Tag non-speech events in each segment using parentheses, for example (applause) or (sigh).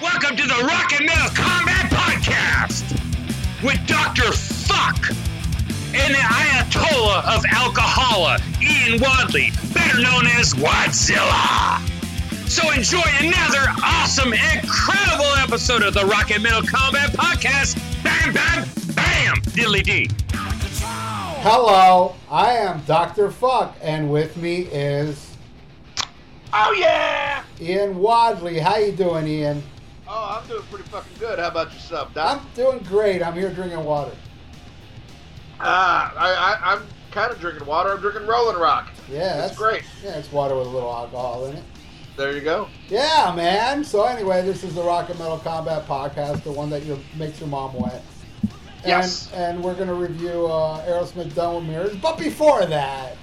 Welcome to the Rock and Metal Combat Podcast with Dr. Fuck and the Ayatollah of Alcohola, Ian Wadley, better known as Wadzilla. So enjoy another awesome, incredible episode of the Rock and Metal Combat Podcast. Bam, bam, bam, diddly dee. Hello, I am Dr. Fuck, and with me is Oh yeah! Ian Wadley. How you doing, Ian? Oh, I'm doing pretty fucking good. How about yourself, Doc? I'm doing great. I'm here drinking water. Ah, I, I, I'm kind of drinking water. I'm drinking Rolling Rock. Yeah, That's that's great. Yeah, it's water with a little alcohol in it. There you go. Yeah, man. So anyway, this is the Rock and Metal Combat Podcast, the one that you makes your mom wet. And, Yes. And we're gonna review uh, Aerosmith Done with Mirrors. But before that,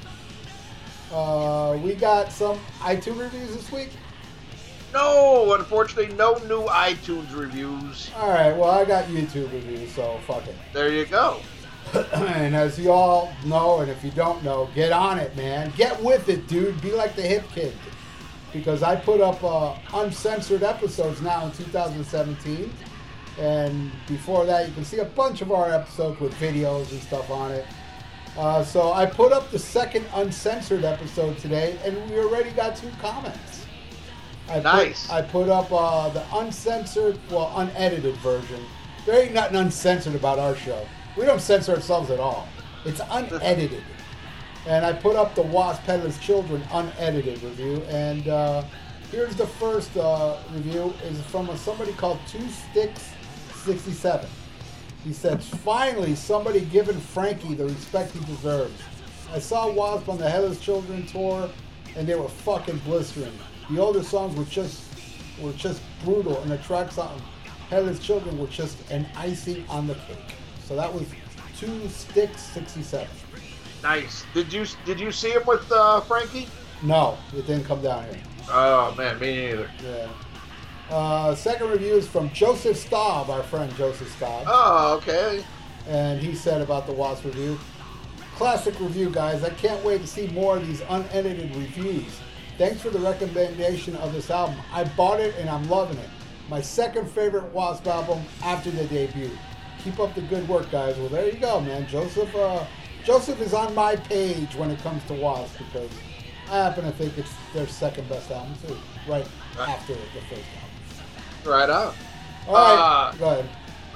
uh, we got some iTunes reviews this week. No, unfortunately, no new iTunes reviews. All right. Well, I got YouTube reviews, so fuck it. There you go. (clears throat) and as you all know, and if you don't know, get on it, man. Get with it, dude. Be like the hip kid. Because I put up uh, uncensored episodes now in 2017. And before that, you can see a bunch of our episodes with videos and stuff on it. Uh, so I put up the second uncensored episode today, and we already got two comments. I Nice. Put, I put up uh, the uncensored, well, unedited version. There ain't nothing uncensored about our show. We don't censor ourselves at all. It's (laughs) unedited. And I put up the Wasp Headless Children unedited review. And uh, here's the first uh, review. is from a, somebody called Two Sticks 67. He said, finally, somebody giving Frankie the respect he deserves. I saw Wasp on the Headless Children tour, and they were fucking blistering. The older songs were just were just brutal, and the tracks on Headless Children were just an icing on the cake. So that was Two Sticks 67. Nice. Did you did you see him with uh, Frankie? No, it didn't come down here. Oh man, me neither. Yeah. Uh, second review is from Joseph Staub, our friend Joseph Staub. Oh, okay. and he said about the Wasp review. Classic review, guys. I can't wait to see more of these unedited reviews. Thanks for the recommendation of this album. I bought it and I'm loving it. My second favorite Wasp album after the debut. Keep up the good work, guys. Well, there you go, man. Joseph, uh, Joseph is on my page when it comes to Wasp because I happen to think it's their second best album too, right Right. after the first album. Right on. All right, Uh, go ahead.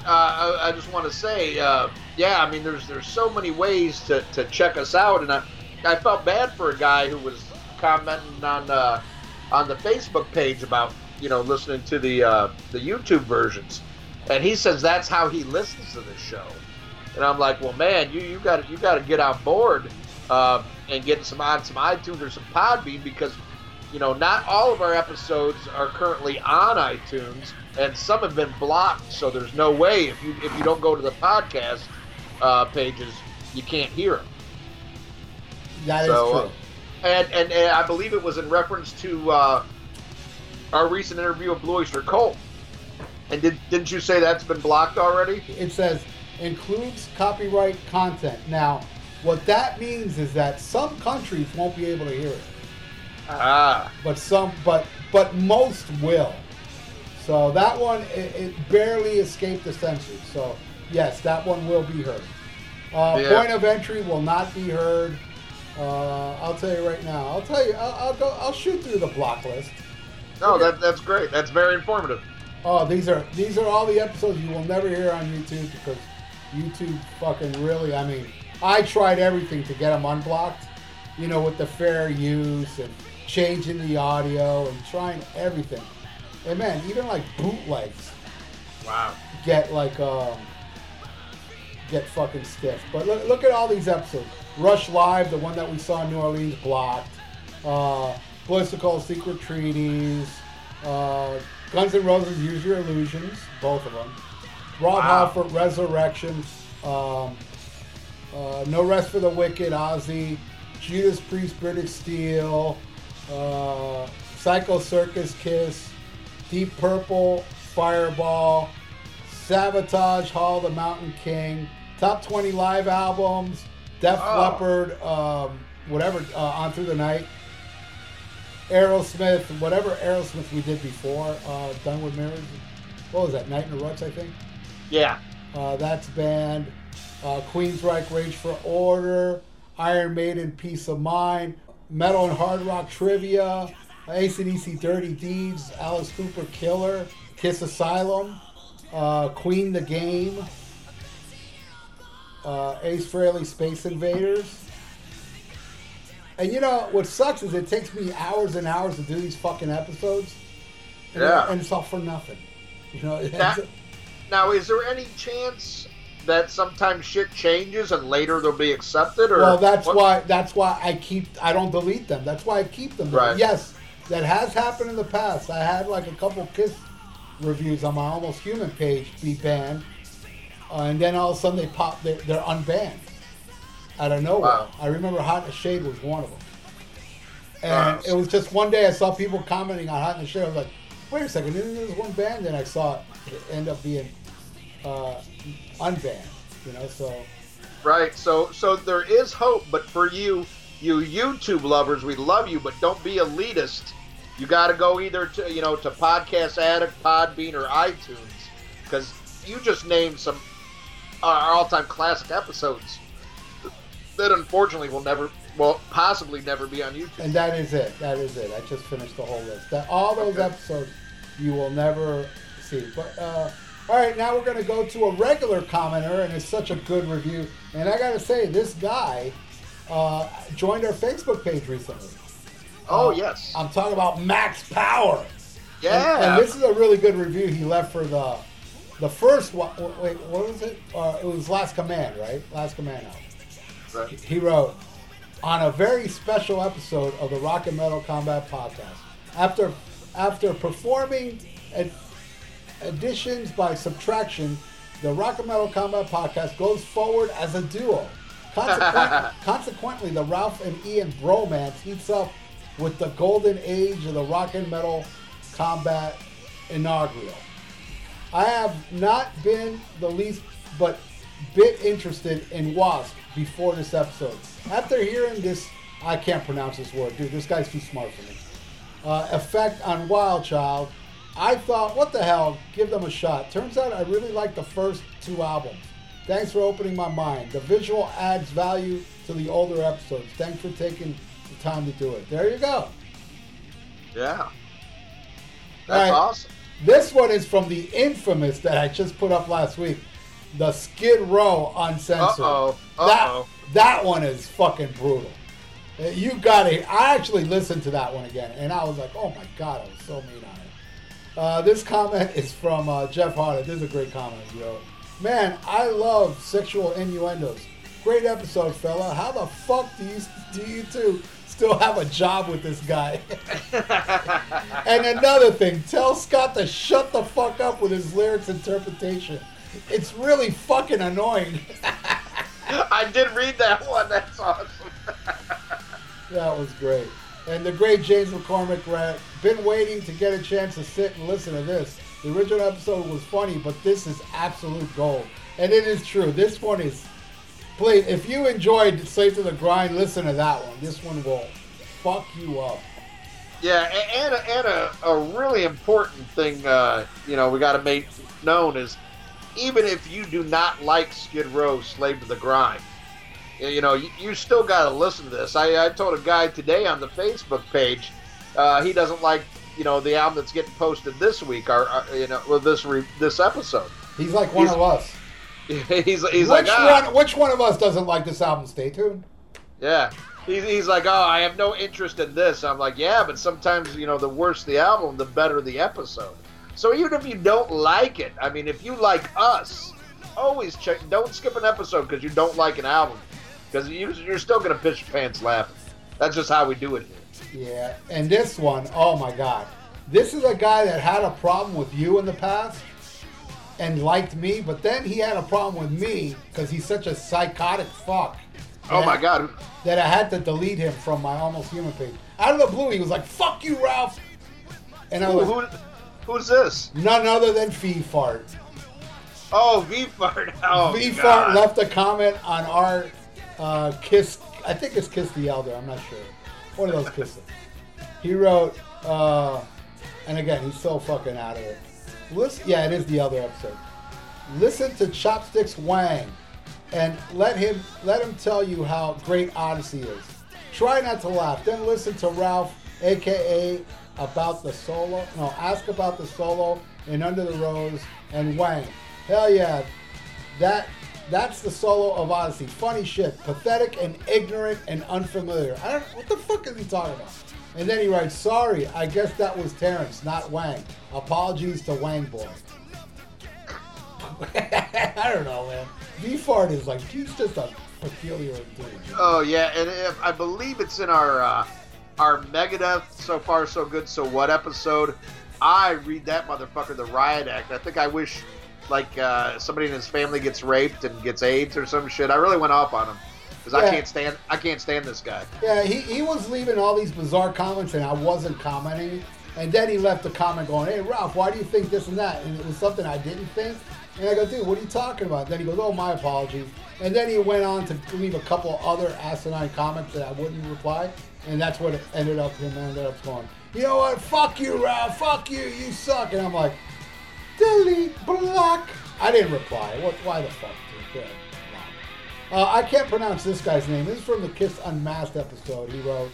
uh, I, I just want to say, uh, yeah, I mean, there's there's so many ways to, to check us out, and I, I felt bad for a guy who was commenting on uh, on the Facebook page about you know listening to the uh, the YouTube versions, and he says that's how he listens to this show, and I'm like, well, man, you you got to you got to get on board uh, and get some on some iTunes or some Podbean because you know, not all of our episodes are currently on iTunes, and some have been blocked. So there's no way if you if you don't go to the podcast uh, pages, you can't hear them. That is so, true. uh, And, and and I believe it was in reference to uh, our recent interview of Blue Oyster Cult. And did didn't you say that's been blocked already? it says includes copyright content. Now, what that means is that some countries won't be able to hear it, Ah, but some, but but most will. So that one, it, it barely escaped the censors. So yes, that one will be heard. Uh, Yeah. Point of entry will not be heard. Uh, I'll tell you right now. I'll tell you. I'll, I'll go. I'll shoot through the block list. no, that that's great. That's very informative. Oh, these are these are all the episodes you will never hear on YouTube because YouTube fucking really. I mean, I tried everything to get them unblocked. You know, with the fair use and changing the audio and trying everything. And man, even like bootlegs Wow. get like um get fucking stiff. But look, look at all these episodes. Rush Live, the one that we saw in New Orleans, blocked. Uh, Ballistical Secret Treaties. Uh, Guns N' Roses, Use Your Illusions, both of them. Rob Wow. Halford, Resurrection. Um, uh, no Rest for the Wicked, Ozzy. Judas Priest, British Steel. Uh, Psycho Circus, Kiss. Deep Purple, Fireball. Savatage, Hall of the Mountain King. Top 20 live albums. Def Oh. Leppard, um, whatever, uh, On Through the Night. Aerosmith, whatever Aerosmith we did before, uh, Done with Mirrors. What was that? Night in the Ruts, I think. Yeah. Uh, that's banned. Uh, Queensryche, Rage for Order, Iron Maiden, Piece of Mind, Metal and Hard Rock Trivia, ACDC Dirty Deeds, Alice Cooper Killer, Kiss Asylum, uh, Queen the Game, uh, Ace Frehley Space Invaders. And you know what sucks is it takes me hours and hours to do these fucking episodes, and, Yeah. and it's all for nothing. You know, (laughs) That- Now, is there any chance that sometimes shit changes and later they'll be accepted? Or Well, that's what- why that's why I keep I don't delete them. That's why I keep them. Right. Yes, that has happened in the past. I had like a couple Kiss reviews on my Almost Human page be banned, uh, and then all of a sudden they pop. They're, they're unbanned out of nowhere. Wow. I remember Hot in the Shade was one of them, and Wow. it was just one day I saw people commenting on Hot in the Shade. I was like, wait a second, isn't there one band? And I saw it end up being uh, unbanned. You know, so. Right. So, so there is hope, but for you, you YouTube lovers, we love you, but don't be elitist. You got to go either to you know to Podcast Addict, Podbean, or iTunes, because you just named some uh, our all-time classic episodes that unfortunately will never, well, possibly never be on YouTube. And that is it. That is it. I just finished the whole list. That all those Okay. episodes you will never see. But uh, all right, now we're going to go to a regular commenter, and it's such a good review. And I got to say, this guy uh, joined our Facebook page recently. Oh Uh, yes, I'm talking about Max Power. And- yeah. And, this is a really good review he left for the the first one. Wait, what was it? Uh, it was Last Command, right? Last Command. Right. He wrote on a very special episode of the Rock and Metal Combat Podcast. After after performing ad- additions by subtraction, the Rock and Metal Combat Podcast goes forward as a duo. Consequently, (laughs) consequently, the Ralph and Ian bromance heats up with the golden age of the Rock and Metal Combat inaugural. I have not been the least but bit interested in Wasp before this episode. After hearing this, I can't pronounce this word, dude. This guy's too smart for me. Uh, effect on Wild Child, I thought, what the hell? Give them a shot. Turns out I really like the first two albums. Thanks for opening my mind. The visual adds value to the older episodes. Thanks for taking the time to do it. There you go. Yeah. That's Alright. awesome. This one is from the infamous that I just put up last week, the Skid Row Uncensored. Uh-oh. That Uh-oh. that one is fucking brutal. Uh, You got it. I actually listened to that one again, and I was like, oh my god, I was so mean on. Uh, this comment is from uh, Jeff Harder. This is a great comment, yo. Man, I love sexual innuendos. Great episode, fella. How the fuck do you do you two still have a job with this guy? (laughs) And another thing, tell Scott to shut the fuck up with his lyrics interpretation. It's really fucking annoying. (laughs) I did read that one. That's awesome. that was great. And the great James McCormick read, been waiting to get a chance to sit and listen to this. The original episode was funny, but this is absolute gold. And it is true. This one is, please, if you enjoyed Slave to the Grind, listen to that one. This one will fuck you up. Yeah, and a, and a, a really important thing, uh, you know, we got to make known is even if you do not like Skid Row, Slave to the Grind, you know, you, you still got to listen to this. I, I told a guy today on the Facebook page, uh, he doesn't like, you know, the album that's getting posted this week, or, or you know, well, this re, this episode. He's like one He's- of us. (laughs) he's he's which like, ah. one? Which one of us doesn't like this album? Stay tuned. Yeah. He's, he's like, oh, I have no interest in this. I'm like, yeah, but sometimes, you know, the worse the album, the better the episode. So even if you don't like it, I mean, if you like us, always check. Don't skip an episode because you don't like an album, because you, you're still gonna piss your pants laughing. That's just how we do it here. Yeah, and this one, oh my god. This is a guy that had a problem with you in the past and liked me, but then he had a problem with me because he's such a psychotic fuck. Oh my God. That I had to delete him from my Almost Human page. Out of the blue, he was like, fuck you, Ralph! And I was who, who's this? none other than Fee Fart. Oh, V Fart. Oh, V Fart (laughs) oh, left a comment on our uh, Kiss, I think it's Kiss the Elder, I'm not sure. One of those kisses. He wrote, uh, and again, he's so fucking out of it. Listen, yeah, it is the other episode. Listen to Chopsticks Wang, and let him let him tell you how great Odyssey is. Try not to laugh. Then listen to Ralph, aka about the solo. No, ask about the solo in Under the Rose and Wang. Hell yeah, that that's the solo of Odyssey. Funny shit, pathetic and ignorant and unfamiliar. I don't. What the fuck is he talking about? And then he writes, "Sorry, I guess that was Terrence, not Wang. Apologies to Wang boy." (laughs) I don't know, man. V fart is like he's just a peculiar dude. Oh yeah, and if, I believe it's in our uh, our Megadeth so far so good so what episode. I read that motherfucker the riot act. I think I wish like uh, somebody in his family gets raped and gets AIDS or some shit. I really went off on him because I can't stand I can't stand this guy. Yeah, he, he was leaving all these bizarre comments and I wasn't commenting. And then he left a comment going, Hey Ralph, why do you think this and that? And it was something I didn't think. And I go, dude, what are you talking about? Then he goes, Oh, my apologies. And then he went on to leave a couple other asinine comments that I wouldn't reply. And that's what ended up him ended up going, You know what? Fuck you, Ralph, fuck you, you suck. And I'm like, delete, block. I didn't reply. What? Why the fuck? Uh, I can't pronounce this guy's name. This is from the Kiss Unmasked episode. He wrote,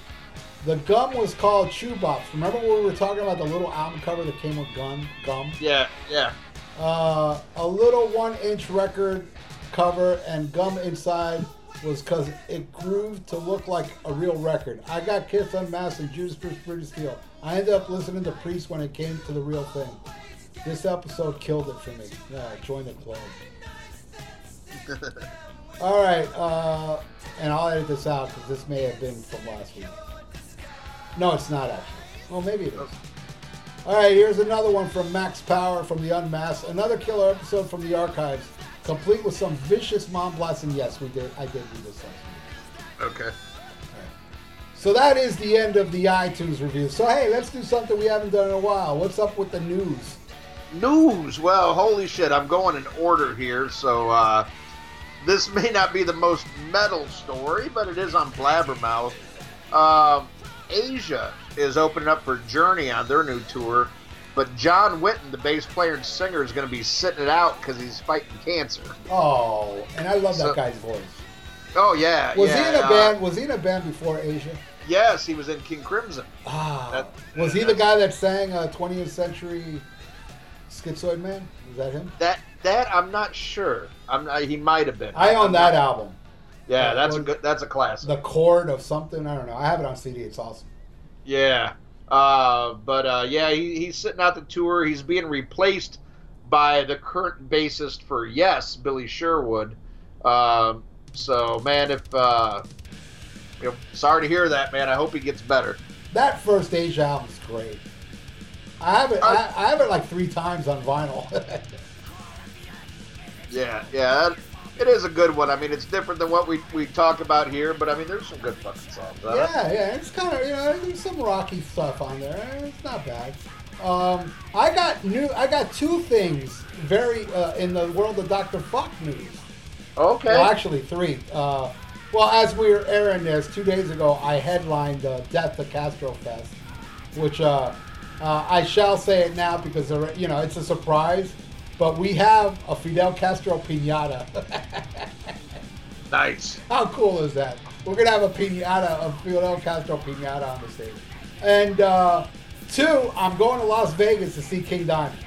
"The gum was called Chu Bops. Remember when we were talking about the little album cover that came with gun gum? Yeah, yeah. Uh, a little one-inch record cover and gum inside." Was because it grew to look like a real record. I got Kiss Unmasked and Judas Priest British Steel. I ended up listening to Priest when it came to the real thing. This episode killed it for me. Yeah, join the club. (laughs) All right, uh, and I'll edit this out because this may have been from last week. No, it's not actually. Well, maybe it is. All right, here's another one from Max Power from the Unmasked. Another killer episode from the archives, complete with some vicious mom blasts. And yes, we did. I did read this last week. Okay. So that is the end of the iTunes review. So hey, let's do something we haven't done in a while. What's up with the news? News. Well, holy shit, I'm going in order here, so uh, this may not be the most metal story, but it is on Blabbermouth. Um, Asia is opening up for Journey on their new tour, but John Wetton, the bass player and singer, is going to be sitting it out because he's fighting cancer. Oh, and I love that guy's voice. Oh yeah, Was yeah, he in a uh, band? Was he in a band before Asia? Yes, he was in King Crimson. Ah, That- was he the guy that sang uh, 20th Century Schizoid Man? Is that him? That that I'm not sure. I'm not, he might have been. I own I'm that not- album. Yeah, that's a good. That's a classic. The Chord of something. I don't know. I have it on CD. It's awesome. Yeah. Uh, but uh, yeah, he, he's sitting out the tour. He's being replaced by the current bassist for Yes, Billy Sherwood. Um, so man, if uh, you know, sorry to hear that, man. I hope he gets better. That first Asia album's great. I have it. I, I have it like three times on vinyl. (laughs) Yeah, yeah, that- it is a good one. I mean, it's different than what we, we talk about here, but I mean, there's some good fucking songs. it. yeah, yeah. It's kind of you know there's some rocky stuff on there. It's not bad. Um, I got new. I got two things very uh, in the world of Dr. Fuck news. Okay. Well, actually, three. Uh, well, as we were airing this two days ago, I headlined uh, Death to Castro Fest, which uh, uh, I shall say it now because you know it's a surprise. But we have a Fidel Castro pinata. (laughs) nice. How cool is that? We're gonna have a pinata, a Fidel Castro pinata on the stage. And uh, two, I'm going to Las Vegas to see King Diamond.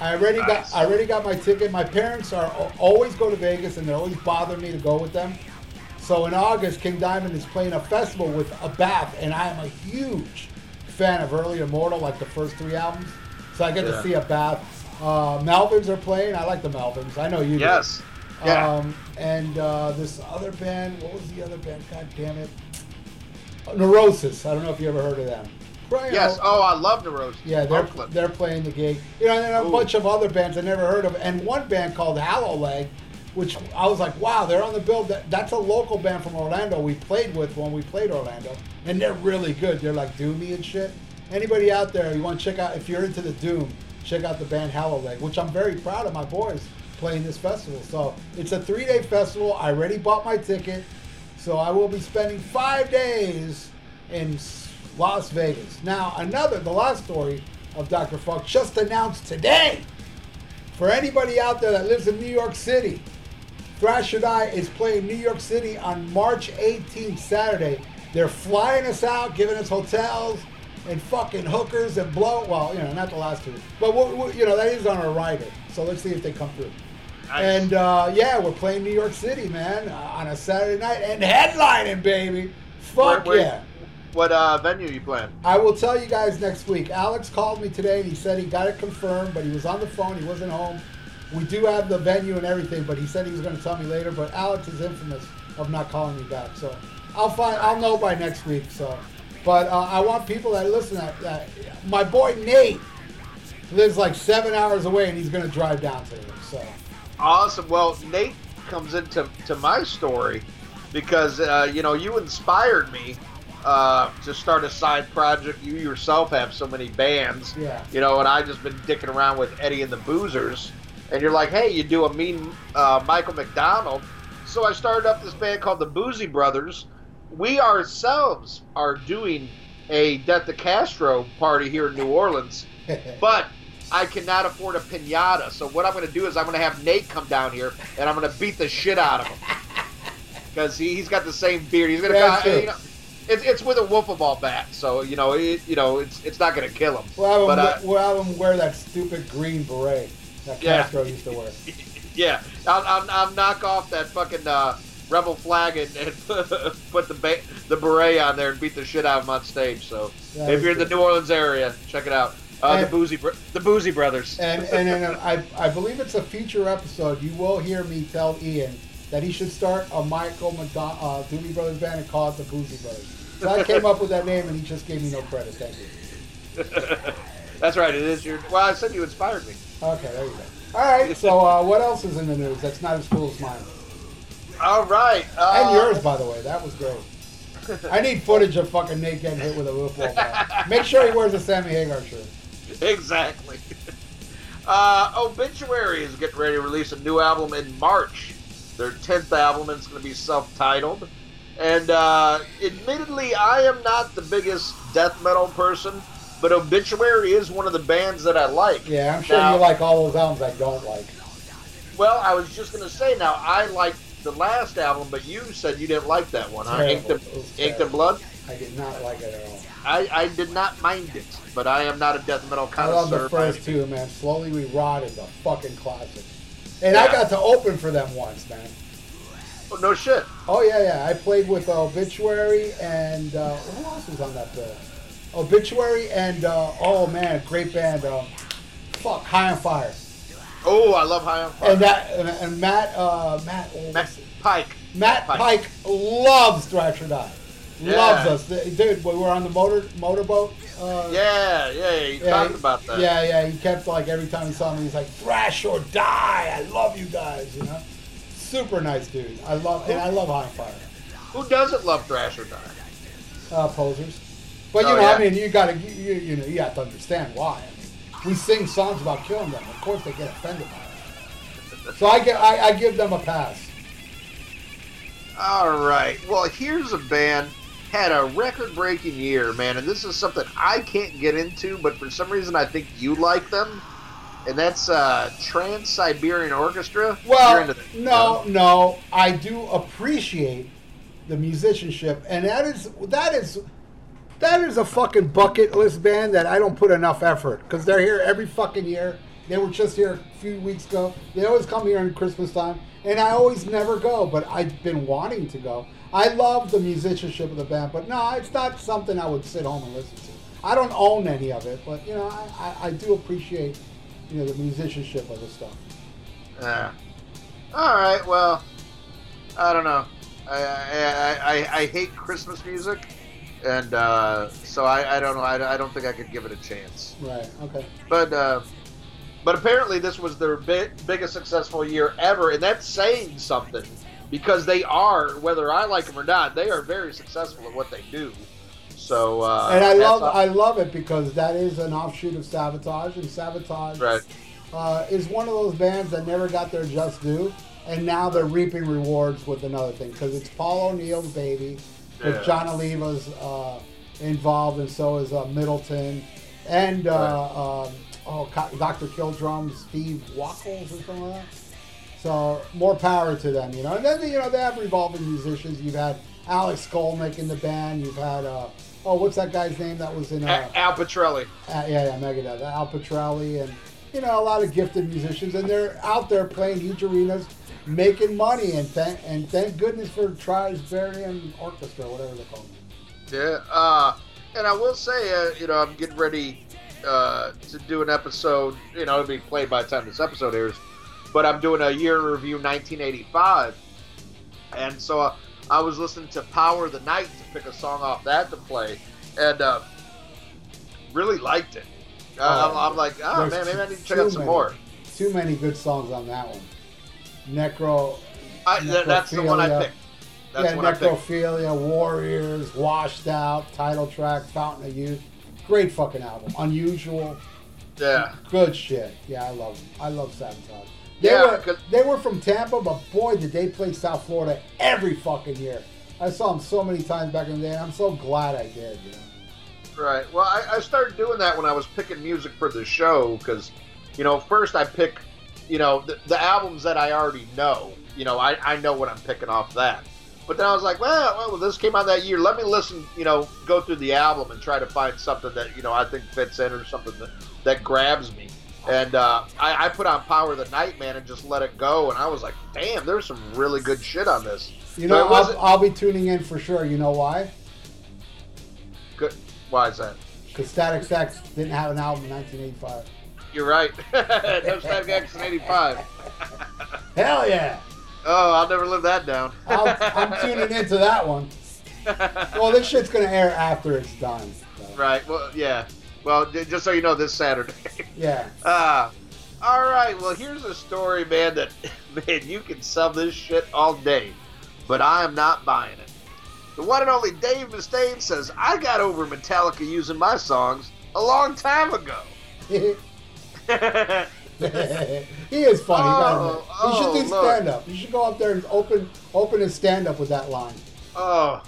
I already Nice. got I already got my ticket. My parents are always go to Vegas and they're always bothering me to go with them. So in August, King Diamond is playing a festival with Abbath, and I am a huge fan of Early Immortal, like the first three albums. So I get Yeah. to see Abbath. Uh, Melvins are playing. I like the Melvins. I know you. do. Yes. Yeah. Um, and uh, this other band, what was the other band? God damn it. Uh, Neurosis. I don't know if you ever heard of them. Right, yes. Oh, I love Neurosis. yeah, they're, Oakland. they're playing the gig. You know, and a Ooh. bunch of other bands I never heard of, and one band called Hollow Leg, which I was like, wow, they're on the bill. That, that's a local band from Orlando we played with when we played Orlando, and they're really good. They're like doomy and shit. Anybody out there, you want to check out, if you're into the doom, check out the band Hollow Leg, which I'm very proud of my boys playing this festival. So it's a three day festival. I already bought my ticket, so I will be spending five days in Las Vegas. Now, another, the last story of Dr. Fuck just announced today. For anybody out there that lives in New York City, Thrash or Die is playing New York City on March 18th, Saturday. They're flying us out, giving us hotels and fucking hookers and blow. Well, you know, not the last two, but we're, we're, you know that is on our rider. So let's see if they come through. Nice. And uh, yeah, we're playing New York City, man, uh, on a Saturday night and headlining, baby. Fuck Where- where- yeah. What uh, venue you playing? I will tell you guys next week. Alex called me today and he said he got it confirmed, but he was on the phone. He wasn't home. We do have the venue and everything, but he said he was going to tell me later. But Alex is infamous of not calling me back, so I'll find. I'll know by next week. So, but uh, I want people that listen. That, that my boy Nate lives like seven hours away, and he's going to drive down to him. So Awesome. Well, Nate comes into to my story because uh, you know you inspired me uh, to start a side project. You yourself have so many bands, Yeah. You know, and I just been dicking around with Eddie and the Boozers, and you're like, hey, you do a mean uh, Michael McDonald. So I started up this band called the Boozy Brothers. We ourselves are doing a Death to Castro party here in New Orleans (laughs) but I cannot afford a pinata. So what I'm going to do is I'm going to have Nate come down here and I'm going to beat the shit out of him (laughs) because he, he's got the same beard. He's going to, you know, it's, it's with a wiffle ball bat, so you know, it, you know, it's it's not going to kill him. we'll have, him, but uh, we'll have him wear that stupid green beret that Yeah. Castro used to wear. (laughs) yeah, I'll, I'll, I'll knock off that fucking uh, rebel flag and, and (laughs) put the ba- the beret on there and beat the shit out of him on stage. So That if you're in the. New Orleans area, check it out. Uh, the And- boozy the boozy brothers. And and, and I, I believe it's a future episode. You will hear me tell Ian that he should start a Michael McDon- uh, Doobie Brothers band and call it the Boozy Brothers. So I came up with that name and he just gave me no credit. Thank you. (laughs) That's right. It is your. Well, I said you inspired me. Okay, there you go. All right. So uh, what else is in the news that's not as cool as mine? All right. Uh, And yours, by the way. That was great. I need footage of fucking Nate getting hit with a football bat. Make sure he wears a Sammy Hagar shirt. Exactly. (laughs) Uh, Obituary is getting ready to release a new album in March. Their 10th album, and it's going to be self titled. And uh, admittedly, I am not the biggest death metal person, but Obituary is one of the bands that I like. Yeah, I'm sure Now- you like all those albums I don't like. Well, I was just going to say now, I like the last album, but you said you didn't like that one, huh? Terrible. Inked, and- It was Inked and terrible. Blood? I did not like it at all. I, I did not mind it, but I am not a death metal I love the first two, man. Slowly We Rot is a fucking classic. And I got to open for them once, man. Oh, no shit. Oh, yeah, yeah. I played with Obituary and uh, who else was on that bill? Obituary and, uh, oh, man, great band. Um, fuck, High on Fire. Oh, I love High on Fire. And that and, and Matt, uh, Matt, oh, Matt? Pike. Matt Pike. Pike loves Thrash or Die. Yeah. Loves us. Dude, we were on the motor motorboat. Uh, Yeah, yeah, you Yeah, talked about that. Yeah, yeah. He kept like every time he saw me, he's like, "Thrash or die." I love you guys. You know, super nice dude. I love and I love High on Fire Who doesn't love Thrash or Die? uh, posers. But you Oh, know, yeah. I mean, you gotta, you, you, you know, you have to understand why. I mean, we sing songs about killing them. Of course, they get offended by it. So I get, I, I give them a pass. All right. Well, here's a band had a record-breaking year, man, and this is something I can't get into, but for some reason I think you like them, and that's uh, Trans-Siberian Orchestra. You're Well, that, no, no, I do appreciate the musicianship, and that is that is that is a fucking bucket list band that I don't put enough effort because they're here every fucking year. They were just here a few weeks ago. They always come here in Christmas time, and I always never go, but I've been wanting to go. I love the musicianship of the band, but no, it's not something I would sit home and listen to. I don't own any of it, but you know, I, I, I do appreciate you know the musicianship of the stuff. Yeah. All right. Well, I don't know. I I, I, I hate Christmas music, and uh, so I, I don't know. I, I don't think I could give it a chance. Right. Okay. But uh, but apparently this was their bi- biggest successful year ever, and that's saying something because they are, whether I like them or not, they are very successful at what they do. So uh, and I love I love it because that is an offshoot of Savatage, and Savatage right. uh, is one of those bands that never got their just due, and now they're reaping rewards with another thing because it's Paul O'Neill's baby with Yeah. Jon Oliva's uh, involved, and so is uh, Middleton, and uh, um, oh, Dr. Killdrum, Steve Wacholz, or something like that. So more power to them, you know. And then you know they have revolving musicians. You've had Alex Skolnick in the band. You've had uh, oh, what's that guy's name that was in uh, Al Pitrelli. uh, yeah, yeah, Megadeth, Al Pitrelli, and you know a lot of gifted musicians, and they're out there playing huge arenas, making money, and thank and thank goodness for Trisbarian Orchestra, whatever they call it. Yeah, uh, and I will say, uh, you know, I'm getting ready uh, to do an episode. You know, it'll be played by the time this episode airs, but I'm doing a year review 1985, and so uh, I was listening to Power of the Night to pick a song off that to play, and uh, really liked it. Uh, Oh, I'm, I'm like, oh man, maybe I need to check out some many. more. Too many good songs on that one. Necro, I, that's the one I picked. That's yeah, the one I picked. Necrophilia, Warriors, Washed Out, title track, Fountain of Youth. Great fucking album. Unusual. Yeah. Good shit. Yeah, I love them. I love Savatage. They Yeah, were they were from Tampa, but boy, did they play South Florida every fucking year. I saw them so many times back in the day. and I'm so glad I did. You know? Right. Well, I, I started doing that when I was picking music for the show because, you know, first I pick, you know, the, the albums that I already know. You know, I, I know what I'm picking off that. But then I was like, well, well, this came out that year. Let me listen, you know, go through the album and try to find something that, you know, I think fits in or something that, that grabs me. And uh, I, I put on Power of the Night, man, and just let it go. And I was like, damn, there's some really good shit on this. You know, I'll, I'll be tuning in for sure. You know why? Good. Why is that? Because Static Sex didn't have an album in 1985. You're right. (laughs) X in 85. Hell yeah! Oh, I'll never live that down. I'll, I'm tuning into that one. (laughs) Well, this shit's gonna air after it's done. so, Right. Well, yeah. Well, just so you know, this Saturday. (laughs) Yeah. uh, all right. Well, here's a story, man. That man, you can sell this shit all day, but I am not buying it. The one and only Dave Mustaine says I got over Metallica using my songs a long time ago. He is funny. Oh, he should oh, do stand up. You should go up there and open open his stand up with that line. Oh,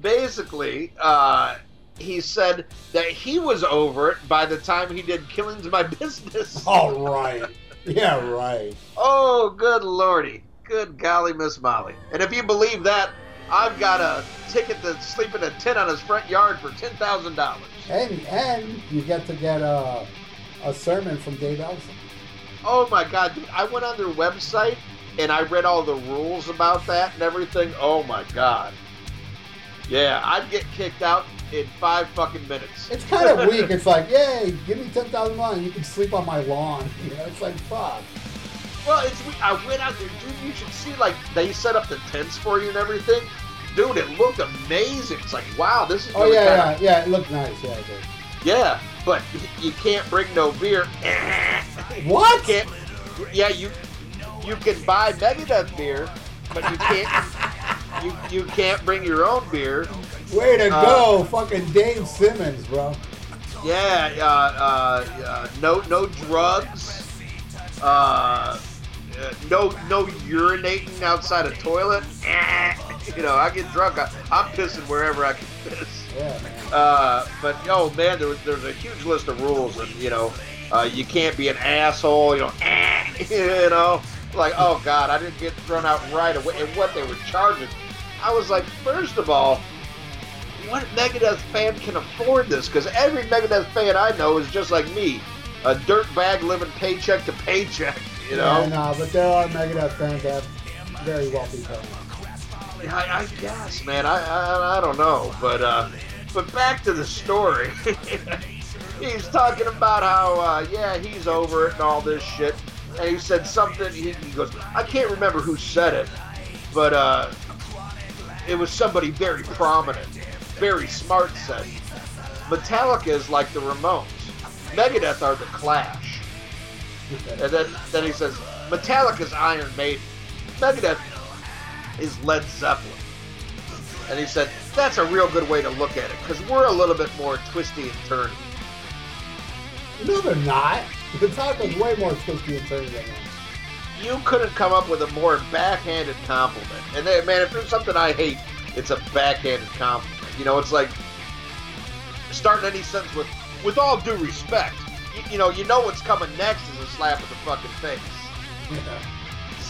basically, uh, he said that he was over it by the time he did "Killing's My (laughs) Business." All right. Yeah, right. Oh, good lordy. Good golly, Miss Molly. And if you believe that, I've got a ticket to sleep in a tent on his front yard for $10,000. And and you get to get a a sermon from Dave Ellefson. Oh my God, dude. I went on their website and I read all the rules about that and everything. Oh my God. Yeah, I'd get kicked out in five fucking minutes. It's kind of weak. (laughs) It's like, yay, give me ten thousand dollars, you can sleep on my lawn. (laughs) You know, it's like fuck. Well, it's we- I went out there, dude. You should see like they set up the tents for you and everything. Dude, it looked amazing. It's like, wow, this is Oh yeah, kinda- yeah, yeah. It looked nice. Yeah, it did. Yeah, but you can't bring no beer. What? You. Yeah, you you can buy Megadeth beer, but you can't. You you can't bring your own beer. Way to Uh, go, fucking Dave Simmons, bro. Yeah, uh, uh, uh, no no drugs. Uh, uh, no no urinating outside a toilet. (laughs) You know, I get drunk. I, I'm pissing wherever I can piss. Yeah, man. Uh, but oh man, there was, there's a huge list of rules, and you know, uh, you can't be an asshole. You know, (laughs) you know, like oh god, I didn't get thrown out right away. And what they were charging, I was like, first of all, what Megadeth fan can afford this? Because every Megadeth fan I know is just like me, a dirtbag living paycheck to paycheck. You know, Yeah, no, but there are Megadeth fans that have very wealthy parents. I, I guess, man. I, I I don't know, but uh, but back to the story. (laughs) he's talking about how uh, yeah he's over it and all this shit, and he said something. He, he goes, I can't remember who said it, but uh, it was somebody very prominent, very smart said. Metallica is like the Ramones. Megadeth are the Clash. And then, then he says, Metallica's Iron Maiden. Megadeth is Led Zeppelin. And he said, that's a real good way to look at it, because we're a little bit more twisty and turny. No, they're not. The was way more twisty and turny than that. You couldn't come up with a more backhanded compliment. And then, man, if there's something I hate, it's a backhanded compliment. You know, it's like, starting any sentence with with all due respect. You, you know, you know what's coming next is a slap in the fucking face. Yeah.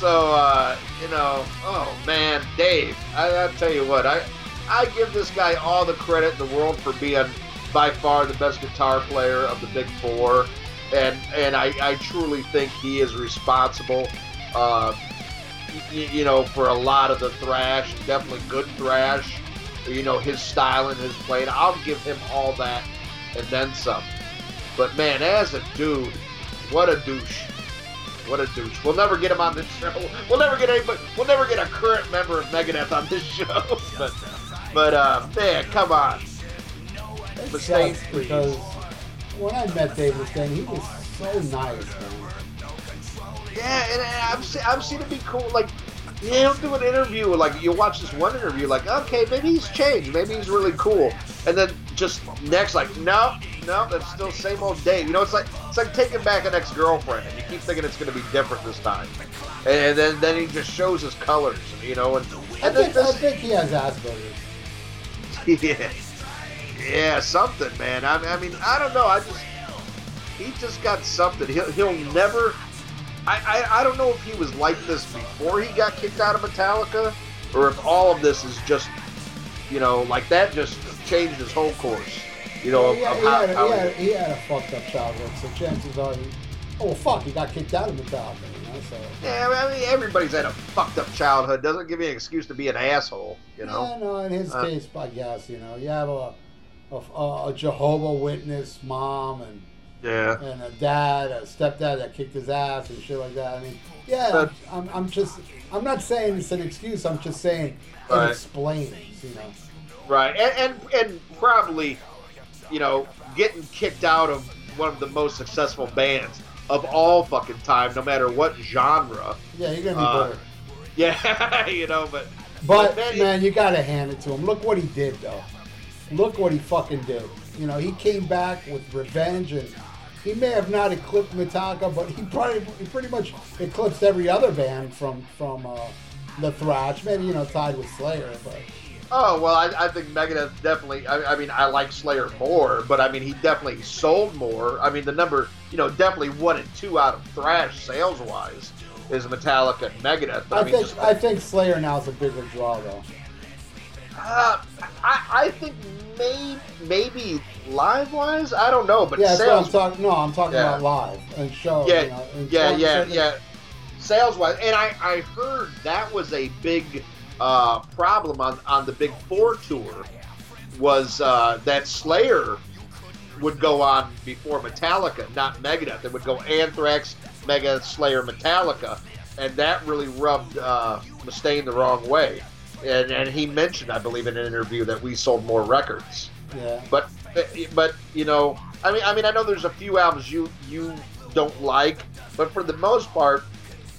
So uh, you know, oh man, Dave, I, I tell you what, I I give this guy all the credit in the world for being by far the best guitar player of the big four, and and I, I truly think he is responsible. Uh, y- you know, for a lot of the thrash, definitely good thrash. You know, his style and his playing. I'll give him all that and then some. But man, as a dude, what a douche. What a douche. We'll never get him on this show. We'll never get anybody. We'll never get a current member of Megadeth on this show. (laughs) But, but uh, man, come on. It Mustaine, please. because when I met Dave Mustaine, he was so nice, man. Yeah, and I've seen, I've seen it be cool. Like, yeah, he'll do an interview. Like, you watch this one interview, like, okay, maybe he's changed. Maybe he's really cool. And then just next, like, no, no, that's still same old Dave. You know, it's like it's like taking back an ex-girlfriend, and you keep thinking it's going to be different this time. And then then he just shows his colors, you know. And I and then think, I this, think he has Asperger's. (laughs) yeah, yeah, something, man. I, I mean, I don't know. I just he just got something. He'll he'll never. I, I I don't know if he was like this before he got kicked out of Metallica, or if all of this is just, you know, like that just changed his whole course. You know, Yeah, of, he, how, had, how he, had, he had a fucked up childhood, so chances are he. Oh well, fuck, he got kicked out of Metallica, you know. So yeah, I mean, everybody's had a fucked up childhood. Doesn't give you an excuse to be an asshole. You know. yeah, no, in his Uh, case, I guess you know, you have a a, a Jehovah Witness mom and Yeah. and a dad, a stepdad that kicked his ass and shit like that. I mean, yeah, But- I'm, I'm just, I'm not saying it's an excuse. I'm just saying it Right. explains, you know. Right, and, and and probably, you know, getting kicked out of one of the most successful bands of all fucking time, no matter what genre. Yeah, you're gonna be Uh, better. (laughs) Yeah, (laughs) you know, but But man, man, you gotta hand it to him. Look what he did, though. Look what he fucking did. You know, he came back with revenge, and he may have not eclipsed Metallica, but he probably he pretty much eclipsed every other band from from uh, the thrash. Maybe you know tied with Slayer, but oh well, I, I think Megadeth definitely. I, I mean, I like Slayer more, but I mean, he definitely sold more. I mean, the number, you know, definitely one and two out of thrash sales wise is Metallica and Megadeth. I, I, mean, think just, I think Slayer now is a bigger draw, though. uh, I, I think maybe maybe live wise, I don't know, but yeah, sales I'm talking. No, I'm talking Yeah. about live and show. yeah, you know, and yeah, certain- yeah, yeah. Sales wise, and I, I heard that was a big uh, problem on, on the Big Four tour was uh, that Slayer would go on before Metallica, not Megadeth. It would go Anthrax, Megadeth, Slayer, Metallica, and that really rubbed uh, Mustaine the wrong way. And, and he mentioned, I believe, in an interview that we sold more records. Yeah. But but you know, I mean, I mean, I know there's a few albums you you don't like, but for the most part,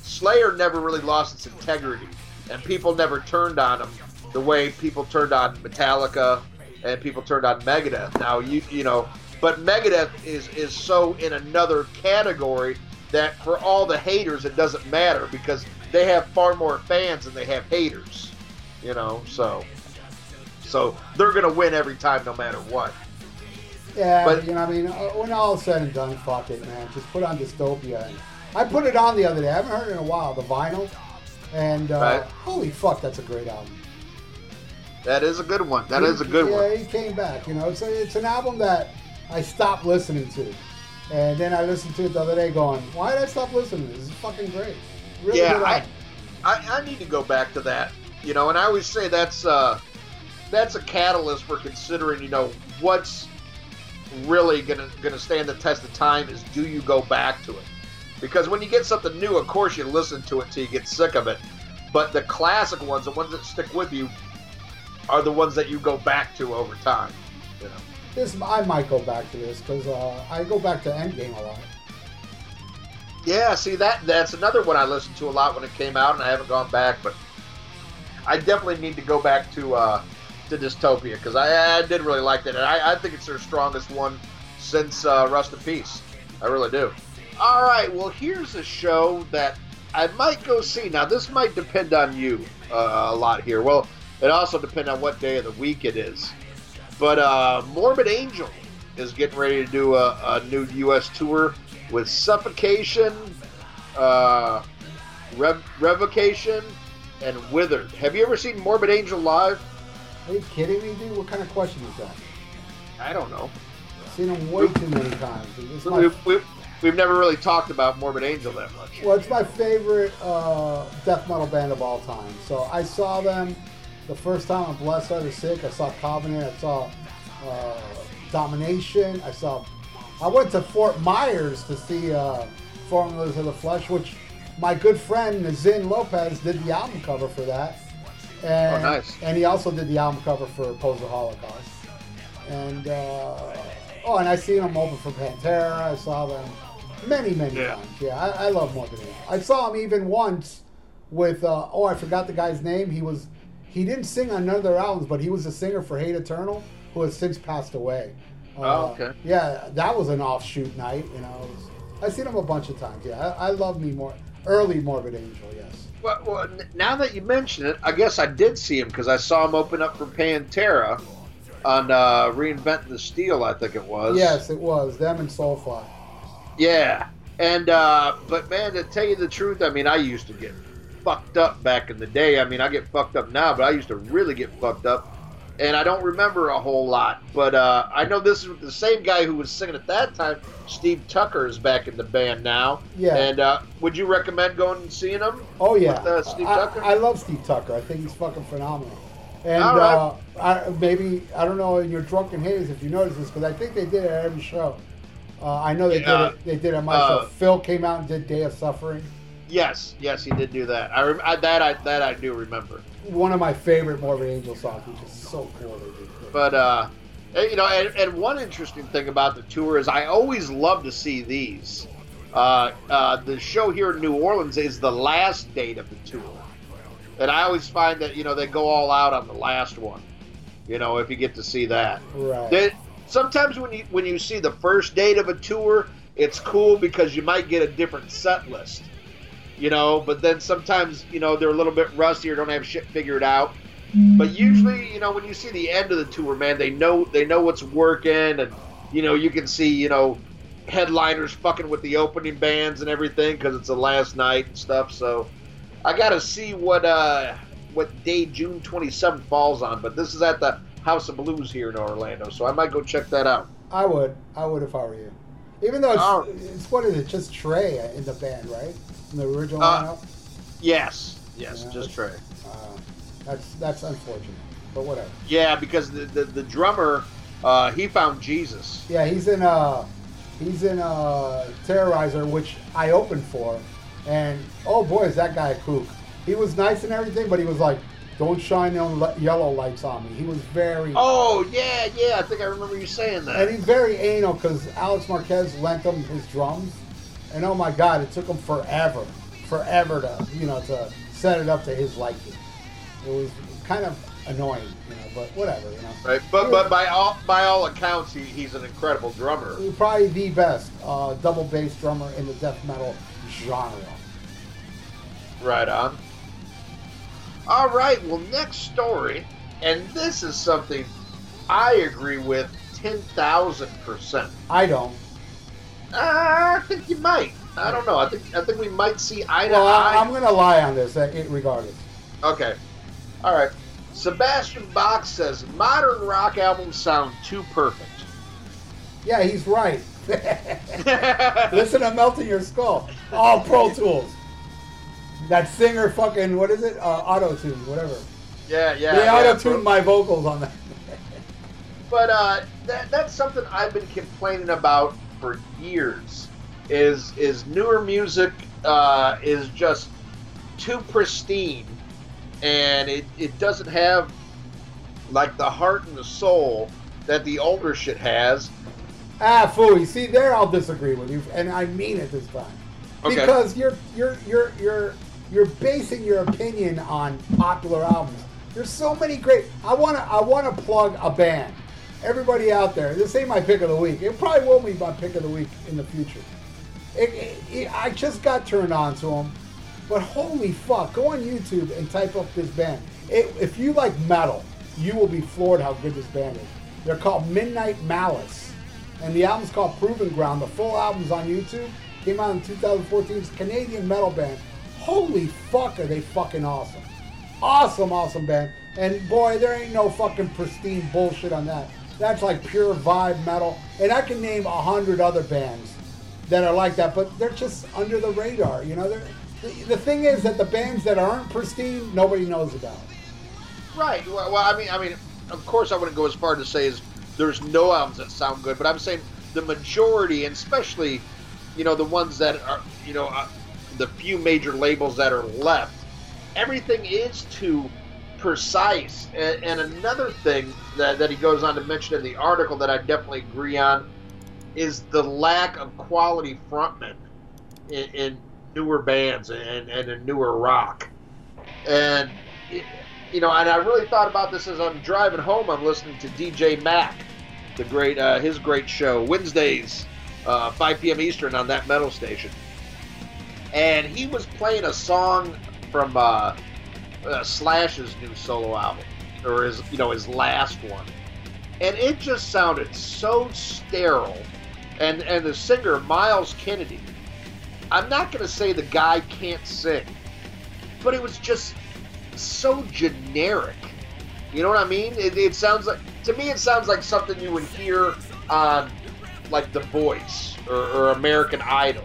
Slayer never really lost its integrity, and people never turned on him the way people turned on Metallica and people turned on Megadeth. Now you you know, but Megadeth is is so in another category that for all the haters it doesn't matter because they have far more fans than they have haters. You know, so so they're gonna win every time no matter what. Yeah, But- you know, I mean, uh, when all said and done, fuck it, man. Just put on Dystopia. And I put it on the other day. I haven't heard it in a while, the vinyl. And uh, Right. holy fuck, that's a great album. That is a good one. That is a good yeah, one. he came back. You know, it's a, it's an album that I stopped listening to, and then I listened to it the other day, going, "Why did I stop listening? to This is fucking great." Really Yeah, I. I I need to go back to that. You know, and I always say that's uh that's a catalyst for considering. You know, what's really gonna gonna stand the test of time is do you go back to it? Because when you get something new, of course you listen to it till you get sick of it. But the classic ones, the ones that stick with you, are the ones that you go back to over time. You know. This I might go back to this because uh, I go back to Endgame a lot. Yeah, see that that's another one I listened to a lot when it came out, and I haven't gone back, but I definitely need to go back to uh, to Dystopia because I, I did really like that, and I, I think it's their strongest one since uh, Rust in Peace. I really do. All right, well here's a show that I might go see. Now this might depend on you uh, a lot here. Well, it also depends on what day of the week it is. But uh, Morbid Angel is getting ready to do a, a new U.S. tour with Suffocation, uh, Rev- Revocation, and Withered. Have you ever seen Morbid Angel live? Are you kidding me, dude? What kind of question is that? I don't know. I've seen them way too many times. My, We've, we've, we've never really talked about Morbid Angel that much. well, it's my favorite uh, death metal band of all time. So I saw them the first time on Blessed Are the Sick. I saw Covenant. I saw uh, Domination. I saw. I went to Fort Myers to see uh, Formulas of the Flesh, which my good friend Nazin Lopez did the album cover for that. And, Oh, nice. And he also did the album cover for Pose the Holocaust. And uh, oh, and I seen them open for Pantera. I saw them many, many Yeah. times. Yeah, I, I love Morbid Angel. I saw him even once with uh, oh, I forgot the guy's name. He was he didn't sing on none of their albums, but he was a singer for Hate Eternal, who has since passed away. Uh, Oh, okay. Yeah, that was an offshoot night. You know, was- I've seen him a bunch of times. Yeah, I, I love me more early Morbid Angel. Yes. Well, well, now that you mention it, I guess I did see him because I saw him open up for Pantera on uh, Reinventing the Steel, I think it was. Yes, it was them and Soulfly. Yeah. And, uh, but man, to tell you the truth, I mean, I used to get fucked up back in the day. I mean, I get fucked up now, but I used to really get fucked up. And I don't remember a whole lot. But uh, I know this is the same guy who was singing at that time. Steve Tucker is back in the band now. Yeah. And uh, would you recommend going and seeing him? Oh yeah, With, uh, Steve I, Tucker? I love Steve Tucker. I think he's fucking phenomenal. And right. uh, I, maybe I don't know in your drunken haze if you noticed this because I think they did it at every show. Uh, I know they Yeah, did it. They did it at my uh. Phil came out and did Day of Suffering. Yes, yes, he did do that. I, rem- I that I that I do remember. One of my favorite Morbid Angel songs, which is so cool. They did. But uh, you know, and, and one interesting thing about the tour is I always love to see these. Uh, uh, the show here in New Orleans is the last date of the tour, and I always find that you know they go all out on the last one. You know, if you get to see that. right. They, sometimes when you when you see the first date of a tour, it's cool because you might get a different set list. You know, but then sometimes you know they're a little bit rusty or don't have shit figured out. But usually, you know, when you see the end of the tour, man, they know they know what's working, and you know you can see you know headliners fucking with the opening bands and everything because it's the last night and stuff. So I got to see what uh what day June 27th falls on. But this is at the House of Blues here in Orlando, so I might go check that out. I would. I would if I were you. Even though it's, Oh. it's what is it? Just Trey in the band, right? In the original Uh, lineup. Yes, yes, Yeah, just Trey. Uh, that's that's unfortunate, but whatever. Yeah, because the the, the drummer uh, he found Jesus. Yeah, he's in uh he's in uh Terrorizer, which I opened for, and oh boy, is that guy a kook. He was nice and everything, but he was like, "Don't shine le- yellow lights on me." He was very Oh yeah, yeah, I think I remember you saying that. and he's very anal because Alex Marquez lent him his drums, and oh my god, it took him forever, forever to you know to set it up to his liking. It was kind of annoying, you know, but whatever, you know. Right, but but by all by all accounts, he, he's an incredible drummer. He's probably the best uh, double bass drummer in the death metal genre. Right on. All right, well, next story, and this is something I agree with ten thousand percent. I don't. I think you might. I don't know. I think I think we might see eye to Well, I, eye. I'm going to lie on this, uh, regardless. Okay. All right. Sebastian Bach says modern rock albums sound too perfect. Yeah, he's right. (laughs) (laughs) Listen to Melting Your Skull. All Pro Tools. That singer fucking, what is it? Uh, auto tune, whatever. Yeah, yeah. they yeah, auto tuned my vocals on that. But uh, that, that's something I've been complaining about for years. Is is newer music uh, is just too pristine, and it, it doesn't have like the heart and the soul that the older shit has. Ah, Fooey. See, there I'll disagree with you, and I mean it this time. Okay. Because you're you're you're you're you're basing your opinion on popular albums. There's so many great. I wanna I wanna plug a band. Everybody out there, this ain't my pick of the week. It probably will be my pick of the week in the future. It, it, it- I just got turned on to them, but holy fuck! Go on YouTube and type up this band. If you like metal, you will be floored how good this band is. They're called Midnight Malice, and the album's called Proven Ground. The full album's on YouTube. Came out in 2014. It's a Canadian metal band. Holy fuck, are they fucking awesome! Awesome, awesome band. And boy, there ain't no fucking pristine bullshit on that. That's like pure vibe metal. And I can name a hundred other bands that are like that, but they're just under the radar. You know, the, the thing is that the bands that aren't pristine, nobody knows about. Right. Well, well, I mean, I mean, of course, I wouldn't go as far to say as there's no albums that sound good, but I'm saying the majority, and especially, you know, the ones that are, you know, uh, the few major labels that are left, everything is too precise. And, and another thing that, that he goes on to mention in the article that I definitely agree on is the lack of quality frontmen in, in newer bands and, and in newer rock. And, you know, and I really thought about this as I'm driving home. I'm listening to DJ Mac, the great, uh, his great show, Wednesdays, uh, 5 p.m. Eastern on that metal station. And he was playing a song from uh, uh, Slash's new solo album, or his, you know, his last one. And it just sounded so sterile. And, and the singer, Myles Kennedy, I'm not to say the guy can't sing, but it was just so generic. You know what I mean? It, it, sounds like to me, it sounds like something you would hear on like The Voice or, or, American Idol.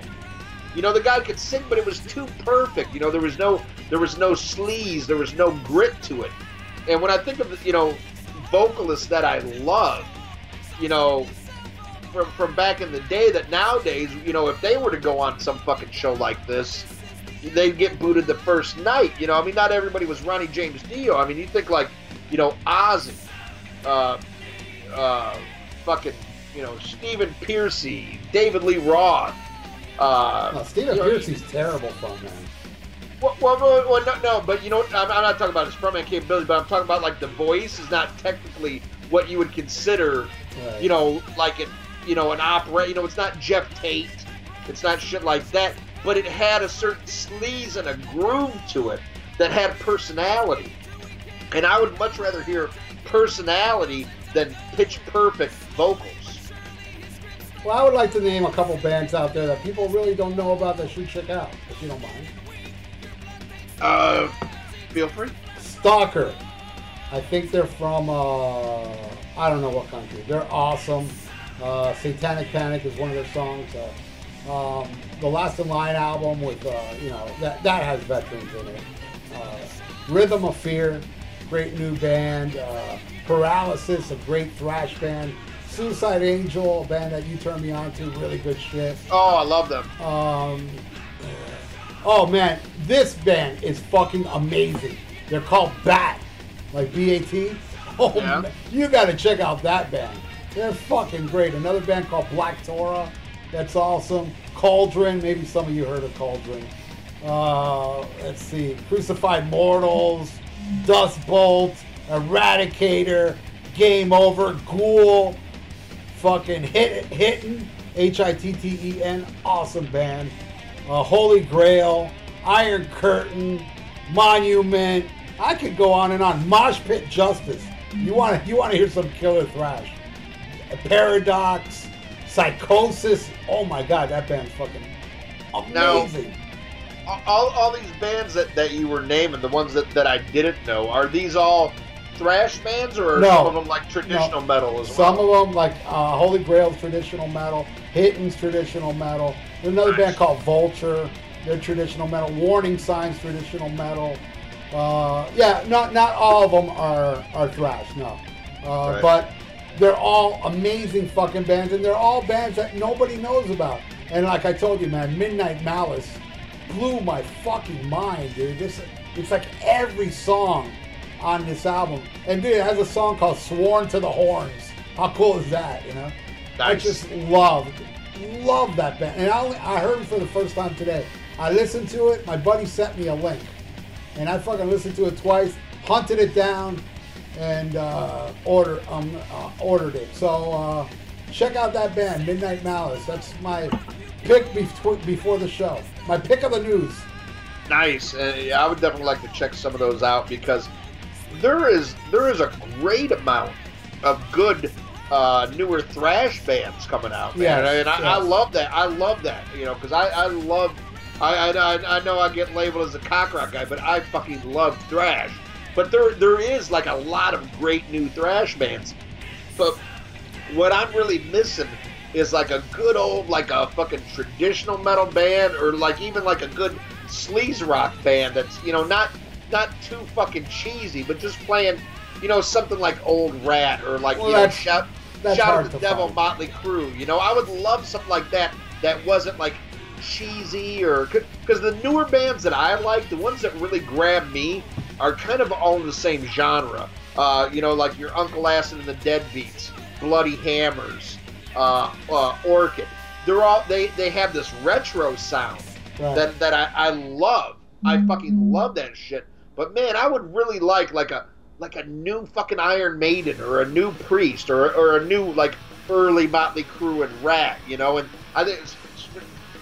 You know, the guy could sing, but it was too perfect. You know, there was no there was no sleaze, there was no grit to it. And when I think of you know vocalists that I love, you know, from from back in the day, that nowadays, you know, if they were to go on some fucking show like this, they'd get booted the first night. You know, I mean, not everybody was Ronnie James Dio. I mean, you think like, you know, Ozzy, uh, uh, fucking, you know, Stephen Pearcy, David Lee Roth. Uh, no, you know, terrible fun, man. Well, well, well, no, no, but you know, I'm, I'm not talking about his frontman capability, but I'm talking about like the voice is not technically what you would consider, right. you know, like an, you know, an opera. You know, it's not Geoff Tate, it's not shit like that but it had a certain sleaze and a groove to it that had personality. And I would much rather hear personality than pitch perfect vocals. Well, I would like to name a couple bands out there that people really don't know about that should check out, if you don't mind. Uh, feel free. Stalker. I think they're from, uh, I don't know what country. They're awesome. Uh, Satanic Panic is one of their songs. Uh, um, the Last in Line album with, uh, you know, that, that has veterans in it. Uh, Rhythm of Fear, great new band. Uh, Paralysis, a great thrash band. Suicide Angel, a band that you turned me on to, really good shit. Oh, I love them. Um, oh man, this band is fucking amazing. They're called Bat, like B-A-T. (laughs) Oh, yeah. man, you got to check out that band. They're fucking great. Another band called Black Torah. That's awesome. Cauldron, maybe some of you heard of Cauldron. Uh, let's see, Crucified Mortals, Dust Bolt, Eradicator, Game Over, Ghoul, fucking Hit Hitten, H I T T E N, awesome band. Uh, Holy Grail, Iron Curtain, Monument. I could go on and on. Mosh Pit Justice. You want to you want to hear some killer thrash? Paradox, Psychosis. Oh my god, that band's fucking amazing. Now, all, all these bands that, that you were naming, the ones that, that I didn't know, are these all thrash bands or no, some of them like traditional no. metal as well? Some of them like uh, Holy Grail's traditional metal, Hitten's traditional metal. There's another nice. band called Vulture. They're traditional metal. Warning Signs traditional metal. Uh, yeah, not not all of them are are thrash. No, uh, right. but they're all amazing fucking bands, and they're all bands that nobody knows about. And like I told you, man, Midnight Malice blew my fucking mind, dude. This it's like every song on this album. And dude, it has a song called Sworn to the Horns. How cool is that, you know? Nice. I just love, love that band. And I, only, I heard it for the first time today. I listened to it. My buddy sent me a link. And I fucking listened to it twice, hunted it down, and uh, order um, uh, ordered it. So uh, check out that band, Midnight Malice. That's my pick before, before the show. My pick of the news. Nice. Uh, yeah, I would definitely like to check some of those out because there is there is a great amount of good uh, newer thrash bands coming out, man. Yes, and I, I love that. I love that, you know, because I, I love. I, I, I know I get labeled as a cock rock guy, but I fucking love thrash. But there there is like a lot of great new thrash bands. But what I'm really missing is like a good old like a fucking traditional metal band or like even like a good sleaze rock band that's you know not not too fucking cheesy but just playing you know something like old Ratt or like Well, you know shout shout hard out the devil find. Motley Crue you know i would love something like that that wasn't like cheesy or because the newer bands that i like the ones that really grab me are kind of all in the same genre uh, you know like your uncle acid and the deadbeats bloody hammers uh, uh, orchid they're all they they have this retro sound Right. that that I, I love. I fucking love that shit. But man, I would really like like a like a new fucking Iron Maiden or a new Priest or or a new like early Motley Crue and Ratt, you know. And I think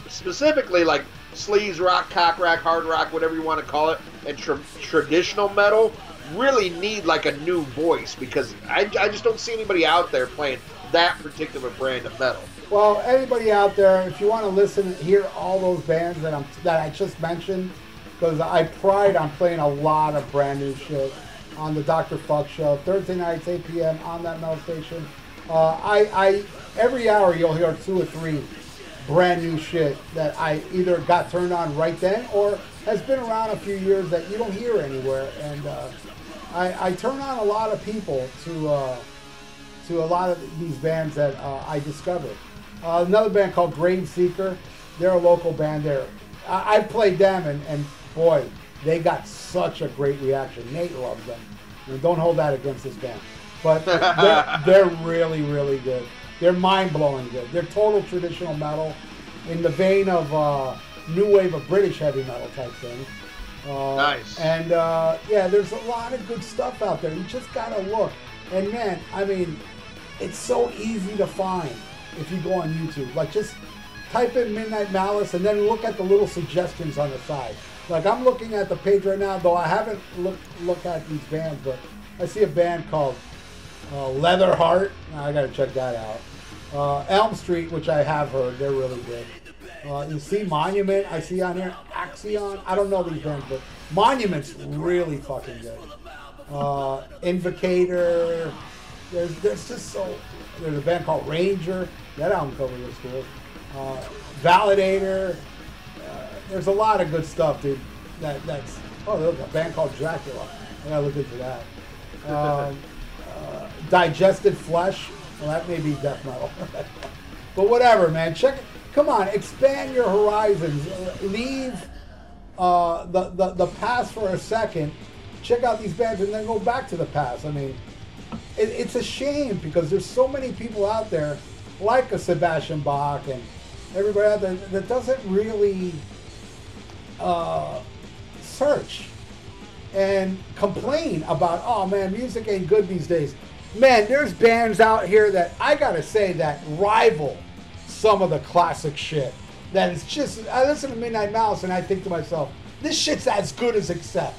specifically like sleaze rock, cock rock, hard rock, whatever you want to call it, and tra- traditional metal really need like a new voice because I, I just don't see anybody out there playing that particular brand of metal. Well, anybody out there, if you want to listen, hear all those bands that I'm that I just mentioned, because I pride on playing a lot of brand new shit on the Dr. Fuck Show Thursday nights, 8 p.m. on that metal station. Uh, I, I every hour you'll hear two or three brand new shit that I either got turned on right then or has been around a few years that you don't hear anywhere. And uh, I, I turn on a lot of people to. Uh, to a lot of these bands that uh, I discovered. Uh, another band called Grave Seeker. They're a local band there. I, I played them, and, and boy, they got such a great reaction. Nate loves them. And don't hold that against this band. But (laughs) they're, they're really, really good. They're mind blowing good. They're total traditional metal in the vein of uh, new wave of British heavy metal type thing. Uh, Nice. And uh, yeah, there's a lot of good stuff out there. You just gotta look. And man, I mean, it's so easy to find if you go on YouTube. Like just type in Midnight Malice and then look at the little suggestions on the side. Like I'm looking at the page right now, though I haven't looked look at these bands, but I see a band called uh, Leatherheart. I gotta check that out. Uh, Elm Street, which I have heard, they're really good. Uh, you see Monument, I see on here. Axion, I don't know these bands, but Monument's really fucking good. Uh, Invocator, there's there's just so there's a band called Ranger. That album cover looks cool. Uh, Validator. There's a lot of good stuff, dude. That that's oh look a band called Dracula. I gotta look into that. Um, uh, digested flesh. Well, that may be death metal. (laughs) but whatever, man. Check. Come on, expand your horizons. Leave uh, the, the the past for a second. Check out these bands and then go back to the past. I mean, it, it's a shame because there's so many people out there like a Sebastian Bach and everybody out there that doesn't really uh, search and complain about, oh man, music ain't good these days. Man, there's bands out here that I gotta say that rival some of the classic shit. That is just, I listen to Midnight Malice and I think to myself, this shit's as good as Accept.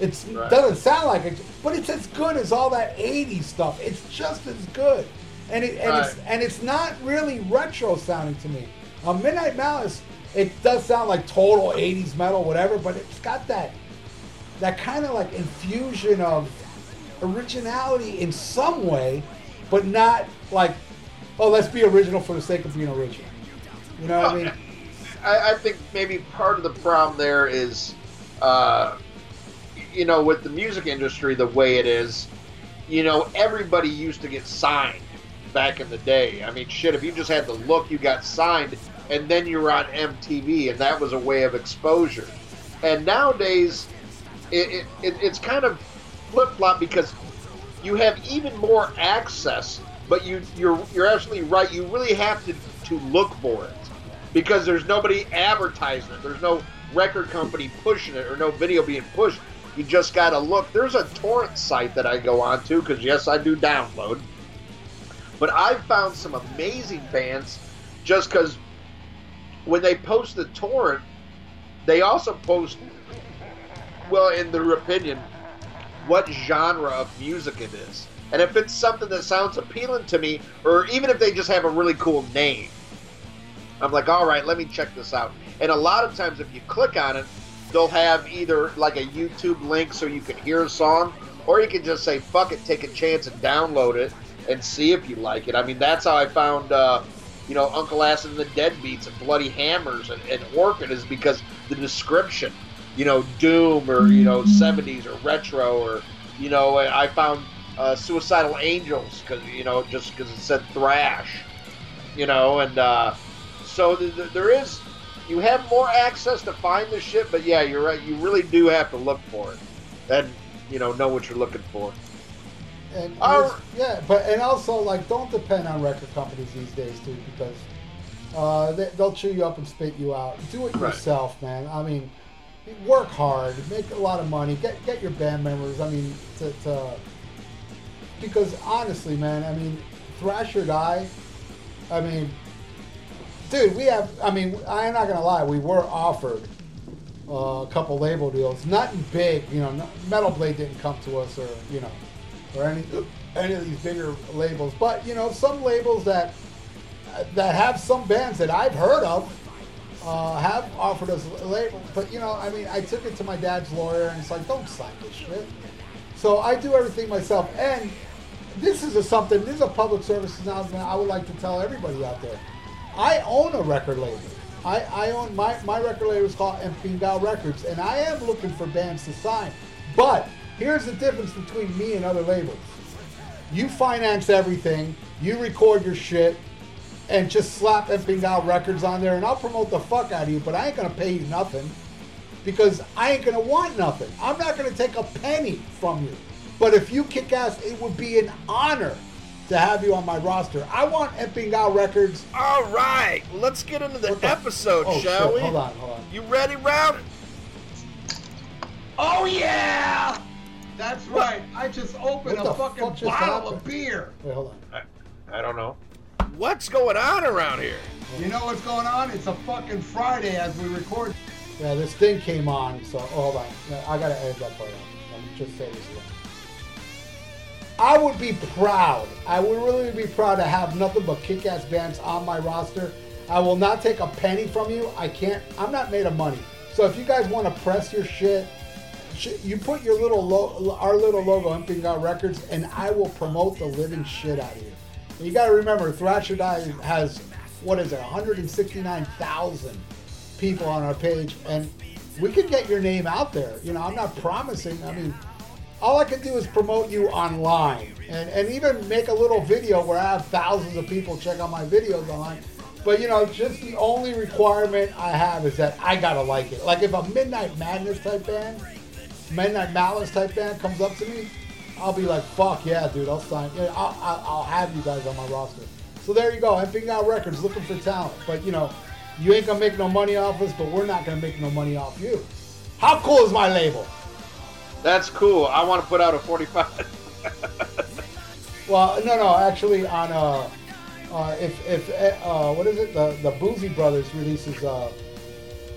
It Right. doesn't sound like it, but it's as good as all that '80s stuff. It's just as good, and it and it's and it's not really retro sounding to me. Uh, Midnight Malice, it does sound like total '80s metal, whatever, but it's got that that kind of like infusion of originality in some way, but not like, oh, let's be original for the sake of being original. You know what I mean? I, I think maybe part of the problem there is, uh, you know, with the music industry the way it is, you know, everybody used to get signed back in the day. I mean, shit, if you just had the look, you got signed, and then you're on MTV, and that was a way of exposure. And nowadays, it, it, it, it's kind of flip flop because you have even more access, but you you're you're absolutely right. You really have to to look for it because there's nobody advertising it. There's no record company pushing it or no video being pushed. You just got to look. There's a torrent site that I go on to because yes, I do download. But I've found some amazing bands just because when they post the torrent, they also post, well, in their opinion, what genre of music it is. And if it's something that sounds appealing to me, or even if they just have a really cool name, I'm like, all right, let me check this out. And a lot of times, if you click on it, they'll have either like a YouTube link so you can hear a song, or you can just say, fuck it, take a chance and download it and see if you like it. I mean, that's how I found, uh, you know, Uncle Acid and the Deadbeats and Bloody Hammers and, and Orchid is because the description, you know, Doom or, you know, 70s or retro or, you know, I found uh, Suicidal Angels because, you know, just because it said thrash, you know, and uh, so th- th- there is, you have more access to find the shit, but yeah, you're right. You really do have to look for it and, you know, know what you're looking for. And Our- yeah, but and also like don't depend on record companies these days too because uh, they, they'll chew you up and spit you out. Do it Right. yourself, man. I mean, work hard, make a lot of money, get get your band members. I mean, to, to because honestly, man, I mean, Thrash or Die. I mean, dude, we have. I mean, I'm not gonna lie, we were offered uh, a couple label deals. Nothing big, you know. Metal Blade didn't come to us, or you know, or any any of these bigger labels. But you know, some labels that that have some bands that I've heard of uh, have offered us a label. But you know, I mean, I took it to my dad's lawyer, and it's like, don't sign this shit. So I do everything myself, and this is a something. This is a public service announcement. I would like to tell everybody out there. I own a record label. I, I own my, my record label is called Empingal Records, and I am looking for bands to sign. But here's the difference between me and other labels. You finance everything, you record your shit, and just slap Empingal Records on there, and I'll promote the fuck out of you, but I ain't gonna pay you nothing because I ain't gonna want nothing. I'm not gonna take a penny from you. But if you kick ass, it would be an honor to have you on my roster. I want Empingal Records. All right, let's get into the the- episode, Oh, shall shit. we? Hold on, hold on. You ready, Rowdy? Oh yeah! That's right. I just opened What a fucking fuck just bottle of beer. Wait, hold on. I don't know. What's going on around here? You know what's going on? It's a fucking Friday as we record. Yeah, this thing came on, so oh, hold on. I gotta edit that part out. Let me just say this again. I would be proud. I would really be proud to have nothing but kick-ass bands on my roster. I will not take a penny from you. I can't. I'm not made of money. So if you guys want to press your shit, sh- you put your little lo- our little logo on Pingot Records, and I will promote the living shit out of you. And you got to remember, Thrash or Die has what is it, 169,000 people on our page, and we could get your name out there. You know, I'm not promising. I mean, all I can do is promote you online, and and even make a little video where I have thousands of people check out my videos online. But you know, just the only requirement I have is that I gotta like it. Like if a Midnight Madness type band, Midnight Malice type band comes up to me, I'll be like, "Fuck yeah, dude! I'll sign. I'll, I'll, I'll have you guys on my roster." So there you go. I'm Emping out records, looking for talent. But you know, you ain't gonna make no money off us, but we're not gonna make no money off you. How cool is my label? That's cool. I want to put out a 45. (laughs) Well, no, no, actually, on uh, uh, if if uh, what is it? The the Boozy Brothers releases uh,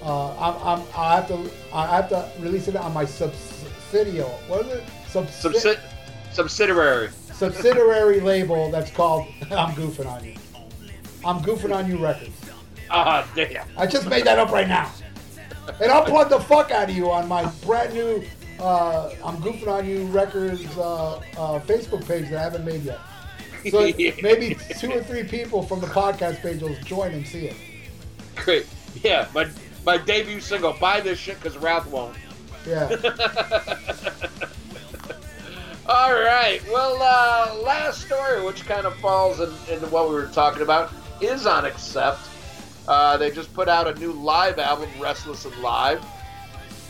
uh, I'm, I'm I have to I have to release it on my subsidiary. What is it? Subsi- Subsi- subsidiary. subsidiary label that's called (laughs) I'm goofing on you. I'm goofing on you records. Ah, damn. I just made that up right now. And I'll plug the fuck out of you on my brand new uh, I'm Goofing on You Records uh, uh, Facebook page that I haven't made yet. So (laughs) Yeah. maybe two or three people from the podcast page will join and see it. Great. Yeah, my my debut single. Buy this shit because Ralph won't. Yeah. (laughs) All right. Well, uh, last story, which kind of falls in, into what we were talking about, is on Accept. Uh, they just put out a new live album, Restless and Live,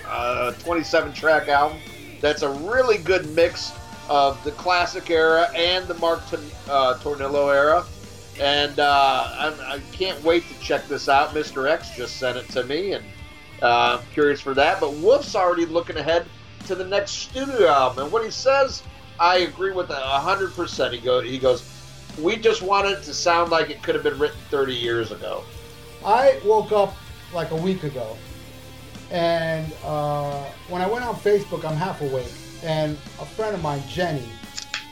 uh, 27 track album. That's a really good mix of the classic era and the Mark Torn- uh, Tornillo era. And uh, I'm, I can't wait to check this out. Mr. X just sent it to me, and uh, I'm curious for that. But Wolf's already looking ahead to the next studio album. And what he says, I agree with a hundred percent. He goes, he goes, we just want it to sound like it could have been written 30 years ago. I woke up like a week ago, and uh, when I went on Facebook, I'm half awake, and a friend of mine, Jenny,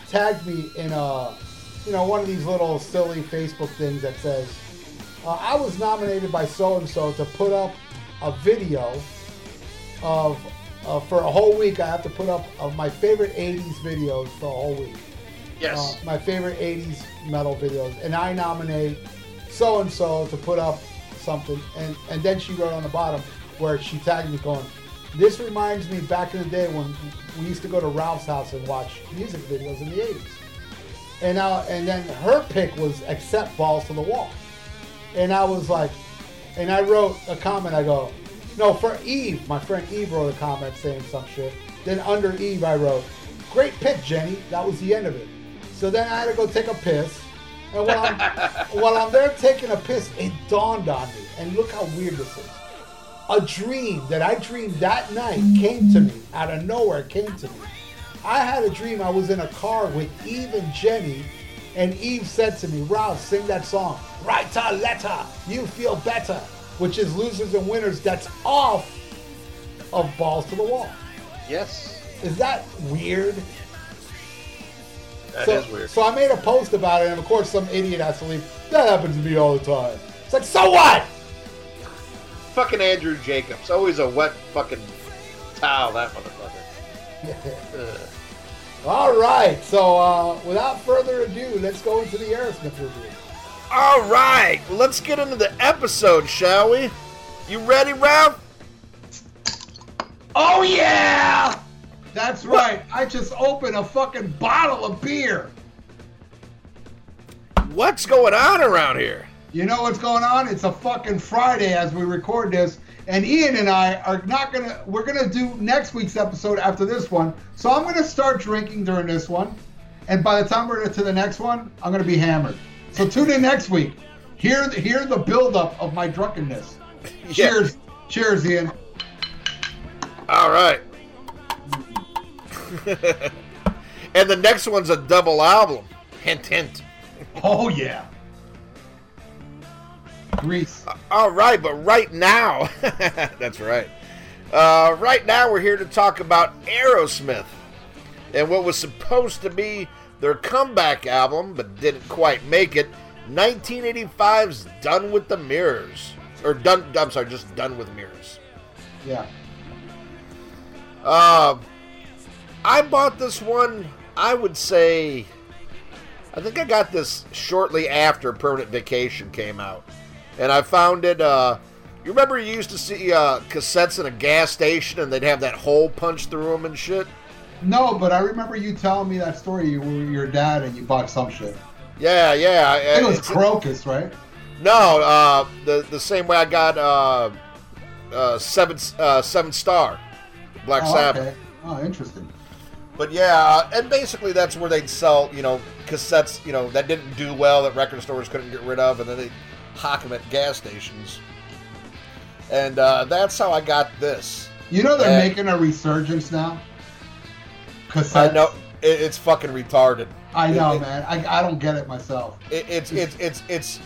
tagged me in a, you know, one of these little silly Facebook things that says, uh, I was nominated by so and so to put up a video of, uh, for a whole week. I have to put up of my favorite '80s videos for a whole week. Yes. Uh, my favorite '80s metal videos, and I nominate so and so to put up something, and and then she wrote on the bottom where she tagged me going, "This reminds me back in the day when we used to go to Ralph's house and watch music videos in the '80s." And now and then her pick was accept balls to the wall, and I was like, and I wrote a comment. I go, no, for Eve, my friend Eve wrote a comment saying some shit. Then under Eve, I wrote, great pick, Jenny. That was the end of it. So then I had to go take a piss. And while I'm, (laughs) while I'm there taking a piss, it dawned on me. And look how weird this is. A dream that I dreamed that night came to me out of nowhere. Came to me. I had a dream I was in a car with Eve and Jenny, and Eve said to me, Ralph, sing that song. Write a letter. You feel better. Which is losers and winners. That's off of balls to the wall. yes. Is that weird? That so, is weird. So I made a post about it, and of course, some idiot has to leave. That happens to me all the time. It's like, so what? fucking Andrew Jacobs. Always a wet fucking towel, that motherfucker. (laughs) Ugh. all right. So uh, without further ado, let's go into the Aerosmith review. All right, let's get into the episode, shall we? You ready, Ralph? Oh yeah! That's right. I just opened a fucking bottle of beer. What's going on around here? You know what's going on? It's a fucking Friday as we record this, and Ian and I are not gonna. We're gonna do next week's episode after this one. So I'm gonna start drinking during this one, and by the time we're to the next one, I'm gonna be hammered. So tune in next week. Hear hear the buildup of my drunkenness. Yeah. Cheers, cheers, Ian. All right. (laughs) and the next one's a double album. Hint, hint. Oh yeah. Grease. All right, but right now, (laughs) that's right. Uh, right now, we're here to talk about Aerosmith and what was supposed to be their comeback album, but didn't quite make it. 1985's "Done with the Mirrors," or done. I'm sorry, just "Done with Mirrors." Yeah. Uh, I bought this one. I would say, I think I got this shortly after Permanent Vacation came out, and I found it. Uh, you remember you used to see uh, cassettes in a gas station, and they'd have that hole punched through them and shit. No, but I remember you telling me that story. You were your dad and you bought some shit. Yeah, yeah. I think it was it's- Krokus, right? No, uh, the the same way I got uh, uh, seven uh, seven star Black Oh, Sabbath. okay. Oh, interesting. But yeah, uh, and basically that's where they'd sell, you know, cassettes, you know, that didn't do well that record stores couldn't get rid of, and then they'd them at gas stations. And uh, that's how I got this. You know they're Yeah. making a resurgence now. Cassettes. I know it, it's fucking retarded. I know, it- man. I, I don't get it myself. It, it's it's it's it's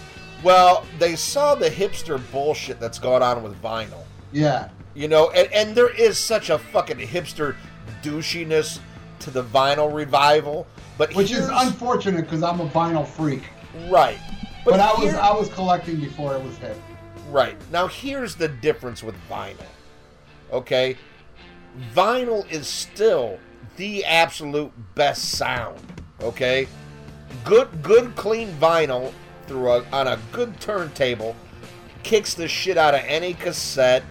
well, they saw the hipster bullshit that's going on with vinyl. Yeah. You know, and, and there is such a fucking hipster douchiness to the vinyl revival. But Which is unfortunate because I'm a vinyl freak. right. But, I was here- I was collecting before it was hip. Right. Now, here's the difference with vinyl. Okay? Vinyl is still the absolute best sound. Okay? Good, good, clean vinyl through a, on a good turntable kicks the shit out of any cassette,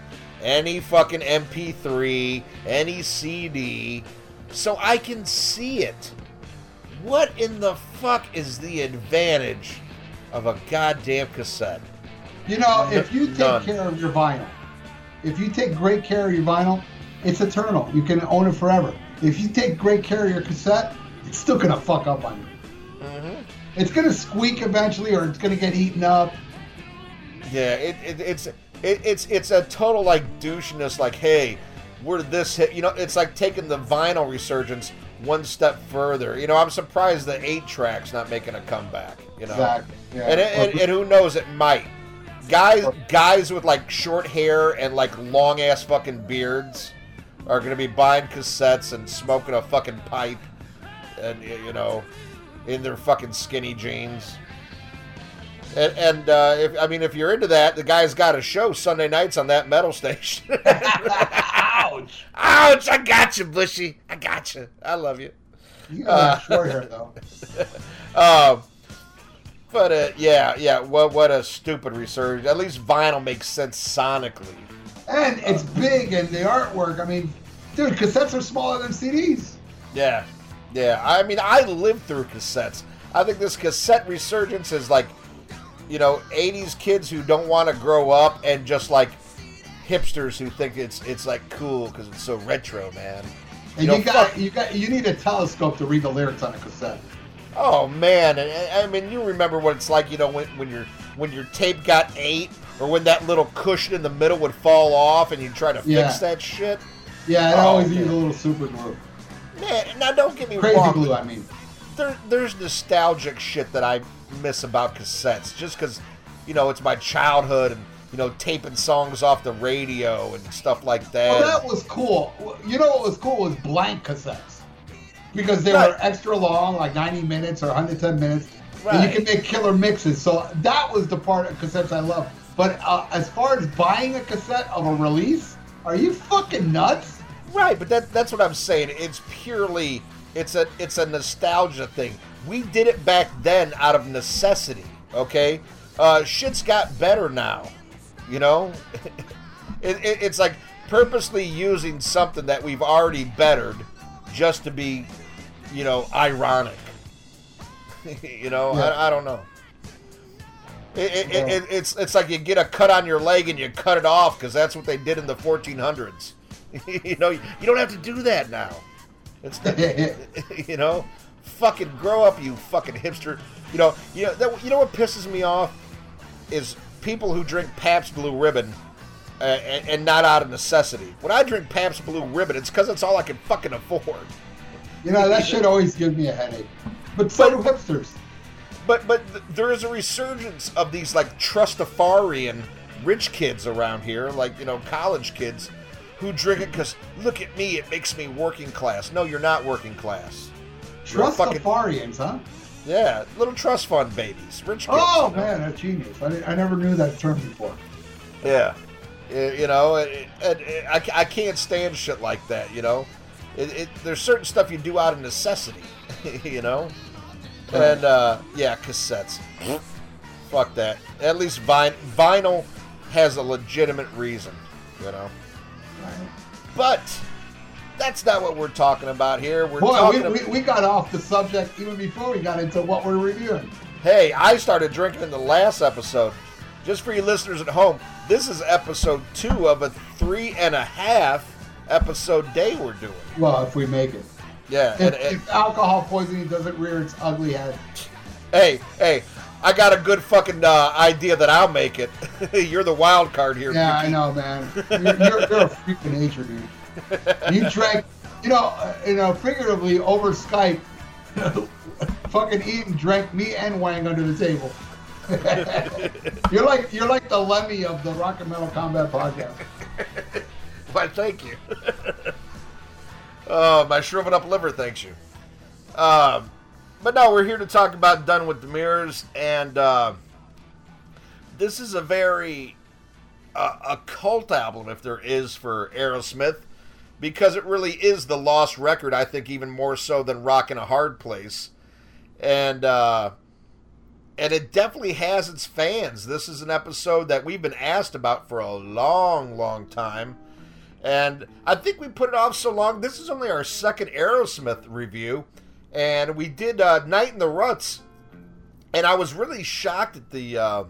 any fucking MP3, any CD. So I can see it. What in the fuck is the advantage of a goddamn cassette? You know, if you take None. care of your vinyl, if you take great care of your vinyl, it's eternal. You can own it forever. If you take great care of your cassette, it's still gonna fuck up on you. Mm-hmm. It's gonna squeak eventually, or it's gonna get eaten up. Yeah, it, it, it's it, it's it's a total like douchiness. Like, hey, we're this hit. You know, it's like taking the vinyl resurgence one step further. You know, I'm surprised the eight track's not making a comeback. You know, Exactly. Yeah. and, and and who knows, it might. Guys, guys with like short hair and like long ass fucking beards are gonna be buying cassettes and smoking a fucking pipe and you know, in their fucking skinny jeans. And, and uh, if I mean, if you're into that, the guy's got a show Sunday nights on that metal station. (laughs) Ouch! Ouch! I got you, Bushy. I got you. I love you. You got short hair though. (laughs) Um, but uh, yeah, yeah. What what a stupid resurgence. At least vinyl makes sense sonically. And it's big and the artwork. I mean, dude, cassettes are smaller than CDs. Yeah, yeah. I mean, I lived through cassettes. I think this cassette resurgence is like, you know, '80s kids who don't want to grow up and just like hipsters who think it's it's like cool because it's so retro, man. And You know, you got fuck- you got you need a telescope to read the lyrics on a cassette. Oh man, I mean, you remember what it's like, you know, when, when your when your tape got ate, or when that little cushion in the middle would fall off, and you try to Yeah. fix that shit. Yeah, and Oh, I always man. use a little super glue. Man, now don't get me Crazy wrong. glue, I mean. there, there's nostalgic shit that I miss about cassettes, just because, you know, it's my childhood and you know taping songs off the radio and stuff like that. Well, that was cool. You know what was cool was blank cassettes. Because they Right. were extra long, like 90 minutes or 110 minutes. And you can make killer mixes. So that was the part of cassettes I love. But uh, as far as buying a cassette of a release, are you fucking nuts? Right, but that that's what I'm saying. It's purely it's a it's a nostalgia thing. We did it back then out of necessity. Okay, uh, shit's got better now. You know, (laughs) it, it, it's like purposely using something that we've already bettered just to be, you know, ironic. (laughs) you know, Yeah. I, I don't know. It, it, it, it, it's it's like you get a cut on your leg and you cut it off because that's what they did in the 1400s. (laughs) you know, you don't have to do that now. It's (laughs) you know, fucking grow up, you fucking hipster. You know, you know that, you know what pisses me off is people who drink Pabst Blue Ribbon uh, and, and not out of necessity. When I drink Pabst Blue Ribbon, it's because it's all I can fucking afford. You know, that shit always gives me a headache. But so do hipsters. But but th- there is a resurgence of these like trustafarian rich kids around here, like you know college kids, who drink it because look at me, it makes me working class. No, you're not working class. You're fucking- Trustafarians, huh? Yeah, little trust fund babies, rich kids. Oh, you know? man, that's genius. I, I never knew that term before. Yeah, you know, I, I can't stand shit like that. You know, it, it, there's certain stuff you do out of necessity. (laughs) you know, and uh, yeah, cassettes. Fuck that. At least vin- vinyl has a legitimate reason. You know, Right. but that's not what we're talking about here. We're Boy, talking. we, about, we, we got off the subject even before we got into what we're reviewing. Hey, I started drinking in the last episode. Just for you listeners at home, this is episode two of a three and a half episode day we're doing. Well, if we make it. Yeah, If, and, and- if alcohol poisoning doesn't rear its ugly head. hey, hey, I got a good fucking uh, idea that I'll make it. (laughs) You're the wild card here. Yeah, I know, man. You're, you're, you're a freak of nature, dude. You (laughs) drank, you know, uh, you know, figuratively over Skype. (laughs) fucking Eden drank me and Wang under the table. you're like you're like the Lemmy of the Rock and Metal Combat podcast. (laughs) Why, thank you. (laughs) oh, my shriveled up liver thanks you. Um, but no, we're here to talk about Done with the Mirrors, and uh, this is a very uh, a cult album, if there is for Aerosmith, because it really is the lost record. I think even more so than Rock in a Hard Place, and uh, and it definitely has its fans. This is an episode that we've been asked about for a long, long time. And I think we put it off so long. This is only our second Aerosmith review. And we did uh, Night in the Ruts. And I was really shocked at the uh,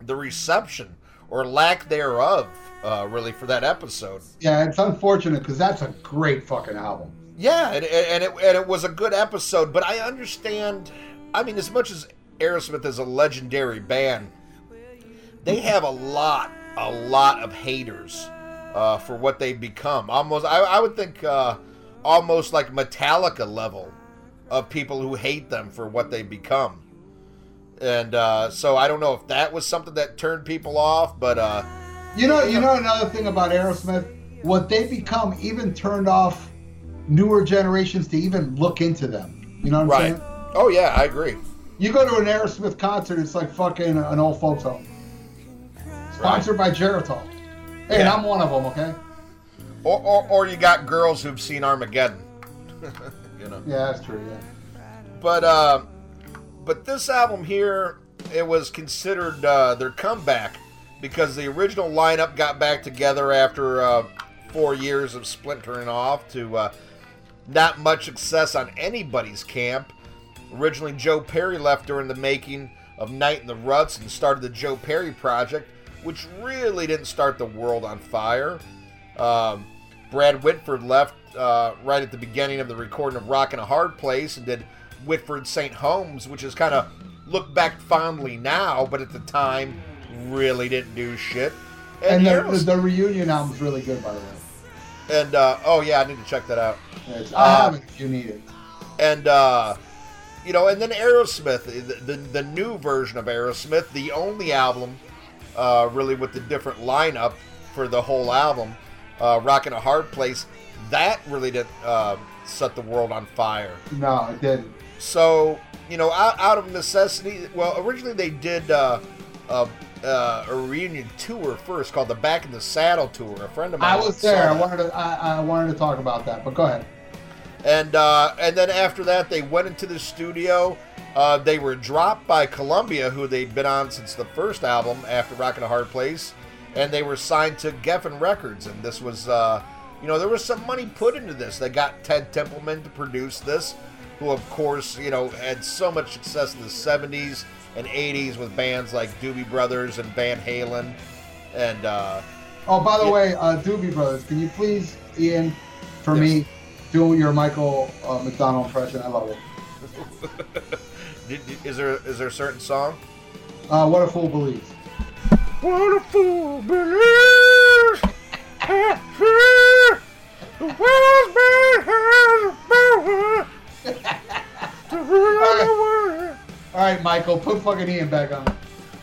the reception or lack thereof, uh, really, for that episode. Yeah, it's unfortunate because that's a great fucking album. Yeah, and, and it and it was a good episode, but I understand. I mean, as much as Aerosmith is a legendary band, they have a lot, a lot of haters uh, for what they've become. Almost, I, I would think, uh, almost like Metallica level of people who hate them for what they've become. And uh, so I don't know if that was something that turned people off, but uh, You know, you know another thing about Aerosmith, what they become even turned off newer generations to even look into them. You know what I'm Right. saying? Oh yeah, I agree. You go to an Aerosmith concert, it's like fucking an old folks home. Sponsored by Geritol. Hey, and Yeah. I'm one of them, okay? Or, or, or you got girls who've seen Armageddon. (laughs) you know. Yeah, that's true, yeah. But uh, but this album here, it was considered uh, their comeback because the original lineup got back together after uh, four years of splintering off to uh, not much success on anybody's camp. Originally, Joe Perry left during the making of Night in the Ruts and started the Joe Perry Project, which really didn't start the world on fire. Um, Brad Whitford left uh, right at the beginning of the recording of Rock in a Hard Place and did Whitford St. Holmes, which is kind of looked back fondly now, but at the time really didn't do shit. And the, Aeros- the, the reunion album's really good, by the way. and uh, oh yeah, I need to check that out. It's, Uh, I have it if you need it. and uh, you know, and then Aerosmith, the, the the new version of Aerosmith, the only album uh, really with the different lineup for the whole album, uh, "Rock in a Hard Place," that really did uh, set the world on fire. No, it didn't. So you know, out, out of necessity, well, originally they did uh, a, uh, a reunion tour first called the Back in the Saddle tour. A friend of mine I was there. I wanted to. I, I wanted to talk about that, but go ahead. and uh, and then after that they went into the studio. Uh, they were dropped by Columbia, who they'd been on since the first album after Rock in a Hard Place, and they were signed to Geffen Records. And this was, uh, you know, there was some money put into this. They got Ted Templeman to produce this, who of course, you know, had so much success in the '70s and '80s with bands like Doobie Brothers and Van Halen, and uh, Oh, by the Yeah. way, uh, Doobie Brothers, can you please, Ian, for Yes. me, do your Michael uh, McDonald impression? I love it. (laughs) did, is there is there a certain song? Uh, what a fool believes. What a fool believes. The has power to rule the world. All right, Michael, put fucking Ian back on.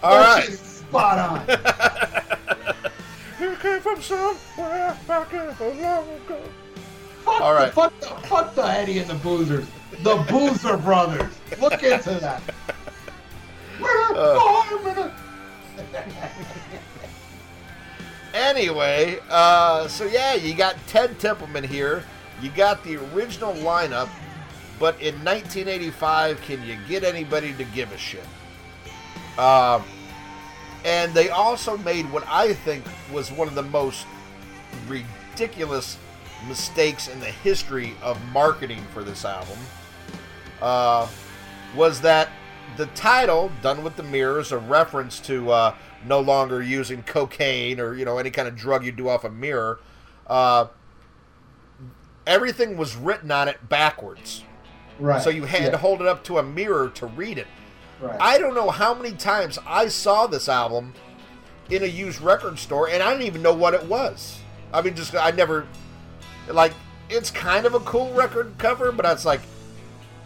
All That right. Spot on. (laughs) You came from somewhere back in the long ago. fuck, All right. the, fuck, the, fuck the Eddie and the Boozers. The Boozer Brothers. Look into that. Uh. Anyway, uh, so yeah, you got Ted Templeman here. You got the original lineup, but in 1985, can you get anybody to give a shit? Um, and they also made what I think was one of the most ridiculous mistakes in the history of marketing for this album. Uh, was that the title, Done with the Mirrors, a reference to uh, no longer using cocaine or, you know, any kind of drug you do off a mirror. Uh, everything was written on it backwards. Right. So you had yeah, to hold it up to a mirror to read it. Right. I don't know how many times I saw this album in a used record store and I didn't even know what it was. I mean, just, I never, like, it's kind of a cool record cover, but it's like,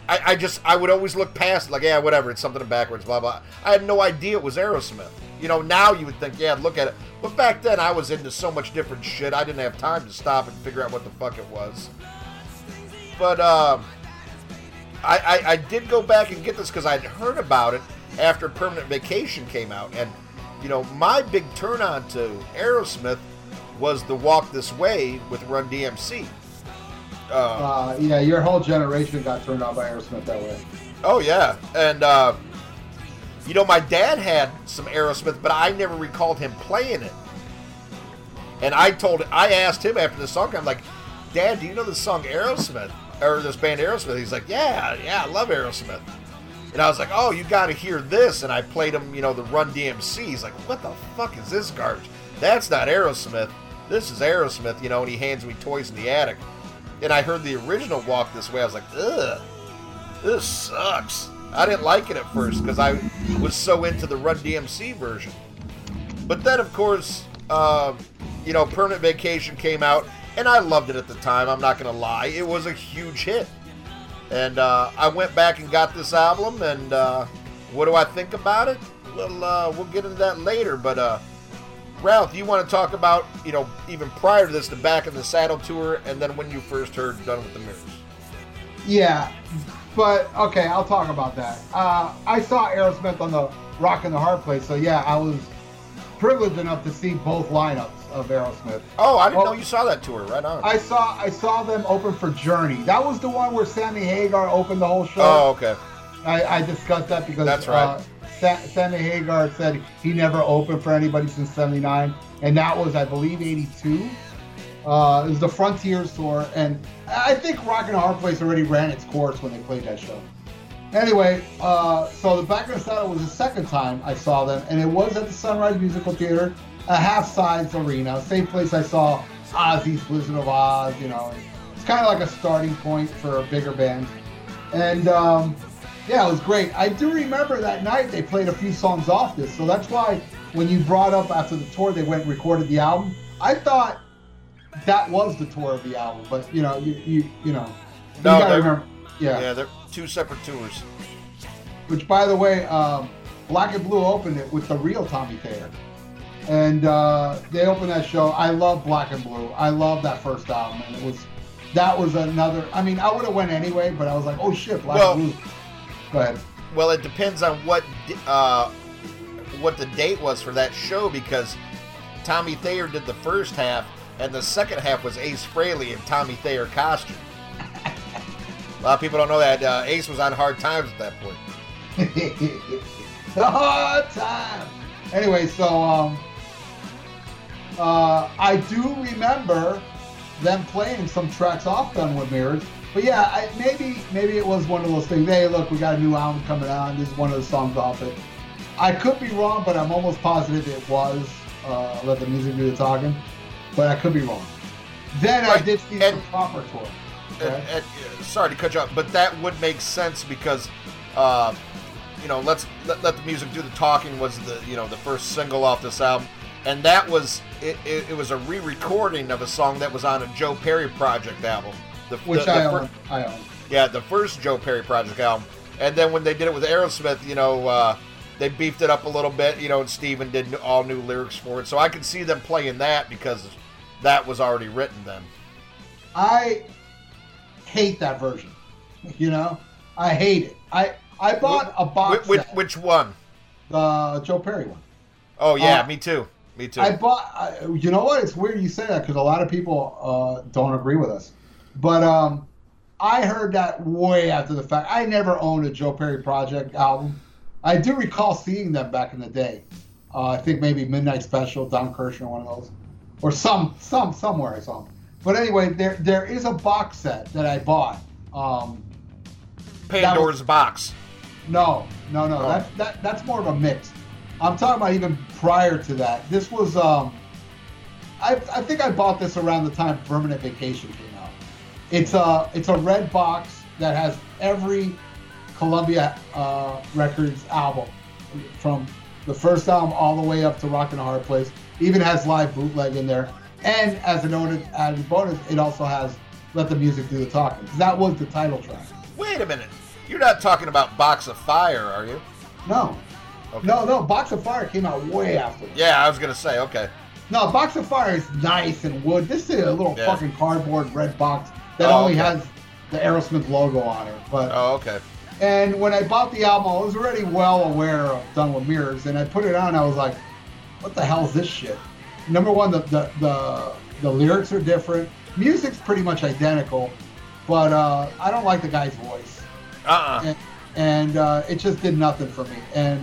I, I just, I would always look past, like, yeah, whatever, it's something backwards, blah, blah. I had no idea it was Aerosmith. You know, now you would think, yeah, look at it. But back then, I was into so much different shit, I didn't have time to stop and figure out what the fuck it was. But, um, I, I, I did go back and get this because I'd heard about it after Permanent Vacation came out. And, you know, my big turn on to Aerosmith was the Walk This Way with Run DMC. Uh, uh, yeah, your whole generation got turned on by Aerosmith that way. oh, yeah. And, uh, you know, my dad had some Aerosmith, but I never recalled him playing it. And I told, I asked him after the song, I'm like, Dad, do you know the song Aerosmith? Or this band Aerosmith? He's like, Yeah, yeah, I love Aerosmith. And I was like, Oh, you got to hear this. And I played him, you know, the Run DMC. He's like, What the fuck is this garbage? That's not Aerosmith. This is Aerosmith, you know, and he hands me toys in the attic. And I heard the original Walk This Way. I was like, Ugh, this sucks. I didn't like it at first because I was so into the Run DMC version. But then, of course, uh, you know, Permanent Vacation came out, and I loved it at the time. I'm not going to lie. It was a huge hit. And uh, I went back and got this album, and uh, what do I think about it? Well, uh, we'll get into that later. But uh, Ralph, you want to talk about you know even prior to this, the Back in the Saddle tour, and then when you first heard Done with the Mirrors. Yeah, but okay, I'll talk about that. Uh, I saw Aerosmith on the Rock and the Hard Place, so yeah, I was privileged enough to see both lineups of Aerosmith. Oh, I didn't Oh. know you saw that tour. Right on. I saw I saw them open for Journey. That was the one where Sammy Hagar opened the whole show. oh, okay. I, I discussed that because That's right. uh, Sammy Hagar said he never opened for anybody since '79, and that was, I believe, '82. Uh, it was the Frontiers tour, and I think Rock and Hard Place already ran its course when they played that show. Anyway, uh, so the Back in the Saddle was the second time I saw them, and it was at the Sunrise Musical Theater, a half-size arena, same place I saw Ozzy's Blizzard of Oz. You know, it's kind of like a starting point for a bigger band, and um, yeah, it was great. I do remember that night they played a few songs off this, so that's why when you brought up after the tour they went and recorded the album, I thought that was the tour of the album. But you know, you you you know, you No, gotta they're- remember, yeah. Yeah, they're two separate tours. Which, by the way, um, Black and Blue opened it with the real Tommy Thayer, and uh, they opened that show. I love Black and Blue. I love that first album, and it was that was another. I mean, I would have went anyway, but I was like, oh shit, Black Well- and Blue. Go ahead. Well, it depends on what uh, what the date was for that show because Tommy Thayer did the first half, and the second half was Ace Frehley in Tommy Thayer costume. (laughs) A lot of people don't know that uh, Ace was on hard times at that point. the (laughs) hard time. Anyway, so um, uh, I do remember them playing some tracks off Done with Mirrors. But yeah, I, maybe maybe it was one of those things. Hey, look, we got a new album coming out. This is one of the songs off it. I could be wrong, but I'm almost positive it was uh, Let the Music Do the Talking. But I could be wrong. Then I did see and- the proper tour. And- Okay? and, uh, sorry to cut you off, but that would make sense because, uh, you know, let's let, let the music do the talking was the you know the first single off this album, and that was it. It, it was a re-recording of a song that was on a Joe Perry Project album. The, Which the- I the fir- own. I own. Yeah, the first Joe Perry Project album. And then when they did it with Aerosmith, you know, uh, they beefed it up a little bit, you know, and Steven did all new lyrics for it. So I could see them playing that because that was already written then. I hate that version. You know, I hate it. I I bought a box Which, which, set, which one? the Joe Perry one. Oh, yeah, Uh, me too. Me too. I bought. I, you know what? It's weird you say that because a lot of people uh, don't agree with us. But um, I heard that way after the fact. I never owned a Joe Perry Project album. I do recall seeing them back in the day. Uh, I think maybe Midnight Special, Don Kirshner, one of those, or some some somewhere I saw them. But anyway, there there is a box set that I bought. Um, Pandora's Box. no, no, no. Oh. That, that that's more of a mix. I'm talking about even prior to that. This was um, I, I think I bought this around the time Permanent Vacation came. It's a it's a red box that has every Columbia uh, Records album from the first album all the way up to Rock and a Hard Place. Even has live bootleg in there, and as an added, added bonus, it also has Let the Music Do the Talking. That was the title track. Wait a minute. You're not talking about Box of Fire, are you? No, Okay. no, no. Box of Fire came out way after. that. Yeah, I was to say, okay. No, Box of Fire is nice and wood. This is a little Yeah. fucking cardboard red box that Oh, only okay. has the Aerosmith logo on it. But Oh, okay. and when I bought the album, I was already well aware of Done with Mirrors, and I put it on. I was like, "What the hell is this shit?" Number one, the the the, the lyrics are different. Music's pretty much identical, but uh, I don't like the guy's voice Uh-uh. and, and uh, it just did nothing for me. And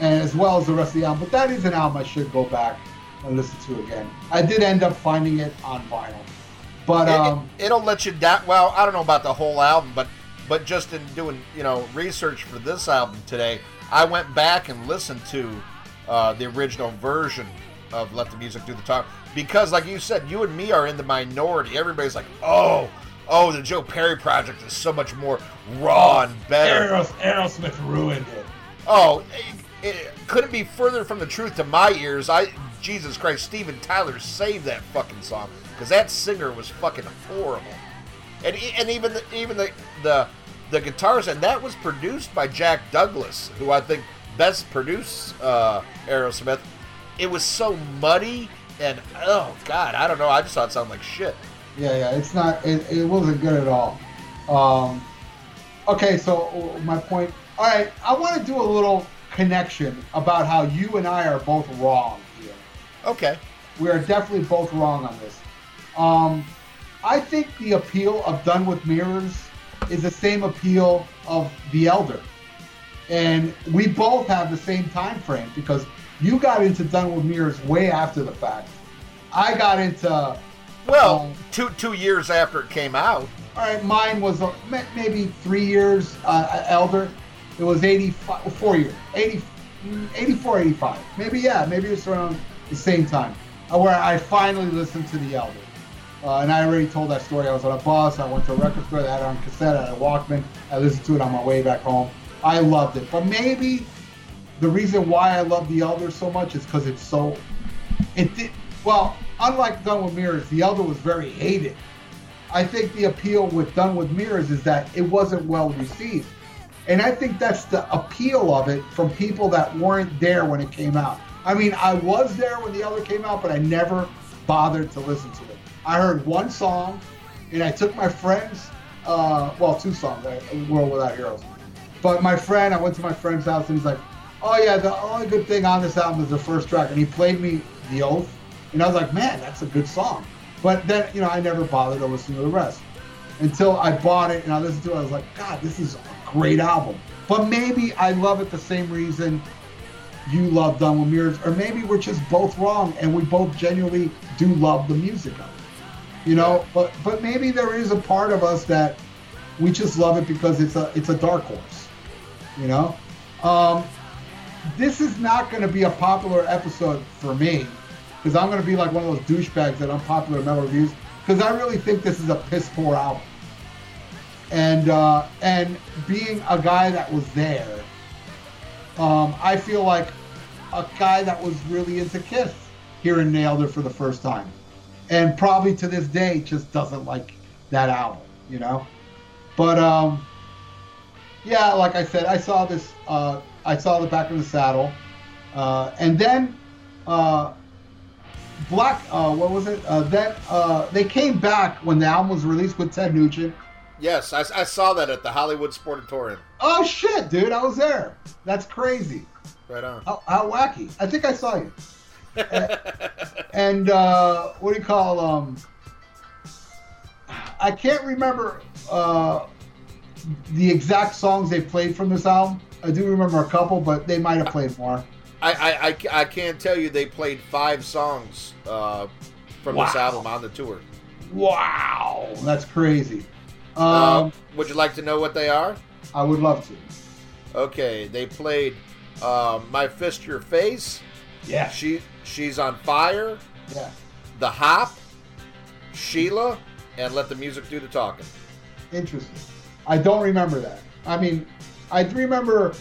and as well as the rest of the album. But that is an album I should go back and listen to again. I did end up finding it on vinyl, but um, it, will let you down. Well, I don't know about the whole album, but but just in doing you know research for this album today, I went back and listened to uh, the original version of "Let the Music Do the Talk" because, like you said, you and me are in the minority. Everybody's like, "Oh, oh, the Joe Perry project is so much more raw and better." Aeros, Aerosmith ruined it. Oh, it, it couldn't be further from the truth to my ears. I, Jesus Christ, Steven Tyler saved that fucking song because that singer was fucking horrible, and and even the, even the the the guitars and that was produced by Jack Douglas, who I think best produced uh, Aerosmith. it was so muddy and oh god, I don't know. I just thought it sounded like shit. Yeah, yeah, it's not. It, it wasn't good at all. Um, okay, so uh, my point. All right, I want to do a little connection about how you and I are both wrong here. Okay. We are definitely both wrong on this. Um, I think the appeal of Done with Mirrors is the same appeal of The Elder, and we both have the same time frame because you got into Done with Mirrors way after the fact. I got into Well, Um, two two years after it came out. All right, mine was uh, maybe three years uh, elder. It was 85, four years, 80, mm, 84, 85. Maybe, yeah, maybe it's around the same time uh, where I finally listened to The Elder. Uh, and I already told that story. I was on a bus. I went to a record store. They had it on cassette. I had a Walkman. I listened to it on my way back home. I loved it. But maybe the reason why I love The Elder so much is because it's so. It did well. Unlike Done with Mirrors, The Elder was very hated. I think the appeal with Done with Mirrors is that it wasn't well received. And I think that's the appeal of it from people that weren't there when it came out. I mean, I was there when the other came out, but I never bothered to listen to it. I heard one song, and I took my friends, uh, well, two songs, uh, World Without Heroes. But my friend, I went to my friend's house, and he's like, oh yeah, the only good thing on this album is the first track. And he played me The Oath, and I was like, man, that's a good song. But then, you know, I never bothered to listen to the rest until I bought it and I listened to it. I was like, God, this is a great album. But maybe I love it the same reason you love with Mirrors, or maybe we're just both wrong and we both genuinely do love the music of it. You know, but but maybe there is a part of us that we just love it because it's a it's a dark horse. You know, um, this is not going to be a popular episode for me because I'm going to be like one of those douchebags that unpopular metal reviews because I really think this is a piss poor album. And uh, and being a guy that was there, um, I feel like a guy that was really into Kiss hearing Nailed It for the first time, and probably to this day just doesn't like that album, you know. But um, yeah, like I said, I saw this. Uh, I saw the back of the saddle, uh, and then uh, Black. Uh, what was it? Uh, then uh, they came back when the album was released with Ted Nugent. Yes, I, I saw that at the Hollywood Sportatorium. Oh shit, dude! I was there. That's crazy. Right on. How, how wacky! I think I saw you. And uh, what do you call um? I can't remember uh, the exact songs they played from this album. I do remember a couple, but they might have played more. I, I, I, I can't tell you they played five songs uh, from this album on the tour. Wow, that's crazy. Um, Uh, would you like to know what they are? I would love to. Okay, they played uh, "My Fist Your Face," Yeah, "She She's on Fire," yeah. "The Hop," "Sheila," and "Let the Music Do the Talking." Interesting. I don't remember that. I mean, I do remember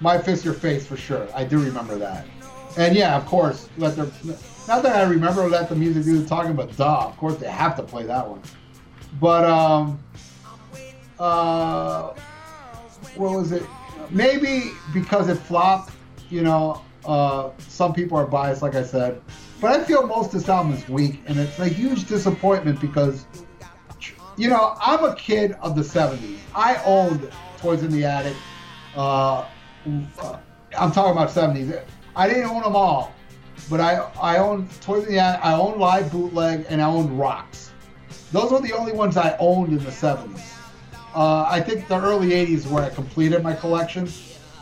my fist your face for sure. I do remember that. And yeah, of course, let the not that I remember let the music do the talking, but duh, of course they have to play that one. But um, uh, what was it? Maybe because it flopped. You know, uh, some people are biased, like I said. But I feel most of this album is weak, and it's a huge disappointment because you know, I'm a kid of the 70s. I owned Toys in the Attic. Uh, uh, I'm talking about 70s. I didn't own them all, but I, I owned Toys in the Attic. I owned Live Bootleg, and I owned Rocks. Those were the only ones I owned in the 70s. Uh, I think the early 80s is where I completed my collection.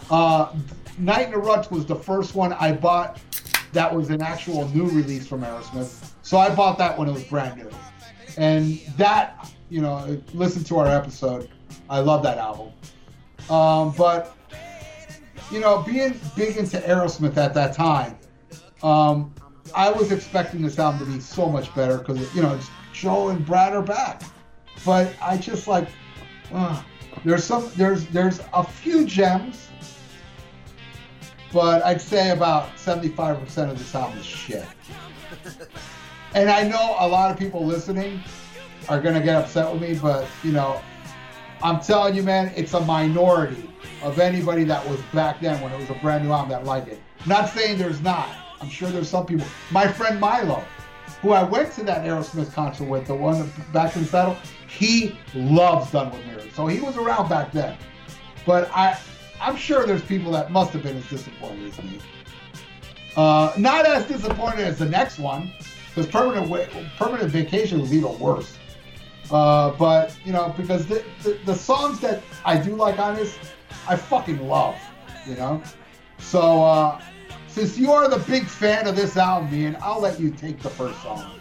Uh, Night in the Ruts was the first one I bought that was an actual new release from Aerosmith. So I bought that when it was brand new. And that, you know, listen to our episode. I love that album. Um, but, you know, being big into Aerosmith at that time, um, I was expecting this album to be so much better because, you know, Joe and Brad are back. But I just like, uh, there's some, there's, there's a few gems, but I'd say about 75% of this album is shit. and I know a lot of people listening are going to get upset with me, but, you know, I'm telling you, man, it's a minority of anybody that was back then when it was a brand new album that liked it. Not saying there's not. I'm sure there's some people. My friend Milo, who I went to that Aerosmith concert with, the one back in the Saddle, he loves Done with Mirrors. So he was around back then. But I, I'm sure there's people that must have been as disappointed as me. Uh, not as disappointed as the next one, because permanent Wa- permanent vacation was even worse. Uh, but you know, because the, the the songs that I do like on this, I fucking love. You know, so uh, since you are the big fan of this album, Ian, I'll let you take the first song.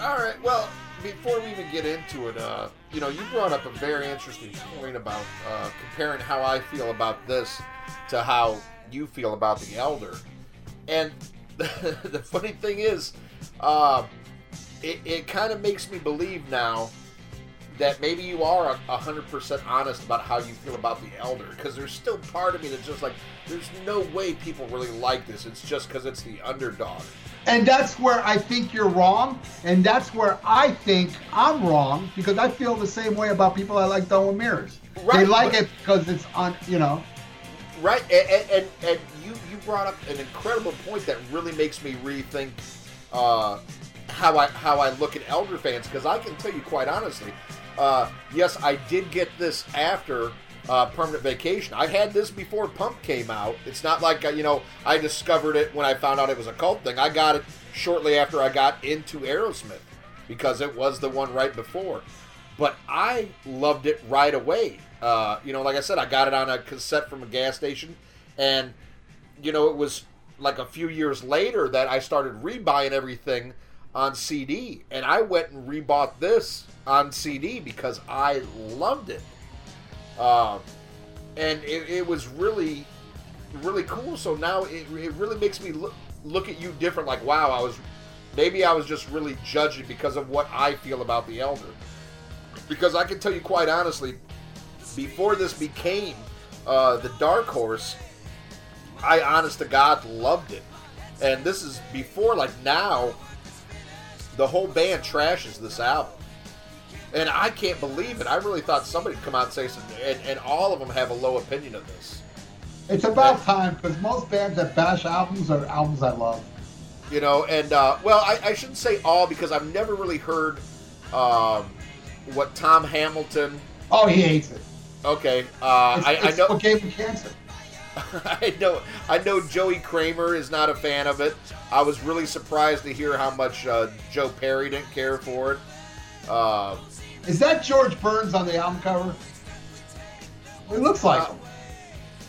All right. Well, before we even get into it, uh, you know, you brought up a very interesting point about uh, comparing how I feel about this to how you feel about the Elder. And (laughs) the funny thing is, uh, it, it kind of makes me believe now that maybe you are a hundred percent honest about how you feel about the Elder, because there's still part of me that's just like, there's no way people really like this. It's just because it's the underdog. And that's where I think you're wrong, and that's where I think I'm wrong because I feel the same way about people I like Done with Mirrors. they like it because it's on, you know. Right, and, and, and, and you, you brought up an incredible point that really makes me rethink uh, how I how I look at Elder fans because I can tell you quite honestly, uh, yes, I did get this after uh, Permanent Vacation. I've had this before Pump came out. It's not like uh, you know I discovered it when I found out it was a cult thing. I got it shortly after I got into Aerosmith because it was the one right before. But I loved it right away. Uh, you know, like I said, I got it on a cassette from a gas station, and you know, it was like a few years later that I started rebuying everything on CD, and I went and rebought this on CD because I loved it. Um, and it, it was really, really cool. So now it, it really makes me look, look at you different. Like, wow, I was maybe I was just really judging because of what I feel about the Elder. Because I can tell you quite honestly, before this became uh, the Dark Horse, I honest to God loved it. And this is before, like now, the whole band trashes this album. And I can't believe it. I really thought somebody'd come out and say something, and, and all of them have a low opinion of this. It's about time because most bands that bash albums are albums I love. You know, and uh, well, I, I shouldn't say all because I've never really heard um, what Tom Hamilton. Oh, he hates it. Okay, uh, It's, I, I know. what gave him cancer. (laughs) I know. I know Joey Kramer is not a fan of it. I was really surprised to hear how much uh, Joe Perry didn't care for it. Uh, Is that George Burns on the album cover? It looks like Uh, him.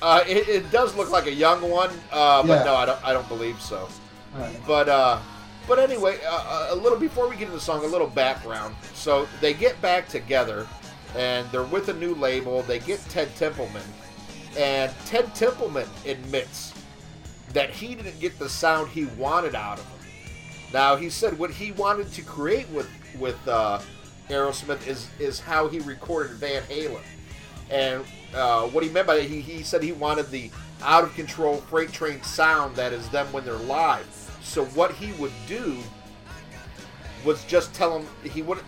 uh, it, it does look like a young one, uh, but Yeah. no, I don't. I don't believe so. Right. But uh, but anyway, uh, a little before we get into the song, a little background. So they get back together, and they're with a new label. They get Ted Templeman, and Ted Templeman admits that he didn't get the sound he wanted out of him. Now he said what he wanted to create with with uh, Aerosmith is is how he recorded Van Halen, and uh, what he meant by that, he, he said he wanted the out of control freight train sound that is them when they're live. So what he would do was just tell him he would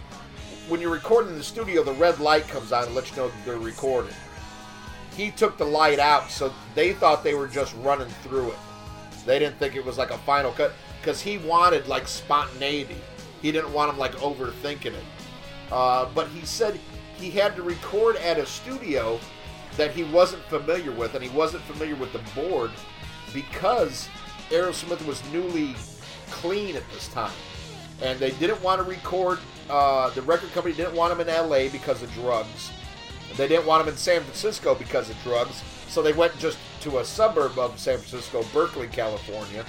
when you're recording in the studio, the red light comes on and lets you know they're recording. He took the light out, so they thought they were just running through it. They didn't think it was like a final cut because he wanted like spontaneity. He didn't want them like overthinking it. Uh, but he said he had to record at a studio that he wasn't familiar with, and he wasn't familiar with the board because Aerosmith was newly clean at this time, and they didn't want to record. Uh, the record company didn't want him in L.A. because of drugs. They didn't want him in San Francisco because of drugs, so they went just to a suburb of San Francisco, Berkeley, California,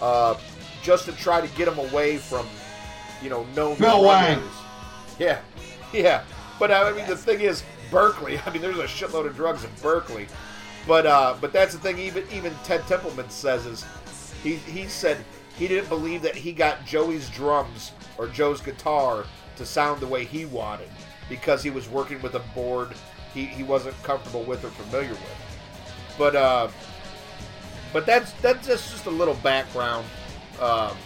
uh, just to try to get him away from, you know, known Wang. (laughs) Yeah, yeah. But I mean, the thing is, Berkeley. (laughs) I mean, there's a shitload of drugs in Berkeley. But uh, but that's the thing. Even even Ted Templeman says is he he said he didn't believe that he got Joey's drums or Joe's guitar to sound the way he wanted because he was working with a board he, he wasn't comfortable with or familiar with. But uh, but that's that's just just a little background. Um,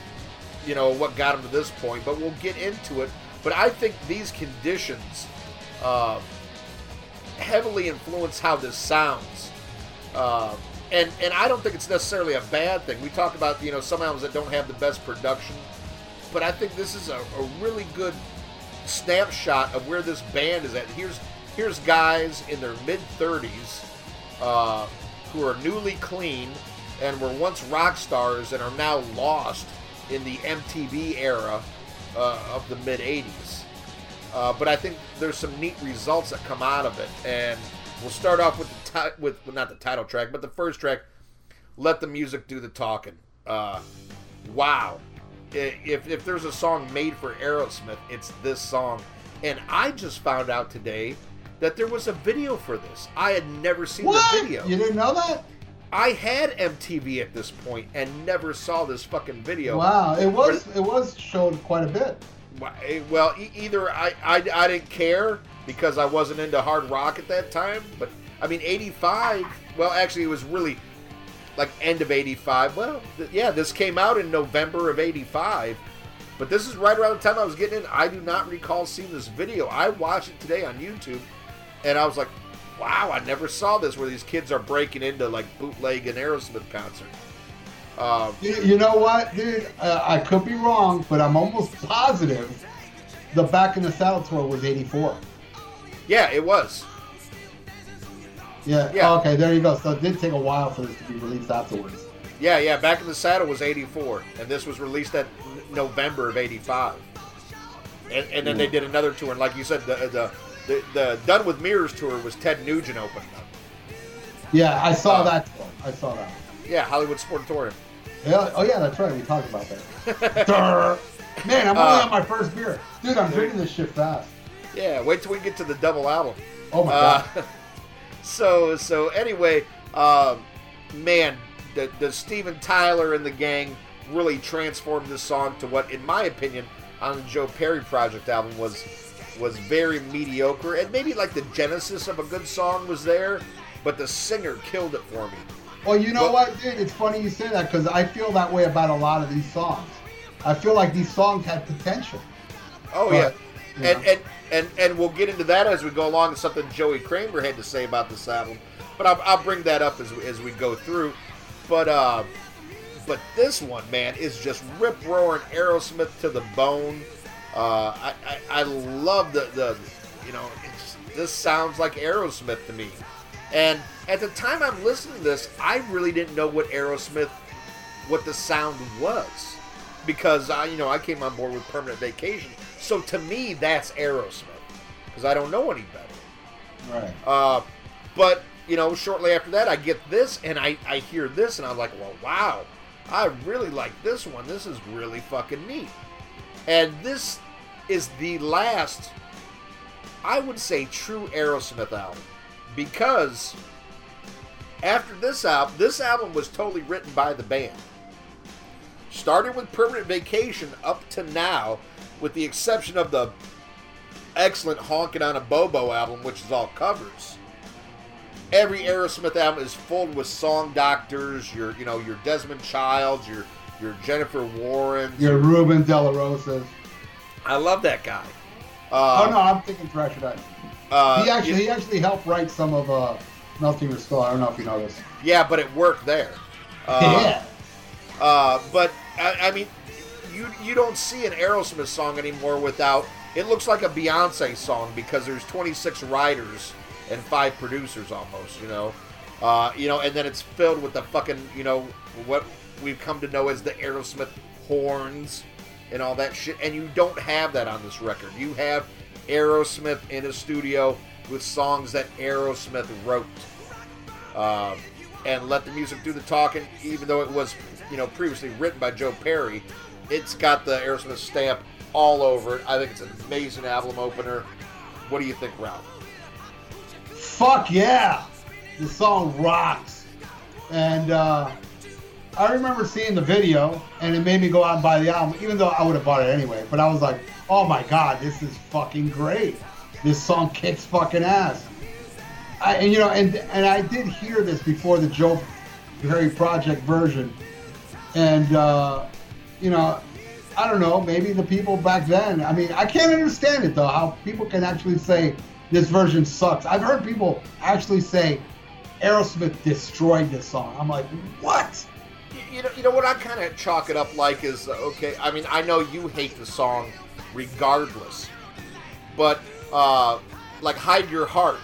you know what got him to this point, but we'll get into it. But I think these conditions um, heavily influence how this sounds. Um, and and I don't think it's necessarily a bad thing. We talk about you know some albums that don't have the best production, but I think this is a, a really good snapshot of where this band is at. Here's here's guys in their mid 30s uh, who are newly clean and were once rock stars and are now lost in the MTV era uh, of the mid 80s. Uh, but I think there's some neat results that come out of it, and we'll start off with the ti- with well, not the title track, but the first track. Let the music do the talking. Uh, wow, if if there's a song made for Aerosmith, it's this song. And I just found out today that there was a video for this. I had never seen What? the video. You didn't know that? I had MTV at this point and never saw this fucking video. Wow, it was it was showed quite a bit. Eh, Well, either I, I I didn't care because I wasn't into hard rock at that time, but I mean '85. Well, actually, it was really like end of '85. Well, th- yeah, this came out in November of '85, but this is right around the time I was getting in. I do not recall seeing this video. I watched it today on YouTube, and I was like, "Wow, I never saw this where these kids are breaking into like bootleg an Aerosmith concert." Um, You, you know what, dude? Uh, I could be wrong, but I'm almost positive the Back in the Saddle tour was '84. yeah, it was. Yeah. Yeah. Okay, there you go. So it did take a while for this to be released afterwards. Yeah, yeah. Back in the Saddle was '84, and this was released at November of '85. And, and then they did another tour, and like you said, the the the, the Done with Mirrors tour was Ted Nugent opening up. Yeah, I saw Uh, that. Tour. I saw that. Yeah, Hollywood Sportatorium. Yeah, oh yeah, that's right. We talked about that. Man, I'm only Uh, on my first beer, dude. I'm drinking this shit fast. Yeah, wait till we get to the double album. Oh my Uh, god. (laughs) so so anyway, um, man, the the Steven Tyler and the gang really transformed this song to what, in my opinion, on the Joe Perry Project album was was very mediocre, and maybe like the genesis of a good song was there, but the singer killed it for me. Well, you know Well- what, dude? It's funny you say that because I feel that way about a lot of these songs. I feel like these songs had potential. Oh But, yeah, and, know. and and and we'll get into that as we go along. Something Joey Kramer had to say about this album, but I'll, I'll bring that up as we, as we go through. But uh, but this one, man, is just rip roaring Aerosmith to the bone. Uh, I, I I love the the you know it's, this sounds like Aerosmith to me. And at the time I'm listening to this, I really didn't know what Aerosmith, what the sound was, because I, you know, I came on board with Permanent Vacation. So to me, that's Aerosmith, because I don't know any better. Right. Uh, but you know, shortly after that, I get this, and I I hear this, and I'm like, well, wow, I really like this one. This is really fucking neat. And this is the last, I would say, true Aerosmith album, because after this album, this album was totally written by the band. Started with Permanent Vacation up to now, with the exception of the excellent Honkin' on a Bobo album, which is all covers. Every Aerosmith album is filled with song doctors, your you know, your Desmond Childs, your your Jennifer Warren. Your Ruben De La Rosas. I love that guy. Uh, oh no, I'm thinking Thrash or Die. uh, he actually he actually helped write some of uh, Melting Your Skull. I don't know if you know this. yeah, but it worked there. Uh, yeah. Uh, but I, I mean, you you don't see an Aerosmith song anymore without. It looks like a Beyonce song because there's 26 writers and five producers almost. You know, uh, you know, and then it's filled with the fucking you know what we've come to know as the Aerosmith horns and all that shit. And you don't have that on this record. You have Aerosmith in a studio with songs that Aerosmith wrote uh, and let the music do the talking. Even though it was, you know, previously written by Joe Perry, it's got the Aerosmith stamp all over it. I think it's an amazing album opener. What do you think, Ralph? Fuck yeah! The song rocks. And uh, I remember seeing the video, and it made me go out and buy the album, even though I would have bought it anyway. But I was like, oh my god, this is fucking great. This song kicks fucking ass. I, and you know, and and I did hear this before the Joe Perry Project version, and uh, you know, I don't know, maybe the people back then. I mean, I can't understand it though. How people can actually say this version sucks. I've heard people actually say Aerosmith destroyed this song. I'm like, what? You, know, you know what I kind of chalk it up like is okay. I mean, I know you hate the song, regardless, but uh, like "Hide Your Heart,"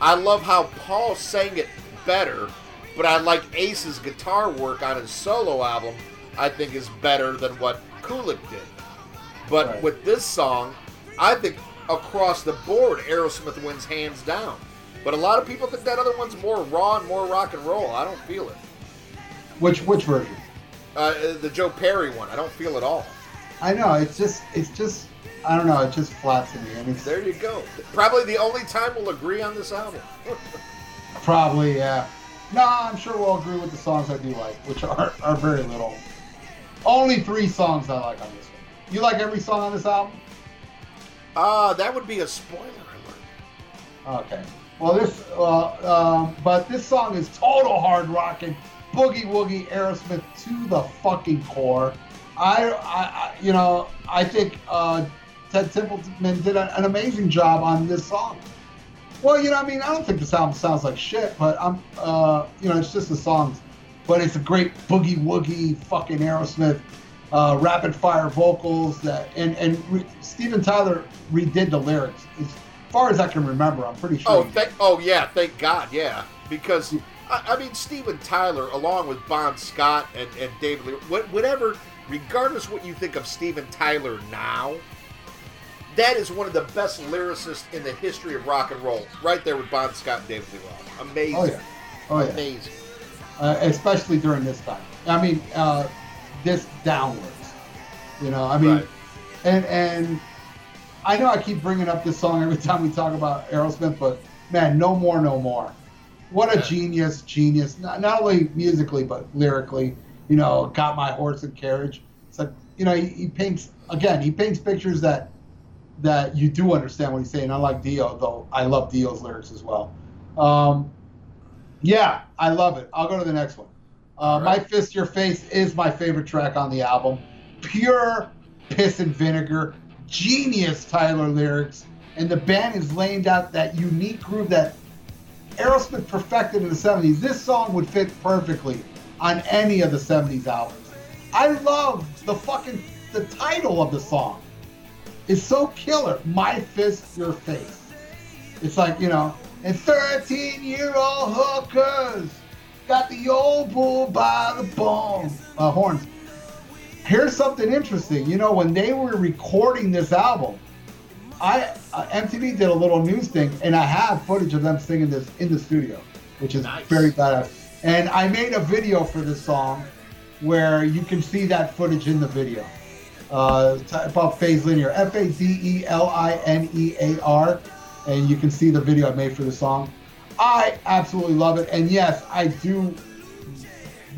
I love how Paul sang it better, but I like Ace's guitar work on his solo album. I think is better than what Kulick did. But Right. with this song, I think across the board, Aerosmith wins hands down. But a lot of people think that other one's more raw and more rock and roll. I don't feel it. Which which version? Uh, the Joe Perry one, I don't feel it at all. I know it's just it's just I don't know. It just flat to me, and it's There you go. Probably the only time we'll agree on this album. (laughs) probably yeah. No, I'm sure we'll agree with the songs I do like, which are are very little. Only three songs I like on this one. You like every song on this album? Ah, that would be a spoiler alert. Okay. Well, this, uh, um, but this song is total hard rocking, boogie woogie Aerosmith to the fucking core. I, I, you know, I think uh, Ted Templeman did an amazing job on this song. Well, you know, I mean, I don't think this album sounds like shit, but I'm, uh, you know, it's just the songs. But it's a great boogie woogie fucking Aerosmith, uh, rapid fire vocals that, and and re- Steven Tyler redid the lyrics. As far as I can remember, I'm pretty sure. Oh, thank, oh yeah, thank God, yeah. Because I, I mean, Steven Tyler, along with Bon Scott and, and David Lee, whatever, regardless what you think of Steven Tyler now, that is one of the best lyricists in the history of rock and roll. Right there with Bon Scott and David Lee Roth. Amazing. oh yeah, oh yeah. Amazing. uh, especially during this time. I mean, uh, this downwards. You know, I mean, Right. and and I know I keep bringing up this song every time we talk about Aerosmith, but man, no more, no more. What a genius, genius! Not, not only musically but lyrically. You know, got my horse and carriage. It's like you know, he, he paints again. He paints pictures that that you do understand what he's saying. Unlike Dio, though, I love Dio's lyrics as well. Um, yeah, I love it. I'll go to the next one. Uh, right. My Fist Your Face is my favorite track on the album. Pure piss and vinegar, genius Tyler lyrics, and the band is laying out that unique groove that Aerosmith perfected in the 70s. This song would fit perfectly on any of the 70s albums. I love the fucking the title of the song. It's so killer. My Fist Your Face. It's like, you know, and 13 year old hookers got the old bull by the bone. Uh, horns. Here's something interesting. You know, when they were recording this album, I uh, MTV did a little news thing, and I have footage of them singing this in the studio, which is Nice. very badass. And I made a video for this song where you can see that footage in the video. Uh, type up Faze Linear, F A Z E L I N E A R, and you can see the video I made for the song. I absolutely love it, and yes, I do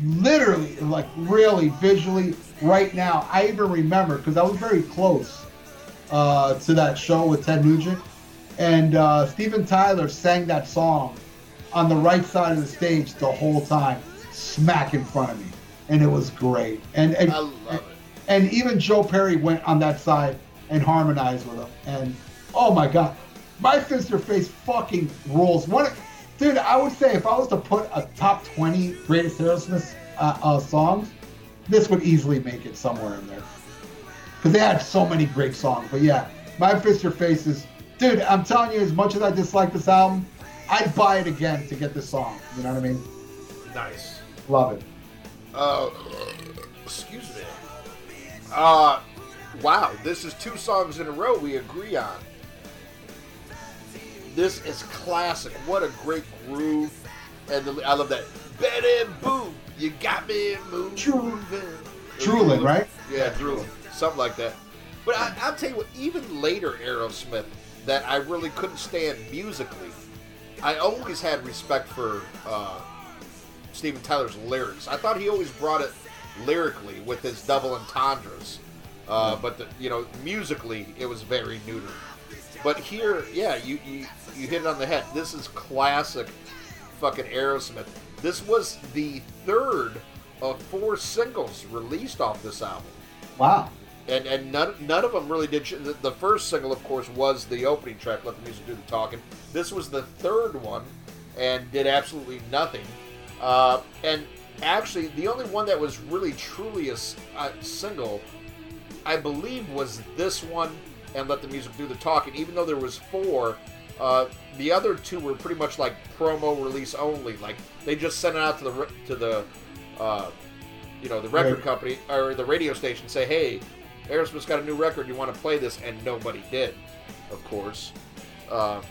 literally, like really visually, right now. I even remember because I was very close uh, to that show with Ted Nugent, and uh, Steven Tyler sang that song on the right side of the stage the whole time, smack in front of me, and it was great. And and, I love it. and even Joe Perry went on that side and harmonized with him, and oh my god, my fist your face fucking rules. One, dude, I would say if I was to put a top twenty greatest Aerosmith uh, uh, songs, this would easily make it somewhere in there because they had so many great songs. But yeah, My Fist Your Face is, dude. I'm telling you, as much as I dislike this album, I'd buy it again to get this song. You know what I mean? Nice. Love it. Uh, excuse me. Uh, wow, this is two songs in a row we agree on. This is classic. What a great groove. And the, I love that. Betty Boop, you got me moving. Drooling, right? Yeah, drooling. Something like that. But I, I'll tell you what, even later Aerosmith, that I really couldn't stand musically, I always had respect for uh, Steven Tyler's lyrics. I thought he always brought it lyrically with his double entendres. Uh, but the, you know, musically, it was very neuter. But here, yeah, you, you you hit it on the head. This is classic, fucking Aerosmith. This was the third of four singles released off this album, Wow. and and none none of them really did. Sh- the, the first single, of course, was the opening track. Let the music do the talking. This was the third one, and did absolutely nothing. Uh, and actually, the only one that was really truly a single, I believe, was this one and Let the Music Do the Talking. Even though there was four, uh, the other two were pretty much like promo release only. Like they just sent it out to the to the uh, you know the record Right. company or the radio station, say, hey, Aerosmith's got a new record. You want to play this? And nobody did, of course. Uh,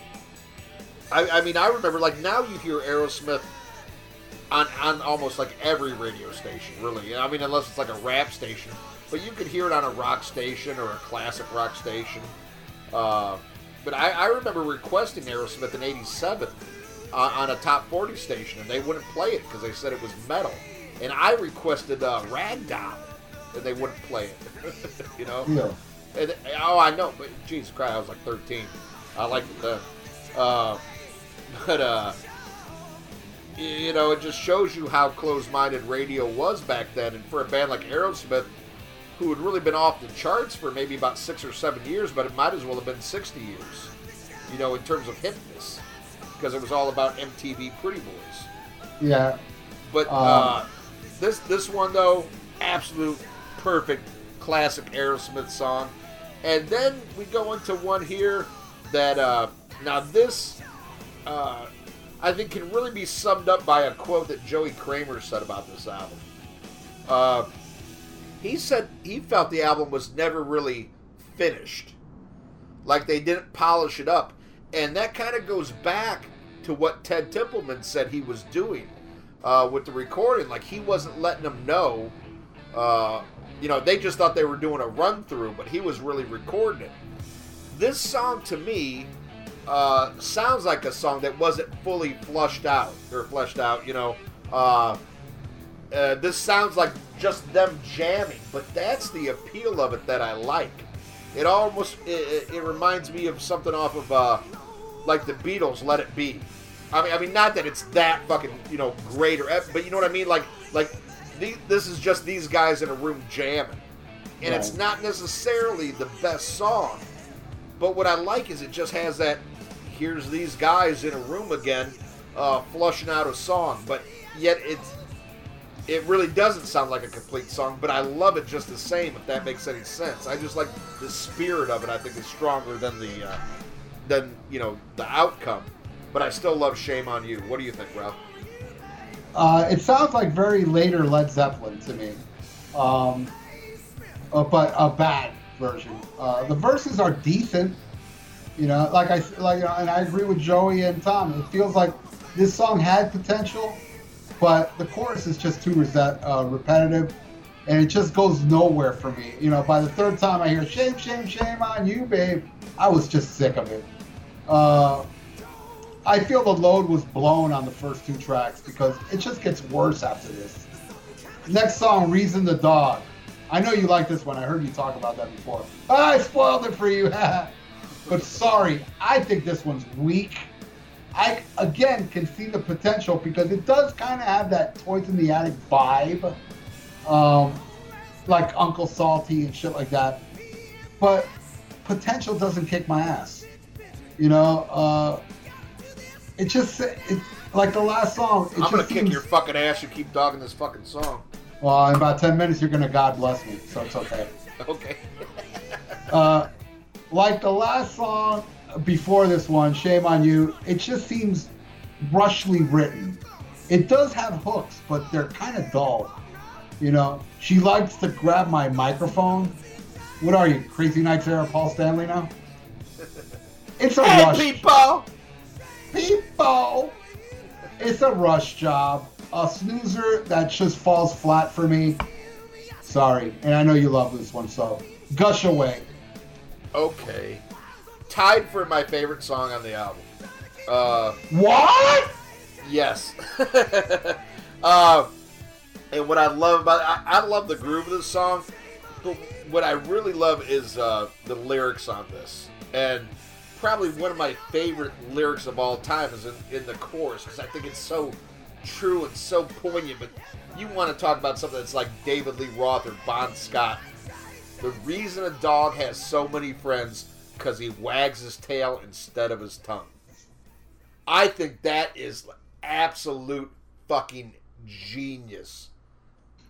I, I mean, I remember like now you hear Aerosmith on on almost like every radio station, really. I mean, unless it's like a rap station, but you could hear it on a rock station or a classic rock station. Uh, but I, I remember requesting Aerosmith in '87 uh, on a top 40 station, and they wouldn't play it because they said it was metal. And I requested uh, Ragdoll, and they wouldn't play it. (laughs) you know. Yeah. And, oh, I know, but Jesus Christ, I was like 13. I liked it then. Uh, (laughs) but, uh, you know, it just shows you how close minded radio was back then. And for a band like Aerosmith, who had really been off the charts for maybe about six or seven years, but it might as well have been 60 years, you know, in terms of hipness, because it was all about MTV Pretty Boys. Yeah. But Um, uh, this this one though, absolute perfect classic Aerosmith song. And then we go into one here that uh, now this uh, I think can really be summed up by a quote that Joey Kramer said about this album. Uh, he said he felt the album was never really finished, like they didn't polish it up, and that kind of goes back to what Ted Templeman said he was doing uh, with the recording. Like he wasn't letting them know. Uh, you know, they just thought they were doing a run through, but he was really recording it. This song to me uh, sounds like a song that wasn't fully flushed out or fleshed out. You know, uh, this sounds like just them jamming, but that's the appeal of it that I like. It almost it, it- it reminds me of something off of uh, like the Beatles, "Let It Be." I mean, I mean, not that it's that fucking you know great or, but you know what I mean. Like, like the, this is just these guys in a room jamming, and it's not necessarily the best song. But what I like is it just has that. Here's these guys in a room again, uh, flushing out a song, but yet it's it really doesn't sound like a complete song, but I love it just the same. If that makes any sense, I just like the spirit of it. I think is stronger than the uh, than you know the outcome. But I still love "Shame on You." What do you think, Ralph? Uh, it sounds like very later Led Zeppelin to me, um, uh, but a bad version. Uh, the verses are decent, you know. Like I like, you know, and I agree with Joey and Tom. It feels like this song had potential, but the chorus is just too uh, repetitive, and it just goes nowhere for me. You know, by the third time I hear "Shame, shame, shame on you, babe," I was just sick of it. Uh, I feel the load was blown on the first two tracks because it just gets worse after this. Next song, Reason the Dog. I know you like this one. I heard you talk about that before. I spoiled it for you. (laughs) but sorry, I think this one's weak. I, again, can see the potential because it does kind of have that Toys in the Attic vibe. Um, like Uncle Salty and shit like that. But potential doesn't kick my ass. You know, uh, it just it like the last song. I'm gonna kick seems, your fucking ass. You keep dogging this fucking song. Well, in about ten minutes, you're gonna God bless me, so it's okay. (laughs) Okay. Uh, like the last song before this one, "Shame on You," it just seems rushly written. It does have hooks, but they're kind of dull. You know, she likes to grab my microphone. What are you, Crazy Nights era Paul Stanley now? (laughs) It's a rush. people. people. It's a rush job. A snoozer that just falls flat for me. Sorry, and I know you love this one, so gush away. Okay. Tied for my favorite song on the album. Uh, What? yes. (laughs) uh, and what I love about I, I love the groove of this song. But what I really love is uh, the lyrics on this, and probably one of my favorite lyrics of all time is in, in the chorus because I think it's so true and so poignant. But you want to talk about something that's like David Lee Roth or Bon Scott. The reason a dog has so many friends because he wags his tail instead of his tongue. I think that is absolute fucking genius,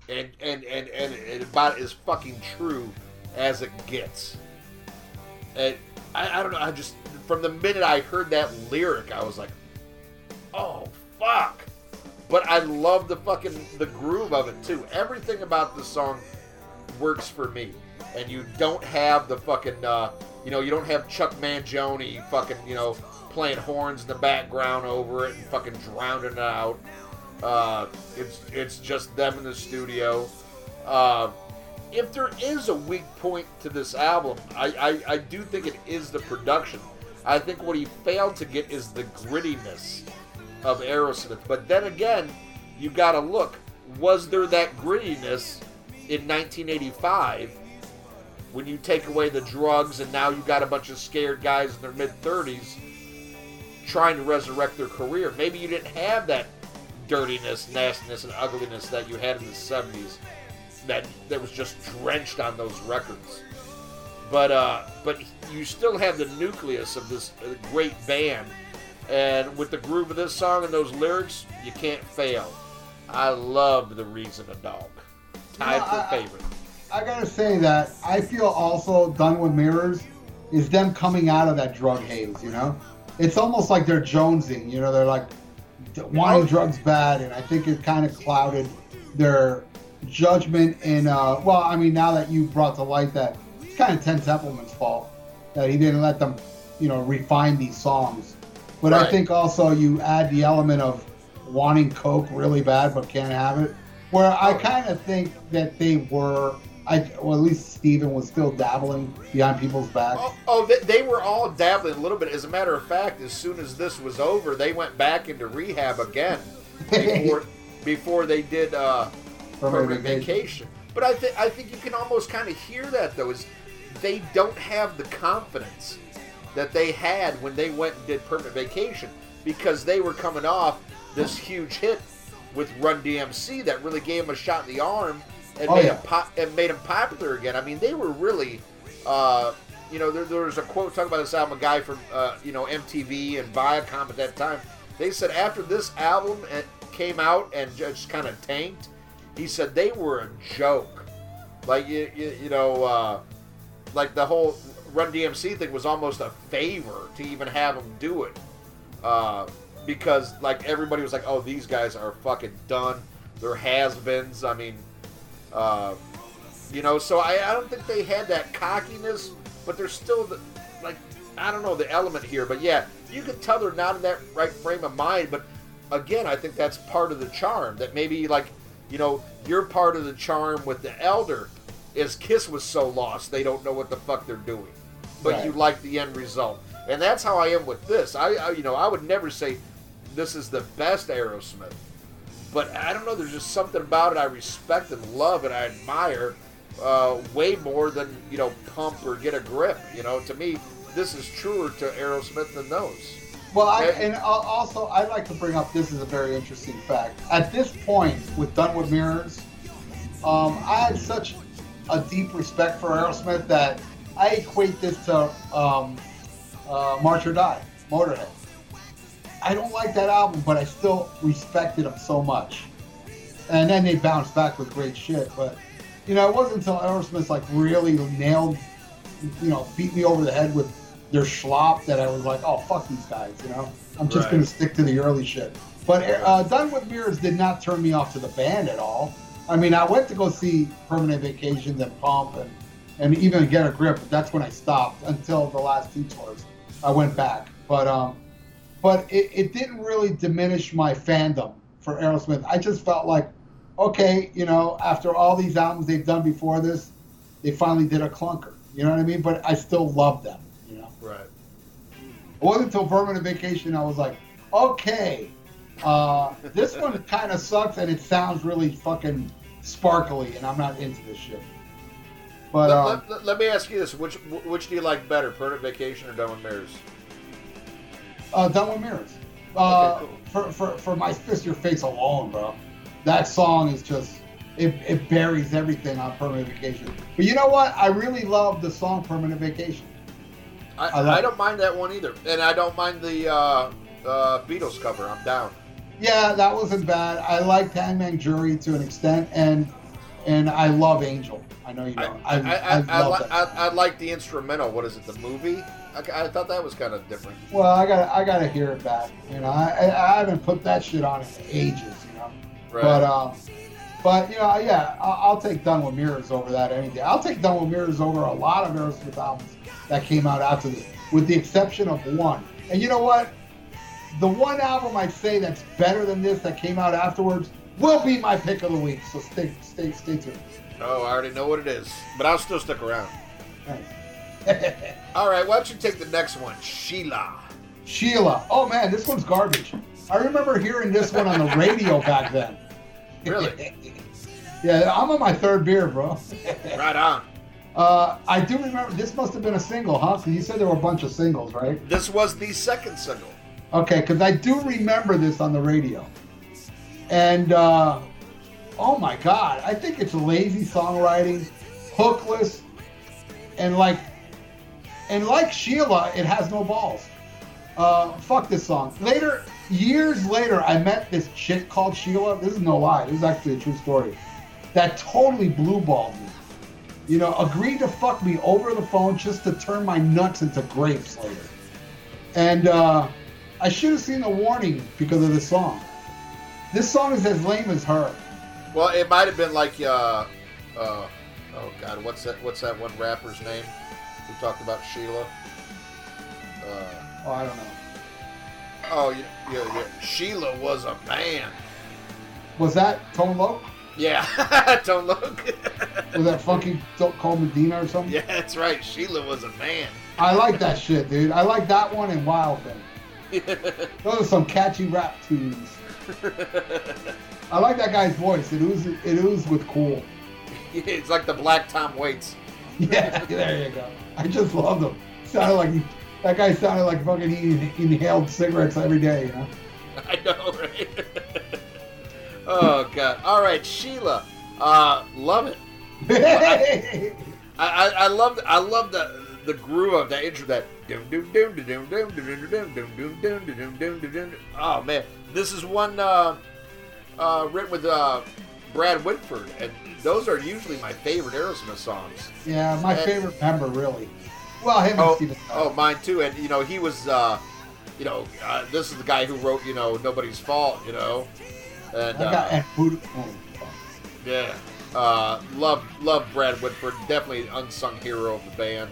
and and and and, and about as fucking true as it gets. And I, I don't know. I just from the minute I heard that lyric, I was like, oh fuck. But I love the fucking the groove of it too. Everything about the song works for me. And you don't have the fucking uh, you know, you don't have Chuck Mangione fucking, you know, playing horns in the background over it and fucking drowning it out. Uh, it's it's just them in the studio. Uh, if there is a weak point to this album, I, I, I do think it is the production. I think what he failed to get is the grittiness of Aerosmith. But then again, you got to look. Was there that grittiness in 1985 when you take away the drugs and now you got a bunch of scared guys in their mid 30s trying to resurrect their career? Maybe you didn't have that dirtiness, nastiness, and ugliness that you had in the 70s that that was just drenched on those records. But uh, but you still have the nucleus of this uh, great band, and with the groove of this song and those lyrics, you can't fail. I love the reason a dog. Tied Yeah, for I- favorite. I gotta say that I feel also done with mirrors is them coming out of that drug haze. You know, it's almost like they're jonesing. You know, they're like wanting drugs bad, and I think it kind of clouded their judgment. And uh, well, I mean, now that you brought to light that it's kind of Ted Templeman's fault that he didn't let them, you know, refine these songs. But I think also you add the element of wanting coke really bad but can't have it. Where I kind of think that they were, I well at least Steven was still dabbling behind people's backs. Oh, oh they, they were all dabbling a little bit. As a matter of fact, as soon as this was over, they went back into rehab again (laughs) before before they did uh, Permanent permanent vacation. But I think I think you can almost kind of hear that though is they don't have the confidence that they had when they went and did permanent vacation because they were coming off this huge hit with Run DMC that really gave them a shot in the arm and Oh, made yeah. them pop and made them popular again. I mean, they were really. Uh, you know, there, there was a quote talking about this album, a guy from, uh, you know, MTV and Viacom at that time. They said after this album uh, came out and just kind of tanked, he said they were a joke. Like, you, you, you know, uh, like the whole Run DMC thing was almost a favor to even have them do it. Uh, because, like, everybody was like, oh, these guys are fucking done. They're has beens. I mean, uh, you know, so I, I don't think they had that cockiness, but there's still the, like I don't know the element here. But yeah, you could tell they're not in that right frame of mind. But again, I think that's part of the charm. That maybe like you know you're part of the charm with the elder. Is Kiss was so lost they don't know what the fuck they're doing, but Right. you like the end result, and that's how I am with this. I, I you know I would never say this is the best Aerosmith but I don't know. There's just something about it I respect and love and I admire uh, way more than you know Pump or Get a Grip. You know, to me, this is truer to Aerosmith than those. Well, I, and also I'd like to bring up this is a very interesting fact. At this point, with Done with Mirrors, um, I had such a deep respect for Aerosmith that I equate this to um, uh, March or Die, Motorhead. I don't like that album, but I still respected them so much. And then they bounced back with great shit. But you know, it wasn't until Aerosmith like really nailed, you know, beat me over the head with their schlop that I was like, oh fuck these guys. You know, I'm just Right. gonna stick to the early shit. But uh, Done with Mirrors did not turn me off to the band at all. I mean, I went to go see Permanent Vacations and Pump and and even Get a Grip, but that's when I stopped until the last two tours. I went back, but um, but it, it didn't really diminish my fandom for Aerosmith. I just felt like, okay, you know, after all these albums they've done before this, they finally did a clunker. You know what I mean? But I still love them. You know, Right. it wasn't until Permanent Vacation I was like, okay, uh, this one (laughs) kind of sucks and it sounds really fucking sparkly, and I'm not into this shit. But Let, um, let- let- let me ask you this: which which do you like better, Permanent Vacation or Done with Mirrors? Uh, Done with Mirrors. Uh, Okay, for, for, for My Fist Your Face alone, bro. That song is just, it, it buries everything on Permanent Vacation. But you know what? I really love the song Permanent Vacation. I, I like- I don't mind that one either, and I don't mind the uh, uh, Beatles cover. I'm down. Yeah, that wasn't bad. I liked Hangman Jury to an extent, and and I love Angel. I know you I, don't. I, I, I, I, love li- I, I like the instrumental. What is it? The movie? I, I thought that was kind of different. Well, I got I got to hear it back. You know, I, I I haven't put that shit on in ages. You know, Right. but um, but you know, yeah, I'll, I'll take Done with Mirrors over that any day. I'll take Done with Mirrors over a lot of Aerosmith albums that came out after this, with the exception of one. And you know what? The one album I'd say that's better than this that came out afterwards will be my pick of the week. So stay stay stay tuned. oh, I already know what it is, but I'll still stick around. Thanks. (laughs) All right, why don't you take the next one, Sheila? Sheila. Oh man, this one's garbage. I remember hearing this one on the (laughs) radio back then. Really? (laughs) Yeah, I'm on my third beer, bro. right on. Uh, I do remember this must have been a single, huh? 'Cause you said there were a bunch of singles, right? This was the second single. Okay, because I do remember this on the radio. And uh, oh my god, I think it's lazy songwriting, hookless, and like, and like Sheila, it has no balls. Uh, fuck this song. Later, years later, I met this chick called Sheila. This is no lie. This is actually a true story. That totally blue balled me. You know, agreed to fuck me over the phone just to turn my nuts into grapes later. And uh, I should have seen the warning because of this song. This song is as lame as her. Well, it might have been like, uh, uh, oh god, what's that? What's that one rapper's name who talked about Sheila? Uh, Oh, I don't know. oh, yeah, yeah, yeah. Sheila was a man. Was that Tone Loc? Yeah, (laughs) don't look. Was that Funky Cold Medina or something? yeah, that's right. Sheila was a man. I like that shit, dude. I like that one and Wild Thing. (laughs) Those are some catchy rap tunes. I like that guy's voice. It oozes, it oozes with cool. (laughs) it's like the Black Tom Waits. Yeah, there you go. I just love him. Sounded like he, that guy sounded like fucking he inhaled cigarettes every day. You know? I know, right? oh god. All right, Sheila. Uh, love it. I, I, I love I love the the groove of that intro that oh man this is one uh, uh, written with uh, Brad Whitford and those are usually my favorite Aerosmith songs yeah, my favorite member, really. Well, him and oh, Steven oh mine too and you know he was uh, you know uh, this is the guy who wrote you know nobody's fault you know and uh, and. Yeah. Uh, love love Brad Whitford. Definitely an unsung hero of the band.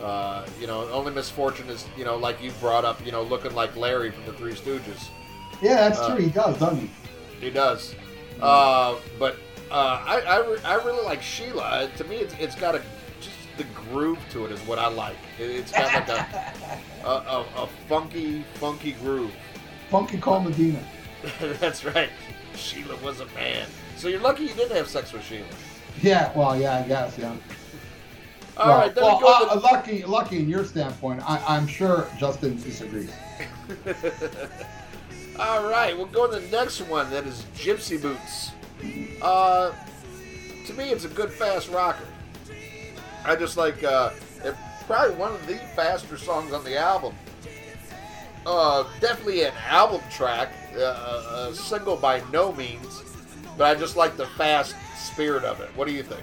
Uh, you know, only misfortune is, you know, like you brought up, you know, looking like Larry from the Three Stooges. Yeah, that's Uh, true. He does, doesn't he? He does. Uh, but uh, I, I, re- I really like Sheila. Uh, To me, it's, it's got a just the groove to it is what I like. It, it's got like a, (laughs) a, a, a funky, funky groove. Funky Cold Medina. (laughs) That's right. Sheila was a man. So you're lucky you didn't have sex with Sheila. Yeah, well, yeah, I guess, yeah. All well, right, then well, we go uh, to lucky, lucky in your standpoint. I, I'm sure Justin disagrees. (laughs) All right, we'll go to the next one. That is Gypsy Boots. Uh, to me, it's a good fast rocker. I just like uh, it, probably one of the faster songs on the album. Uh, definitely an album track, uh, a single by no means, but I just like the fast spirit of it. What do you think?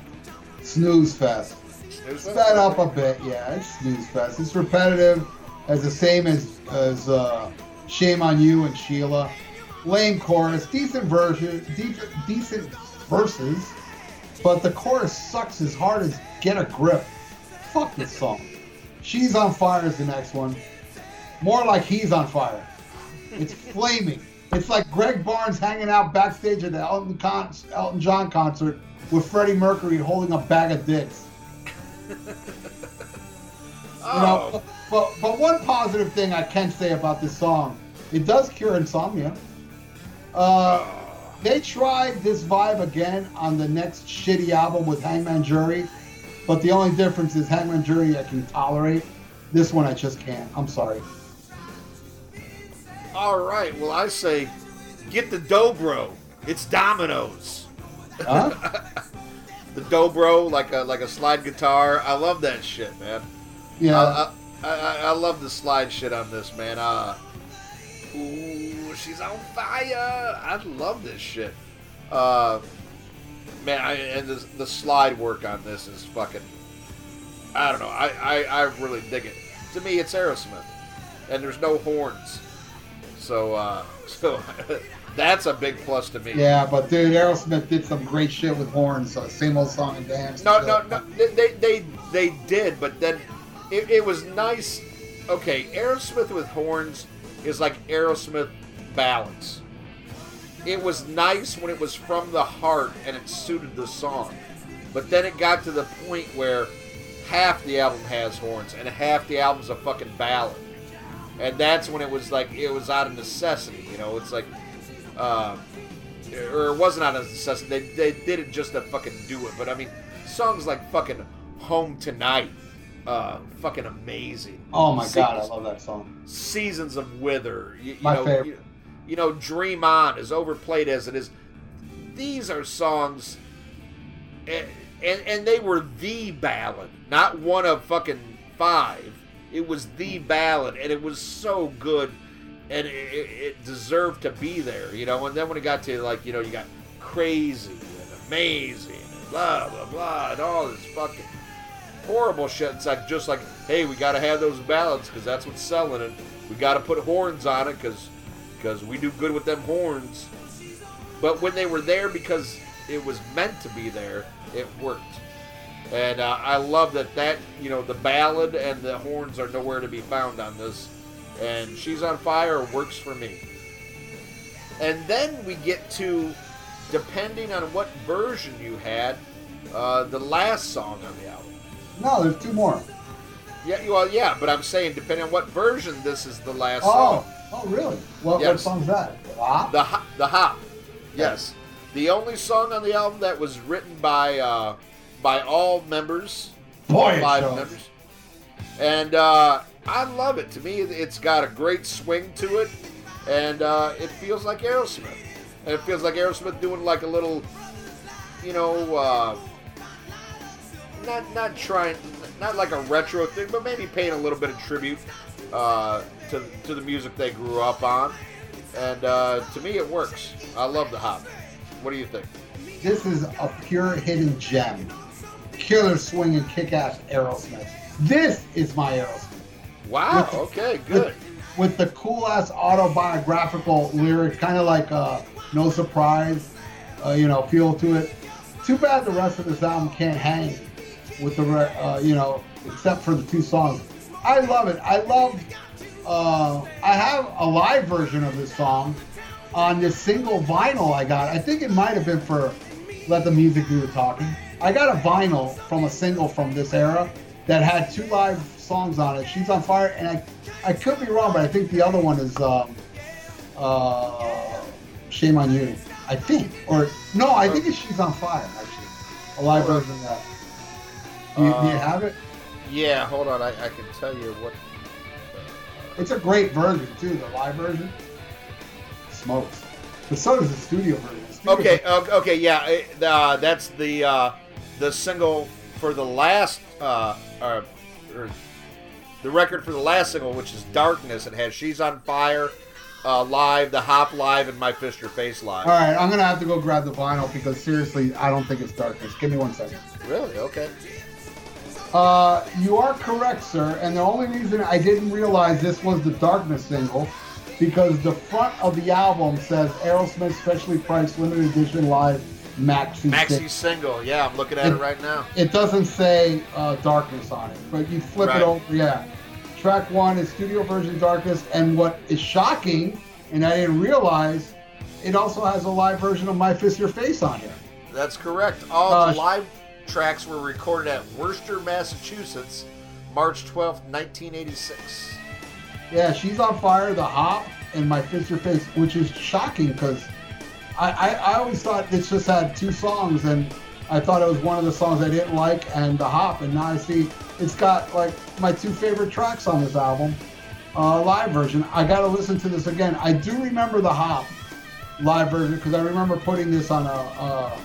Snooze fest. Snooze Fest? up a bit, yeah. It's snooze fest. It's repetitive, as the same as as uh, Shame on You and Sheila. Lame chorus, decent version, decent, decent verses, but the chorus sucks as hard as Get a Grip. Fuck this song. She's on fire is the next one. More like he's on fire. It's (laughs) flaming. It's like Greg Barnes hanging out backstage at the Elton, Con- Elton John concert with Freddie Mercury holding a bag of dicks. (laughs) You know, Oh, but but one positive thing I can say about this song, it does cure insomnia. Uh, they tried this vibe again on the next shitty album with Hangman Jury, but the only difference is Hangman Jury I can tolerate. This one I just can't. I'm sorry. all right. Well, I say, get the dobro. It's Dominoes. Huh? (laughs) the dobro, like a like a slide guitar. I love that shit, man. Yeah. I, I, I, I love the slide shit on this, man. Uh, Ooh, she's on fire. I love this shit. Uh, man, I, and the, the slide work on this is fucking. I don't know. I, I, I really dig it. To me, it's Aerosmith, and there's no horns, so uh, (laughs) so that's a big plus to me. Yeah, but dude, Aerosmith did some great shit with horns. Uh, same old song and dance. No, no, no. They, they, they did, but then it, it was nice. Okay, Aerosmith with horns is like Aerosmith ballads. It was nice when it was from the heart and it suited the song. But then it got to the point where half the album has horns and half the album's a fucking ballad. And that's when it was like, it was out of necessity, you know? It's like, uh, or it wasn't out of necessity. They, they did it just to fucking do it. But I mean, songs like fucking Home Tonight, uh, fucking amazing. Oh my Se- god, I love that song. Seasons of Wither. You, you My know, favorite. You, you know, Dream On, as overplayed as it is, these are songs, and, and, and they were the ballad, not one of fucking five. It was the ballad, and it was so good, and it, it, deserved to be there, you know. And then when it got to, like, you know, you got crazy and amazing and blah, blah, blah, and all this fucking horrible shit. It's like just like, hey, we got to have those ballads because that's what's selling, it. we got to put horns on it because because we do good with them horns. But when they were there because it was meant to be there, it worked. And uh, I love that that you know the ballad and the horns are nowhere to be found on this. And she's on fire works for me. And then we get to, depending on what version you had, uh, the last song on the album. No, there's two more. Yeah, well, yeah, but I'm saying depending on what version this is the last Oh, song. Oh really? What, what Yes. song's that? The hop, the hop. Yes, the only song on the album that was written by uh, by all members, Boy, it five members, and uh, I love it. To me, it's got a great swing to it, and uh, it feels like Aerosmith. And it feels like Aerosmith doing like a little, you know, uh, not not trying, not like a retro thing, but maybe paying a little bit of tribute uh, to to the music they grew up on. And uh, to me, it works. I love the hop. What do you think? This is a pure hidden gem. Killer swing and kick-ass Aerosmith. This is my Aerosmith. Wow. Okay. Good. With, with the cool-ass autobiographical lyric, kind of like uh, No Surprise, uh, you know, feel to it. Too bad the rest of this album can't hang with the, re- uh, you know, except for the two songs. I love it. I love. Uh, I have a live version of this song on this single vinyl I got. I think it might have been for Let the Music Do the Talking. I got a vinyl from a single from this era that had two live songs on it. She's on Fire, and I, I could be wrong, but I think the other one is um, uh, Shame on You. I think, or no, I think it's She's on Fire actually, a live version of that. Do you, do you Uh, have it? Yeah. Hold on. I, I can tell you what. It's a great version too, the live version. Smokes. But so does the studio version. The studio Okay. Uh, okay. Yeah. it- Uh, that's the uh, the single for the last uh, uh, or the record for the last single, which is Darkness. It has She's on Fire uh, live, the Hop live, and My Fist Your Face live. All right, I'm gonna have to go grab the vinyl because seriously, I don't think it's darkness. Give me one second. Really? Okay. Uh, you are correct, sir. And the only reason I didn't realize this was the darkness single because the front of the album says Aerosmith specially priced limited edition live maxi. Maxi stick. single. Yeah, I'm looking at it right now. It doesn't say uh, darkness on it, but you flip Right. it over. Yeah. Track one is studio version darkness, and what is shocking, and I didn't realize, it also has a live version of My Fist Your Face on here. That's correct. All Uh, the live tracks were recorded at Worcester, Massachusetts, March 12, 1986. Yeah, she's on fire. The hop and my fist your face, which is shocking because I, I I always thought this just had two songs, and I thought it was one of the songs I didn't like, and the hop, and now I see it's got like my two favorite tracks on this album, uh, live version. I got to listen to this again. I do remember the hop live version because I remember putting this on a, a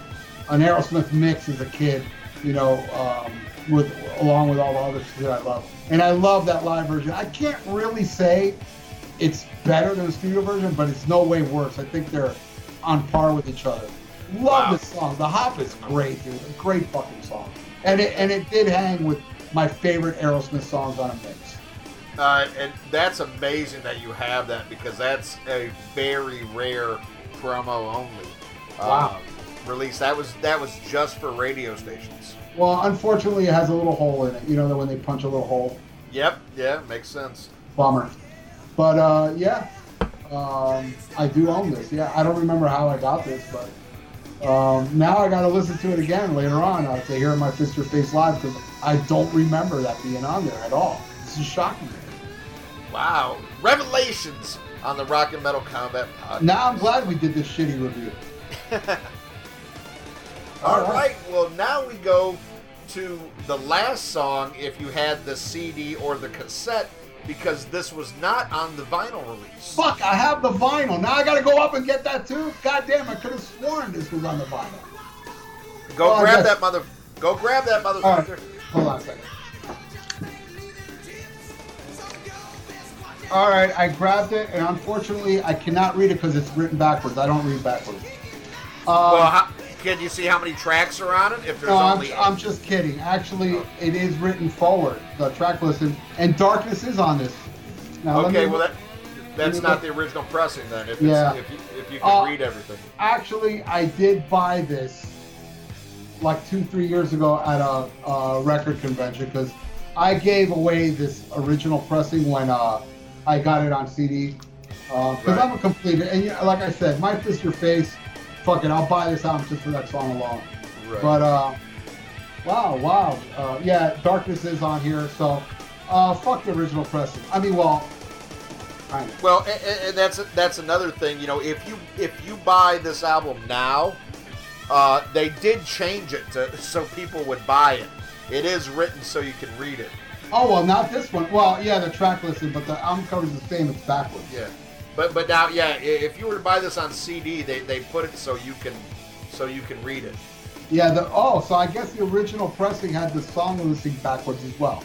an Aerosmith mix as a kid, you know, um, with along with all the other shit I love. And I love that live version. I can't really say it's better than the studio version, but it's no way worse. I think they're on par with each other. Love Wow. this song. The hop is great, dude. A great fucking song. And it and it did hang with my favorite Aerosmith songs on a mix. Uh, and that's amazing that you have that because that's a very rare promo only Wow. Release. That was that was just for radio stations. Well, unfortunately, it has a little hole in it. You know that when they punch a little hole, Yep, yeah, makes sense. bummer. But uh, yeah, um, I do own this. Yeah, I don't remember how I got this, but um, now I got to listen to it again later on uh, to hear my Fist Your Face live because I don't remember that being on there at all. This is shocking. Wow, revelations on the Rock and Metal Combat podcast. Now I'm glad we did this shitty review. (laughs) All right, well now we go to the last song. If you had the CD or the cassette, because this was not on the vinyl release. Fuck, I have the vinyl. Now I got to go up and get that too. God damn, I could have sworn this was on the vinyl. Go Oh, grab that mother. Go grab that All right, motherfucker. hold on a second. All right, I grabbed it, and unfortunately, I cannot read it because it's written backwards. I don't read backwards. Uh, Well, how, can you see how many tracks are on it? If there's no, I'm, only I'm just kidding. Actually, it is written forward, the track listen, and Darkness is on this. Now, okay, me- well that that's not the original pressing then. If it's, Yeah. if you, if you can Uh, read everything. Actually, I did buy this like two, three years ago at a, a record convention because I gave away this original pressing when uh, I got it on CD. Because Right. I'm a complete, and like I said, my fist your face. Fuck it, I'll buy this album just for that song alone. Right. But uh, wow, wow, uh, yeah, Darkness is on here, so uh, fuck the original pressing. I mean, well, kind of. Well, and, and that's that's another thing. You know, if you if you buy this album now, uh, they did change it to so people would buy it. It is written so you can read it. Oh well, not this one. Well, yeah, the track listing, but the album cover is the same. It's backwards. Yeah, but but now, yeah, if you were to buy this on CD, they, they put it so you can so you can read it. Yeah. The oh, so I guess the original pressing had the song listing backwards as well.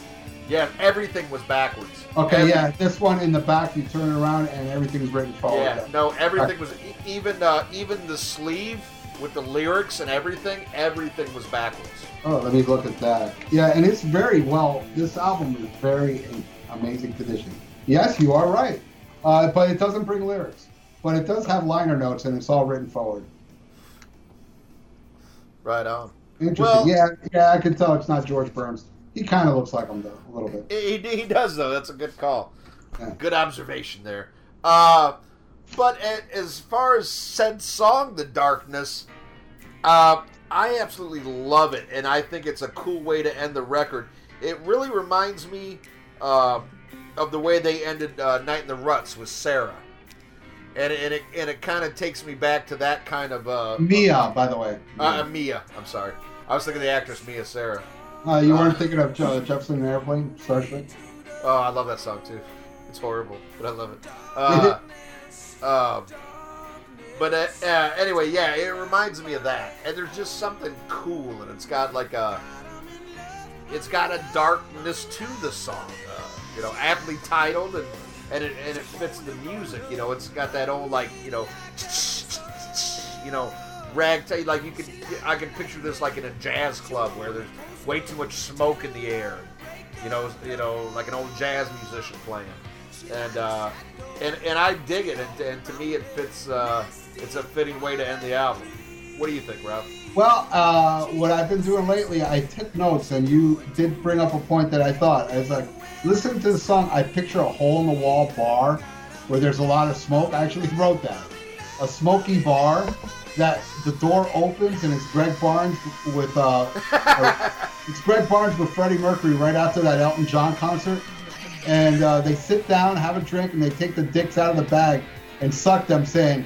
Yeah, everything was backwards. Okay. Every- yeah. This one in the back, you turn it around and everything's written forward. Yeah, no, everything was even uh, even the sleeve with the lyrics and everything. Everything was backwards. Oh, let me look at that. Yeah, and it's very well. This album is very in amazing condition. Yes, you are right. Uh, but it doesn't bring lyrics. But it does have liner notes, and it's all written forward. Right on. Interesting. Well- yeah, yeah, I can tell it's not George Burns. He kind of looks like him though, a little bit. He, he does though. That's a good call. Yeah. Good observation there. Uh, but as far as said song, "The Darkness," uh, I absolutely love it, and I think it's a cool way to end the record. It really reminds me uh, of the way they ended uh, "Night in the Ruts" with Sarah, and and it and it kind of takes me back to that kind of uh, Mia, by the way. uh, Mia. I'm sorry, I was thinking of the actress Mia Sara. Uh, you weren't thinking of Je- Jefferson and Airplane, Starship? Oh, I love that song too. It's horrible, but I love it. Uh, (laughs) um, but uh, uh, anyway, yeah, it reminds me of that. And there's just something cool, and it's got like a, it's got a darkness to the song. You know, aptly titled, and and it and it fits the music. You know, it's got that old like you know, (sniffs) you know, ragtag. Like you could, I can picture this like in a jazz club where there's way too much smoke in the air. You know, you know, like an old jazz musician playing, and uh, and and I dig it, and, and to me it fits. Uh, it's a fitting way to end the album. What do you think, Rob? Well, uh, what I've been doing lately, I took notes, and you did bring up a point that I thought. I was like, listening to the song, I picture a hole in the wall bar where there's a lot of smoke. I actually (laughs) wrote that. A smoky bar that the door opens and it's Greg Barnes with uh, (laughs) it's Greg Barnes with Freddie Mercury right after that Elton John concert, and uh, they sit down, have a drink, and they take the dicks out of the bag and suck them, saying,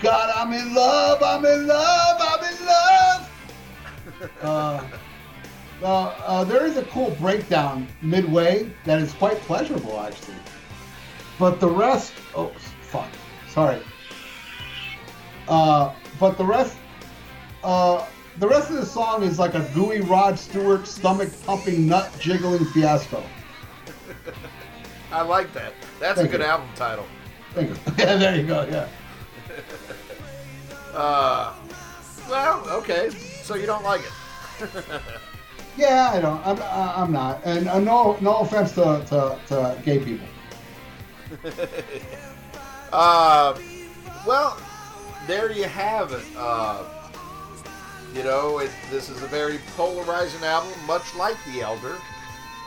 "God, I'm in love, I'm in love, I'm in love." (laughs) Uh, uh, uh, there is a cool breakdown midway that is quite pleasurable, actually. But the rest, oh fuck, sorry. Uh, but the rest, uh, the rest of the song is like a gooey Rod Stewart stomach pumping nut jiggling fiasco. (laughs) I like that. That's Thank a good you. album title. Bingo. (laughs) yeah, there you go. Yeah. (laughs) Uh, well, okay. So you don't like it. Yeah, I don't. I'm, I'm not. And uh, no, no offense to, to, to gay people. Uh, (laughs) well, there you have it. Uh, you know, it, this is a very polarizing album, much like The Elder.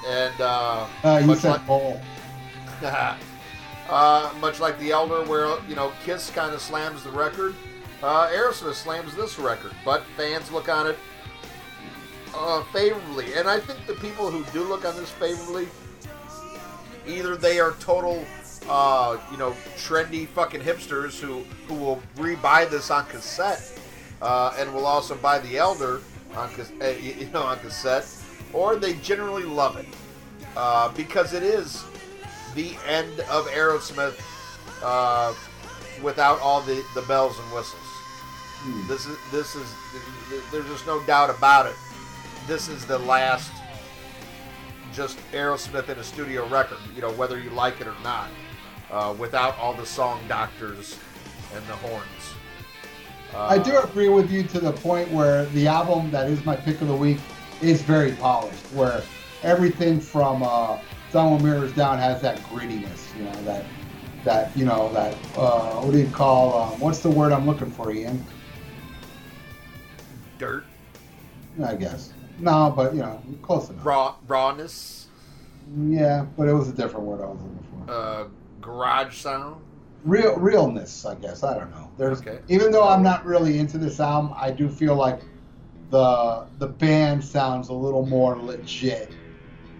And uh, Uh, much like, Paul. (laughs) uh, much like The Elder, where you know Kiss kind of slams the record, uh, Aerosmith slams this record. But fans look on it uh, favorably, and I think the people who do look on this favorably, either they are total, uh, you know, trendy fucking hipsters who who will rebuy this on cassette, uh, and will also buy The Elder on uh, you know on cassette, or they generally love it uh, because it is the end of Aerosmith uh, without all the, the bells and whistles. This is this is there's just no doubt about it. This is the last just Aerosmith in a studio record. You know whether you like it or not, uh, without all the song doctors and the horns. Uh, I do agree with you to the point where the album that is my pick of the week is very polished, where everything from uh, with Mirrors Down has that grittiness, you know, that that you know that uh, what do you call um, what's the word I'm looking for, Ian? dirt, I guess no, but you know, close enough. raw rawness, Yeah, but it was a different word I was looking for. uh, garage sound. Real realness, I guess. I don't know. There's Okay. even though I'm not really into this album, I do feel like the the band sounds a little more legit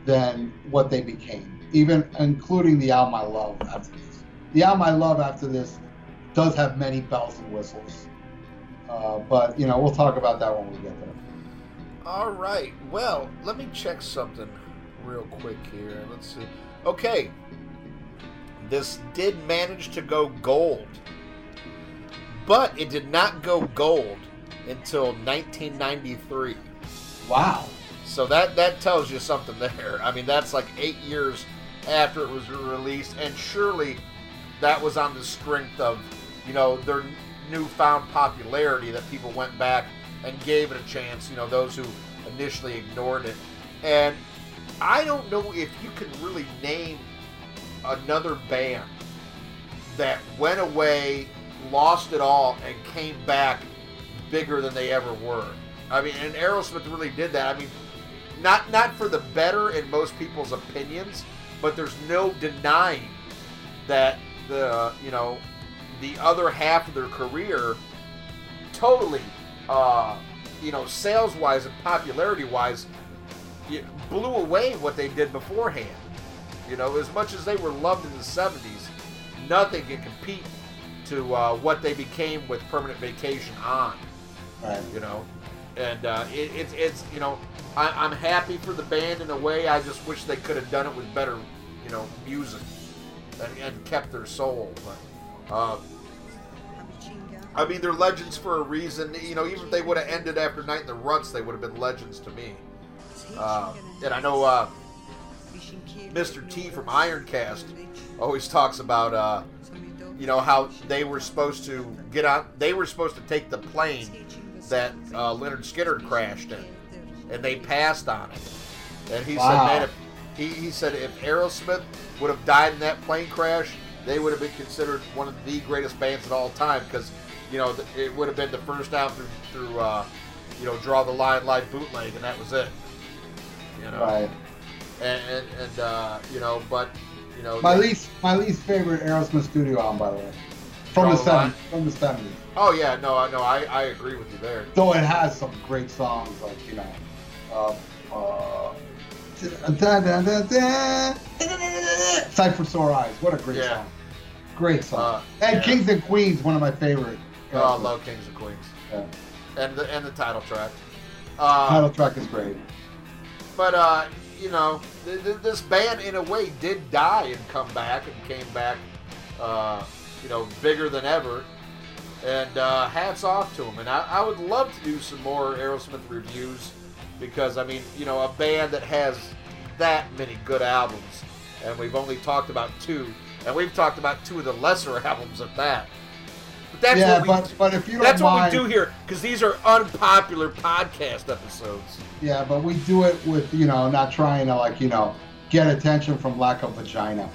than what they became. Even including the album I love after this. The album I love after this does have many bells and whistles. Uh, but you know, we'll talk about that when we get there. All right. Well, let me check something real quick here. Let's see. Okay. This did manage to go gold, but it did not go gold until 1993. Wow. So that that tells you something there. I mean, that's like eight years after it was released, and surely that was on the strength of, you know, their newfound popularity that people went back and gave it a chance. You know, those who initially ignored it, and I don't know if you can really name another band that went away, lost it all, and came back bigger than they ever were. I mean, and Aerosmith really did that. I mean, not not for the better in most people's opinions, but there's no denying that the you know the other half of their career totally uh, you know sales wise and popularity wise it blew away what they did beforehand. You know, as much as they were loved in the '70s, nothing can compete to uh, what they became with Permanent Vacation on Right. you know and uh, it, it's it's you know I, i'm happy for the band in a way i just wish they could have done it with better you know music and, and kept their soul but uh, i mean they're legends for a reason. You know even if they would have ended after night in the ruts they would have been legends to me. Uh, and i know uh, mr t from ironcast always talks about uh, you know how they were supposed to get on they were supposed to take the plane that uh, Lynyrd Skynyrd crashed in and they passed on it. And he Wow. said man if he, he said if aerosmith would have died in that plane crash they would have been considered one of the greatest bands of all time because you know it would have been the first album through, through uh, you know draw the line live bootleg and that was it you know Right. and and, and uh, you know but you know My they- least my least favorite Aerosmith studio album, by the way, from the the seventies. From the seventies. Oh yeah, no, no, I, I agree with you there. Though it has some great songs, like you know, uh, uh, da, da, da, da, Sight for Sore Eyes. What a great Yeah. song! Great song. Uh, and yeah. Kings and Queens, one of my favorite. Oh, I love Kings and Queens Yeah. and the and the title track. Uh, Title track is great. but uh, you know, th- th- this band in a way did die and come back and came back, uh, you know, bigger than ever. And uh, hats off to them. And I, I would love to do some more Aerosmith reviews because I mean, you know, a band that has that many good albums, and we've only talked about two. and we've talked about two of the lesser (laughs) albums of that. That's yeah, what we, but but if you don't that's mind, what we do here because these are unpopular podcast episodes. yeah, but we do it with you know not trying to like you know get attention from lack of vagina.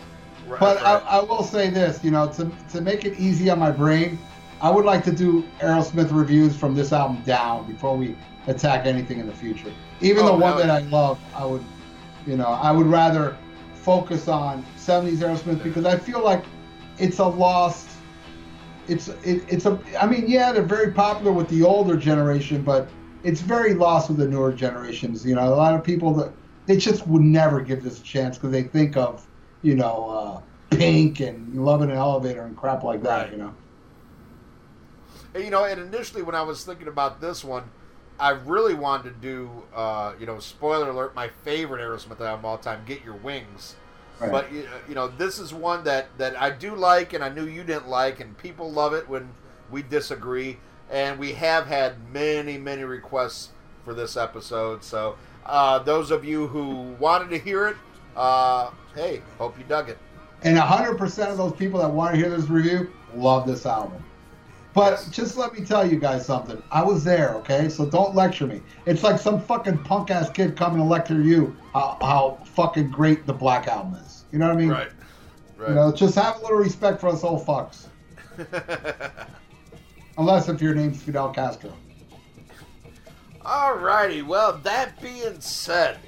Right, But right. I, I will say this, you know, to, to make it easy on my brain, I would like to do Aerosmith reviews from this album down before we attack anything in the future. Even Oh, the one hell that. I love, I would, you know, I would rather focus on 70s Aerosmith because I feel like it's a lost. It's it, it's a. I mean, yeah, they're very popular with the older generation, but it's very lost with the newer generations. You know, a lot of people that they just would never give this a chance because they think of, you know, uh, Pink and Love in an Elevator and crap like that. Right. You know. And, you know, and initially when I was thinking about this one, I really wanted to do, uh, you know, spoiler alert, my favorite Aerosmith album of all time, "Get Your Wings." Right. But you you know, this is one that that I do like, and I knew you didn't like, and people love it when we disagree. And we have had many, many requests for this episode. So uh, those of you who wanted to hear it, uh, hey, hope you dug it. And 100% of those people that want to hear this review love this album. But Yes. just let me tell you guys something. I was there, okay? So don't lecture me. It's like some fucking punk ass kid coming to lecture you how, how fucking great the Black Album is. You know what I mean? Right. Right. You know, just have a little respect for us old fucks. (laughs) Unless if your name's Fidel Castro. Alrighty, well, that being said,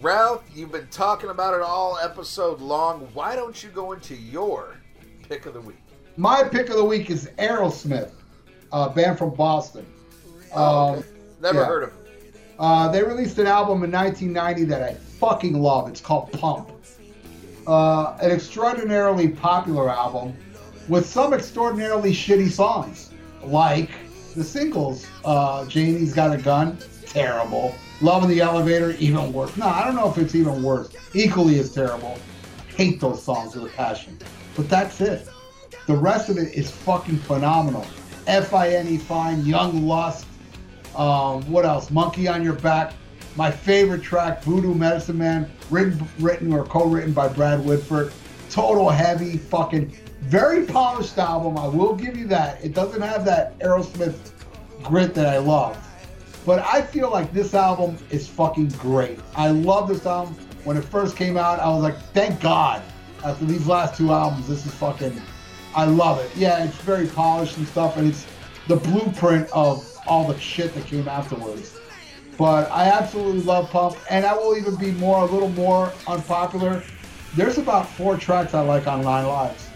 Ralph, you've been talking about it all episode long. Why don't you go into your pick of the week? My pick of the week is Aerosmith, a band from Boston. Oh, Um, okay. Never yeah. heard of him. Uh, they released an album in 1990 that I fucking love. It's called Pump. Uh, an extraordinarily popular album with some extraordinarily shitty songs, like the singles. Uh, Janie's Got a Gun, terrible. Love in the Elevator, even worse. No, I don't know if it's even worse. Equally as terrible. Hate those songs with a passion. But that's it. The rest of it is fucking phenomenal. F-I-N-E Fine, Young Lust, um, what else? Monkey on Your Back. My favorite track, Voodoo Medicine Man, written, written or co-written by Brad Whitford. Total heavy, fucking, very polished album. I will give you that. It doesn't have that Aerosmith grit that I love, but I feel like this album is fucking great. I love this album. When it first came out, I was like, thank God. After these last two albums, this is fucking. I love it. Yeah, it's very polished and stuff, and it's the blueprint of all the shit that came afterwards. But I absolutely love Pump, and I will even be more, a little more unpopular. There's about four tracks I like on Nine Lives.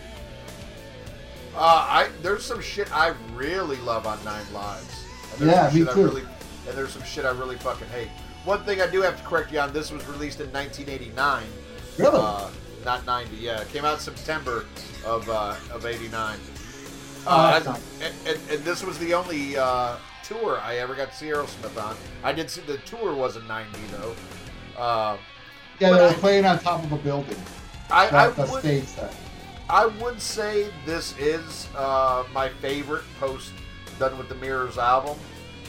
Uh, I there's some shit I really love on Nine Lives. And there's Yeah, some me shit too. I really, and there's some shit I really fucking hate. One thing I do have to correct you on: this was released in 1989, Really? uh, not 90. Yeah, it came out September of uh, of '89. Oh, Uh, that's and, and, and this was the only uh, tour I ever got to see Aerosmith on. I did see the tour wasn't 90 though. Uh, yeah, they were I- playing on top of a building. I, I the would, stage set. I would say this is uh, my favorite post Done with the Mirrors album.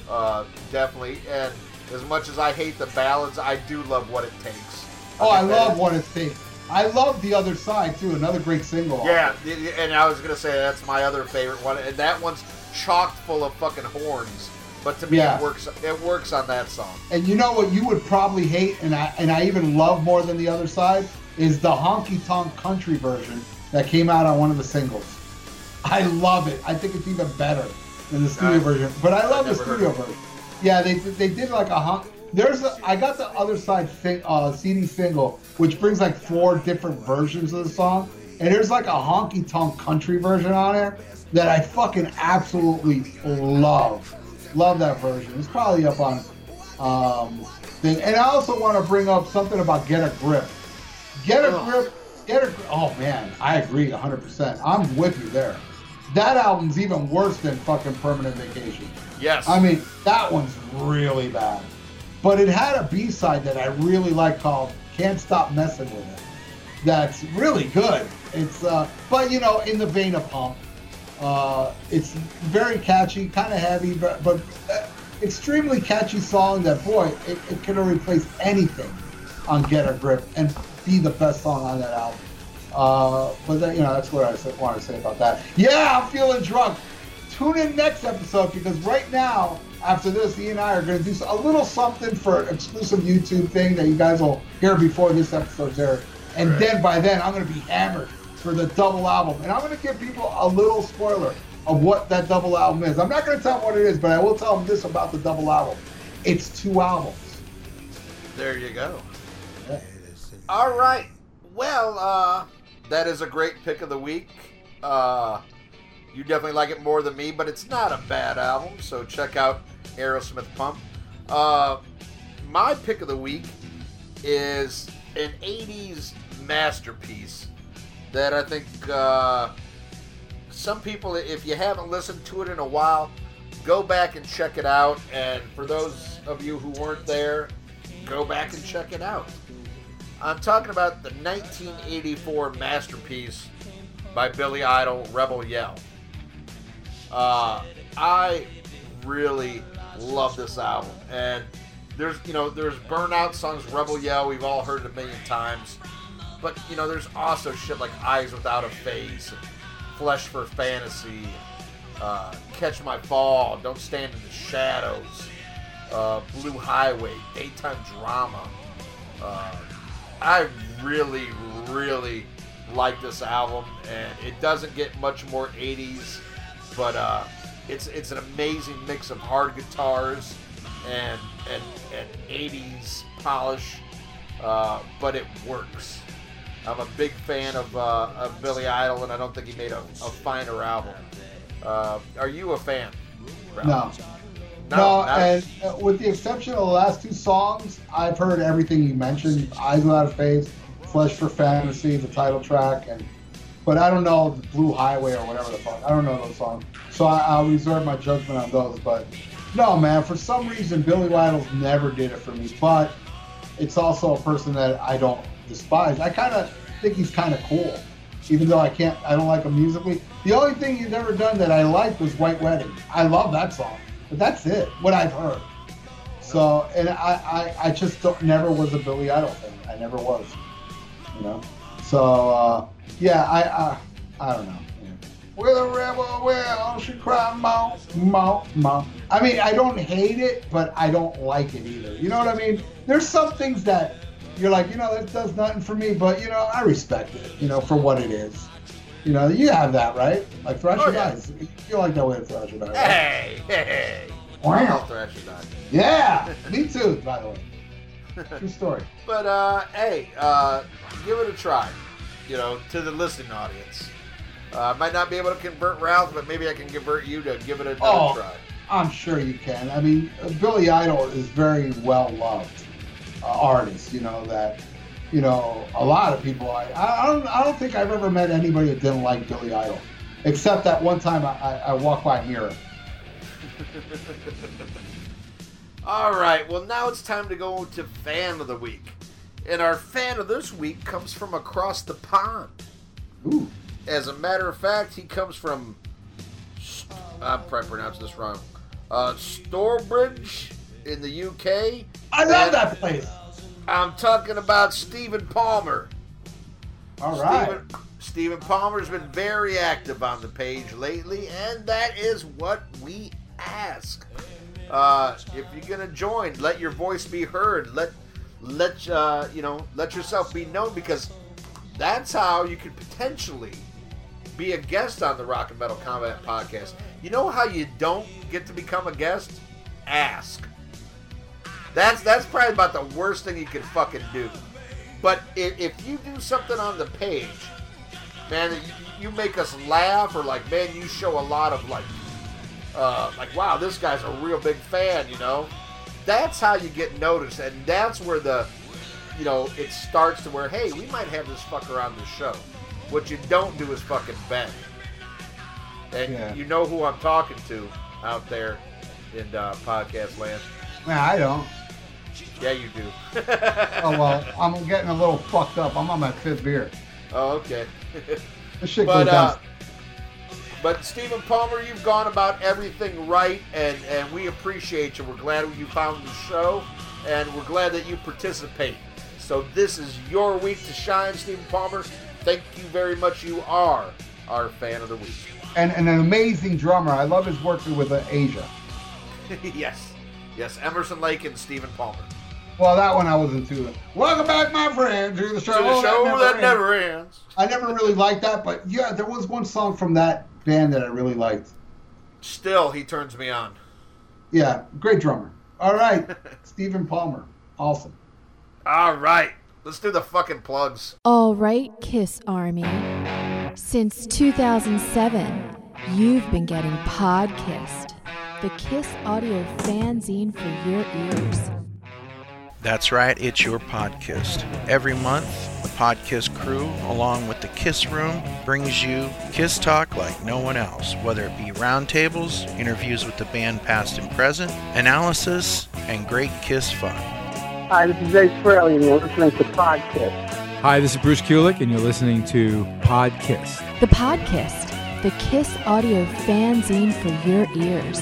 Uh, definitely. And as much as I hate the ballads, I do love what it takes. Oh, I that love what it takes. I love the other side too. Another great single. Yeah, and I was gonna say that's my other favorite one, and that one's chocked full of fucking horns. But to me, Yeah. it works. It works on that song. And you know what you would probably hate, and I and I even love more than the other side is the honky tonk country version that came out on one of the singles. I love it. I think it's even better than the studio I- version. But I love the studio version. Yeah, they they did like a honk. There's a I got the other side thing, uh, CD single, which brings like four different versions of the song, and there's like a honky tonk country version on there that I fucking absolutely love. Love that version. It's probably up on um, thing. And I also want to bring up something about Get a Grip. Get a Ugh. Grip. Get a Grip. Oh man, I agree 100%. I'm with you there. That album's even worse than fucking Permanent Vacation. Yes. I mean, that one's really bad. But it had a B side that I really like called Can't Stop Messing with It. That's really good. It's, uh, but you know, in the vein of Pump, uh, it's very catchy, kind of heavy, but, but uh, extremely catchy song that, boy, it, it could have replaced anything on Get a Grip and be the best song on that album. Uh, but then, you know, that's what I want to say about that. Yeah, I'm feeling drunk. Tune in next episode because right now, after this, he and I are going to do a little something for an exclusive YouTube thing that you guys will hear before this episode's aired. And Right. then by then, I'm going to be hammered for the double album. And I'm going to give people a little spoiler of what that double album is. I'm not going to tell them what it is, but I will tell them this about the double album. It's two albums. There you go. Yeah. All right. Well, uh, that is a great pick of the week. Uh, you definitely like it more than me, but it's not a bad album. So check out Aerosmith Pump. Uh, my pick of the week is an 80s masterpiece that I think uh, some people, if you haven't listened to it in a while, go back and check it out. And for those of you who weren't there, go back and check it out. I'm talking about the 1984 masterpiece by Billy Idol, Rebel Yell. Uh, I really love this album, and there's you know there's burnout songs, Rebel Yell. We've all heard it a million times, but you know there's also shit like Eyes Without a Face, Flesh for Fantasy, uh, Catch My Fall, Don't Stand in the Shadows, uh, Blue Highway, Daytime Drama. Uh, I really, really like this album, and it doesn't get much more 80s, but uh, it's it's an amazing mix of hard guitars and and, and 80s polish, uh, but it works. I'm a big fan of, uh, of Billy Idol, and I don't think he made a, a finer album. Uh, are you a fan? Ralph? No. No, No, and uh, with the exception of the last two songs, I've heard everything you mentioned. Eyes Without a Face, Flesh for Fantasy, the title track, and but I don't know Blue Highway or whatever the fuck. I don't know those songs, so I, I'll reserve my judgment on those. But no, man, for some reason Billy Idol's never did it for me. But it's also a person that I don't despise. I kind of think he's kind of cool, even though I can't. I don't like him musically. The only thing he's ever done that I liked was White Wedding. I love that song, but that's it. What I've heard. So, and I, I, I just never was a Billy Idol fan. I never was. You know. So, uh, yeah, I, I, I don't know. Yeah. With a rebel, well, she cry, mo, mo, mo. I mean, I don't hate it, but I don't like it either. You know what I mean? There's some things that you're like, you know, that does nothing for me, but you know, I respect it. You know, for what it is. You know, you have that, right? Like Thrash or Oh, yeah. Dice. You like that way at Thrash or Die. Right? Hey, hey, hey. Wow. Thrash or Die. Yeah, (laughs) me too, by the way. True story. But uh, hey, uh, give it a try. You know, to the listening audience. Uh, might not be able to convert Ralph, but maybe I can convert you to give it another Oh. try. I'm sure you can. I mean, uh, Billy Idol is very well loved uh, artist. You know that. You know, a lot of people. I, I don't. I don't think I've ever met anybody that didn't like Billy Idol, except that one time I, I, I walked by a mirror. (laughs) All right, well now it's time to go to fan of the week, and our fan of this week comes from across the pond. Ooh. As a matter of fact, he comes from. St- I'm probably pronouncing this wrong. Uh, Stourbridge in the UK. I love that place. I'm talking about Stephen Palmer. All right. Stephen, Stephen Palmer's been very active on the page lately, and that is what we ask. Uh, if you're gonna join, let your voice be heard. Let let uh, you know let yourself be known because that's how you could potentially be a guest on the Rock and Metal Combat podcast. You know how you don't get to become a guest? Ask. That's that's probably about the worst thing you could fucking do. But if, if you do something on the page, man, you, you make us laugh, or like, man, you show a lot of like, uh, like, wow, this guy's a real big fan, you know. That's how you get noticed, and that's where the, you know, it starts to where, hey, we might have this fucker on the show. What you don't do is fucking beg. And Yeah. you know who I'm talking to out there in uh, podcast land. Man, I don't. Yeah, you do. (laughs) Oh well, I'm getting a little fucked up. I'm on my fifth beer. Oh, okay. (laughs) This shit but goes uh, down. But Stephen Palmer, you've gone about everything right, and and we appreciate you. We're glad you found the show, and we're glad that you participate. So this is your week to shine, Stephen Palmer. thank you very much. You are our fan of the week. And, and an amazing drummer. I love his work with uh, Asia. (laughs) yes, yes, Emerson Lake and Stephen Palmer. Well, that one I wasn't too. Welcome back, my friend, to the show, To the show that ends. never ends. I never really liked that, but yeah, there was one song from that band that I really liked. Still, he turns me on. Yeah, great drummer. All right, (laughs) Stephen Palmer, awesome. All right, let's do the fucking plugs. All right, Kiss Army. Since 2007, you've been getting Podkissed, the Kiss audio fanzine for your ears. That's right, it's your podcast. Every month, the Podkiss crew, along with the Kiss Room, brings you Kiss Talk like no one else, whether it be roundtables, interviews with the band past and present, analysis, and great Kiss fun. Hi, this is Ace Frehley, and you're listening to Podkiss. Hi, this is Bruce Kulick, and you're listening to Podkiss. The Podkissed, the Kiss audio fanzine for your ears.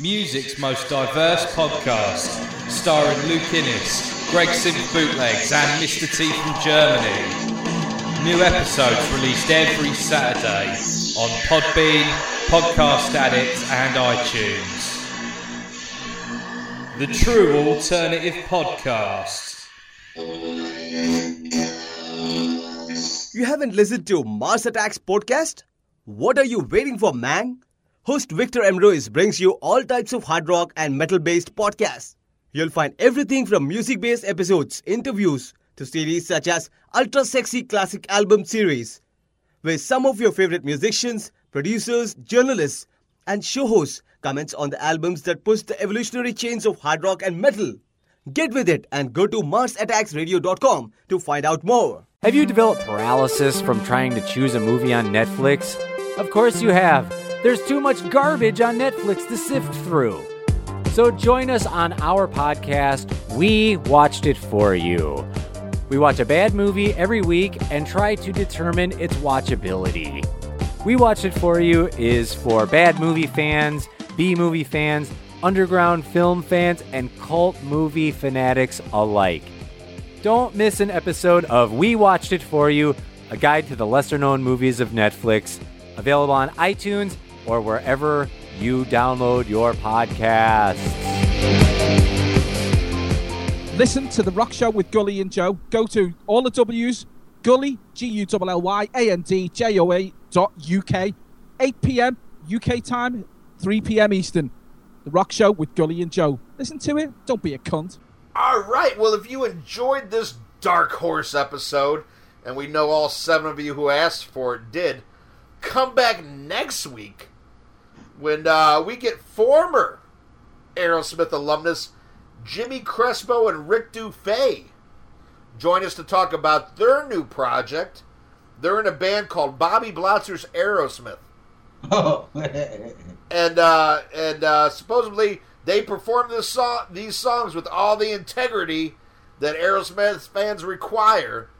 Music's most diverse podcast, starring Luke Innes, Greg Simp Bootlegs, and Mr. T from Germany. New episodes released every Saturday on Podbean, Podcast Addict, and iTunes. The true alternative podcast. You haven't listened to Mars Attacks podcast? What are you waiting for, man? Host Victor Emrois brings you all types of hard rock and metal based podcasts. You'll find everything from music based episodes, interviews, to series such as Ultra Sexy Classic Album Series, where some of your favorite musicians, producers, journalists, and show hosts comments on the albums that push the evolutionary chains of hard rock and metal. Get with it and go to MarsAttacksRadio.com to find out more. Have you developed paralysis from trying to choose a movie on Netflix? Of course you have. There's too much garbage on Netflix to sift through. So join us on our podcast, We Watched It For You. We watch a bad movie every week and try to determine its watchability. We Watched It For You is for bad movie fans, B movie fans, underground film fans, and cult movie fanatics alike. Don't miss an episode of We Watched It For You, a guide to the lesser known movies of Netflix, available on iTunes or wherever you download your podcasts. Listen to The Rock Show with Gully and Joe. Go to all the W's, Gully, G U L L Y A N D J O A dot UK, 8 p.m. UK time, 3 p.m. Eastern. The Rock Show with Gully and Joe. Listen to it. Don't be a cunt. All right. Well, if you enjoyed this Dark Horse episode, and we know all seven of you who asked for it did, come back next week when uh, we get former Aerosmith alumnus Jimmy Crespo and Rick Dufay join us to talk about their new project. They're in a band called Bobby Blotzer's Aerosmith. (laughs) and uh, and uh, supposedly they perform this song, these songs with all the integrity that Aerosmith fans require,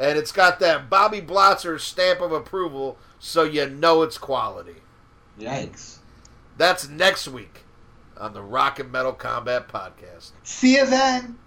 and it's got that Bobby Blotzer stamp of approval, so you know it's quality. Yikes! That's next week on the Rock and Metal Combat Podcast. See you then.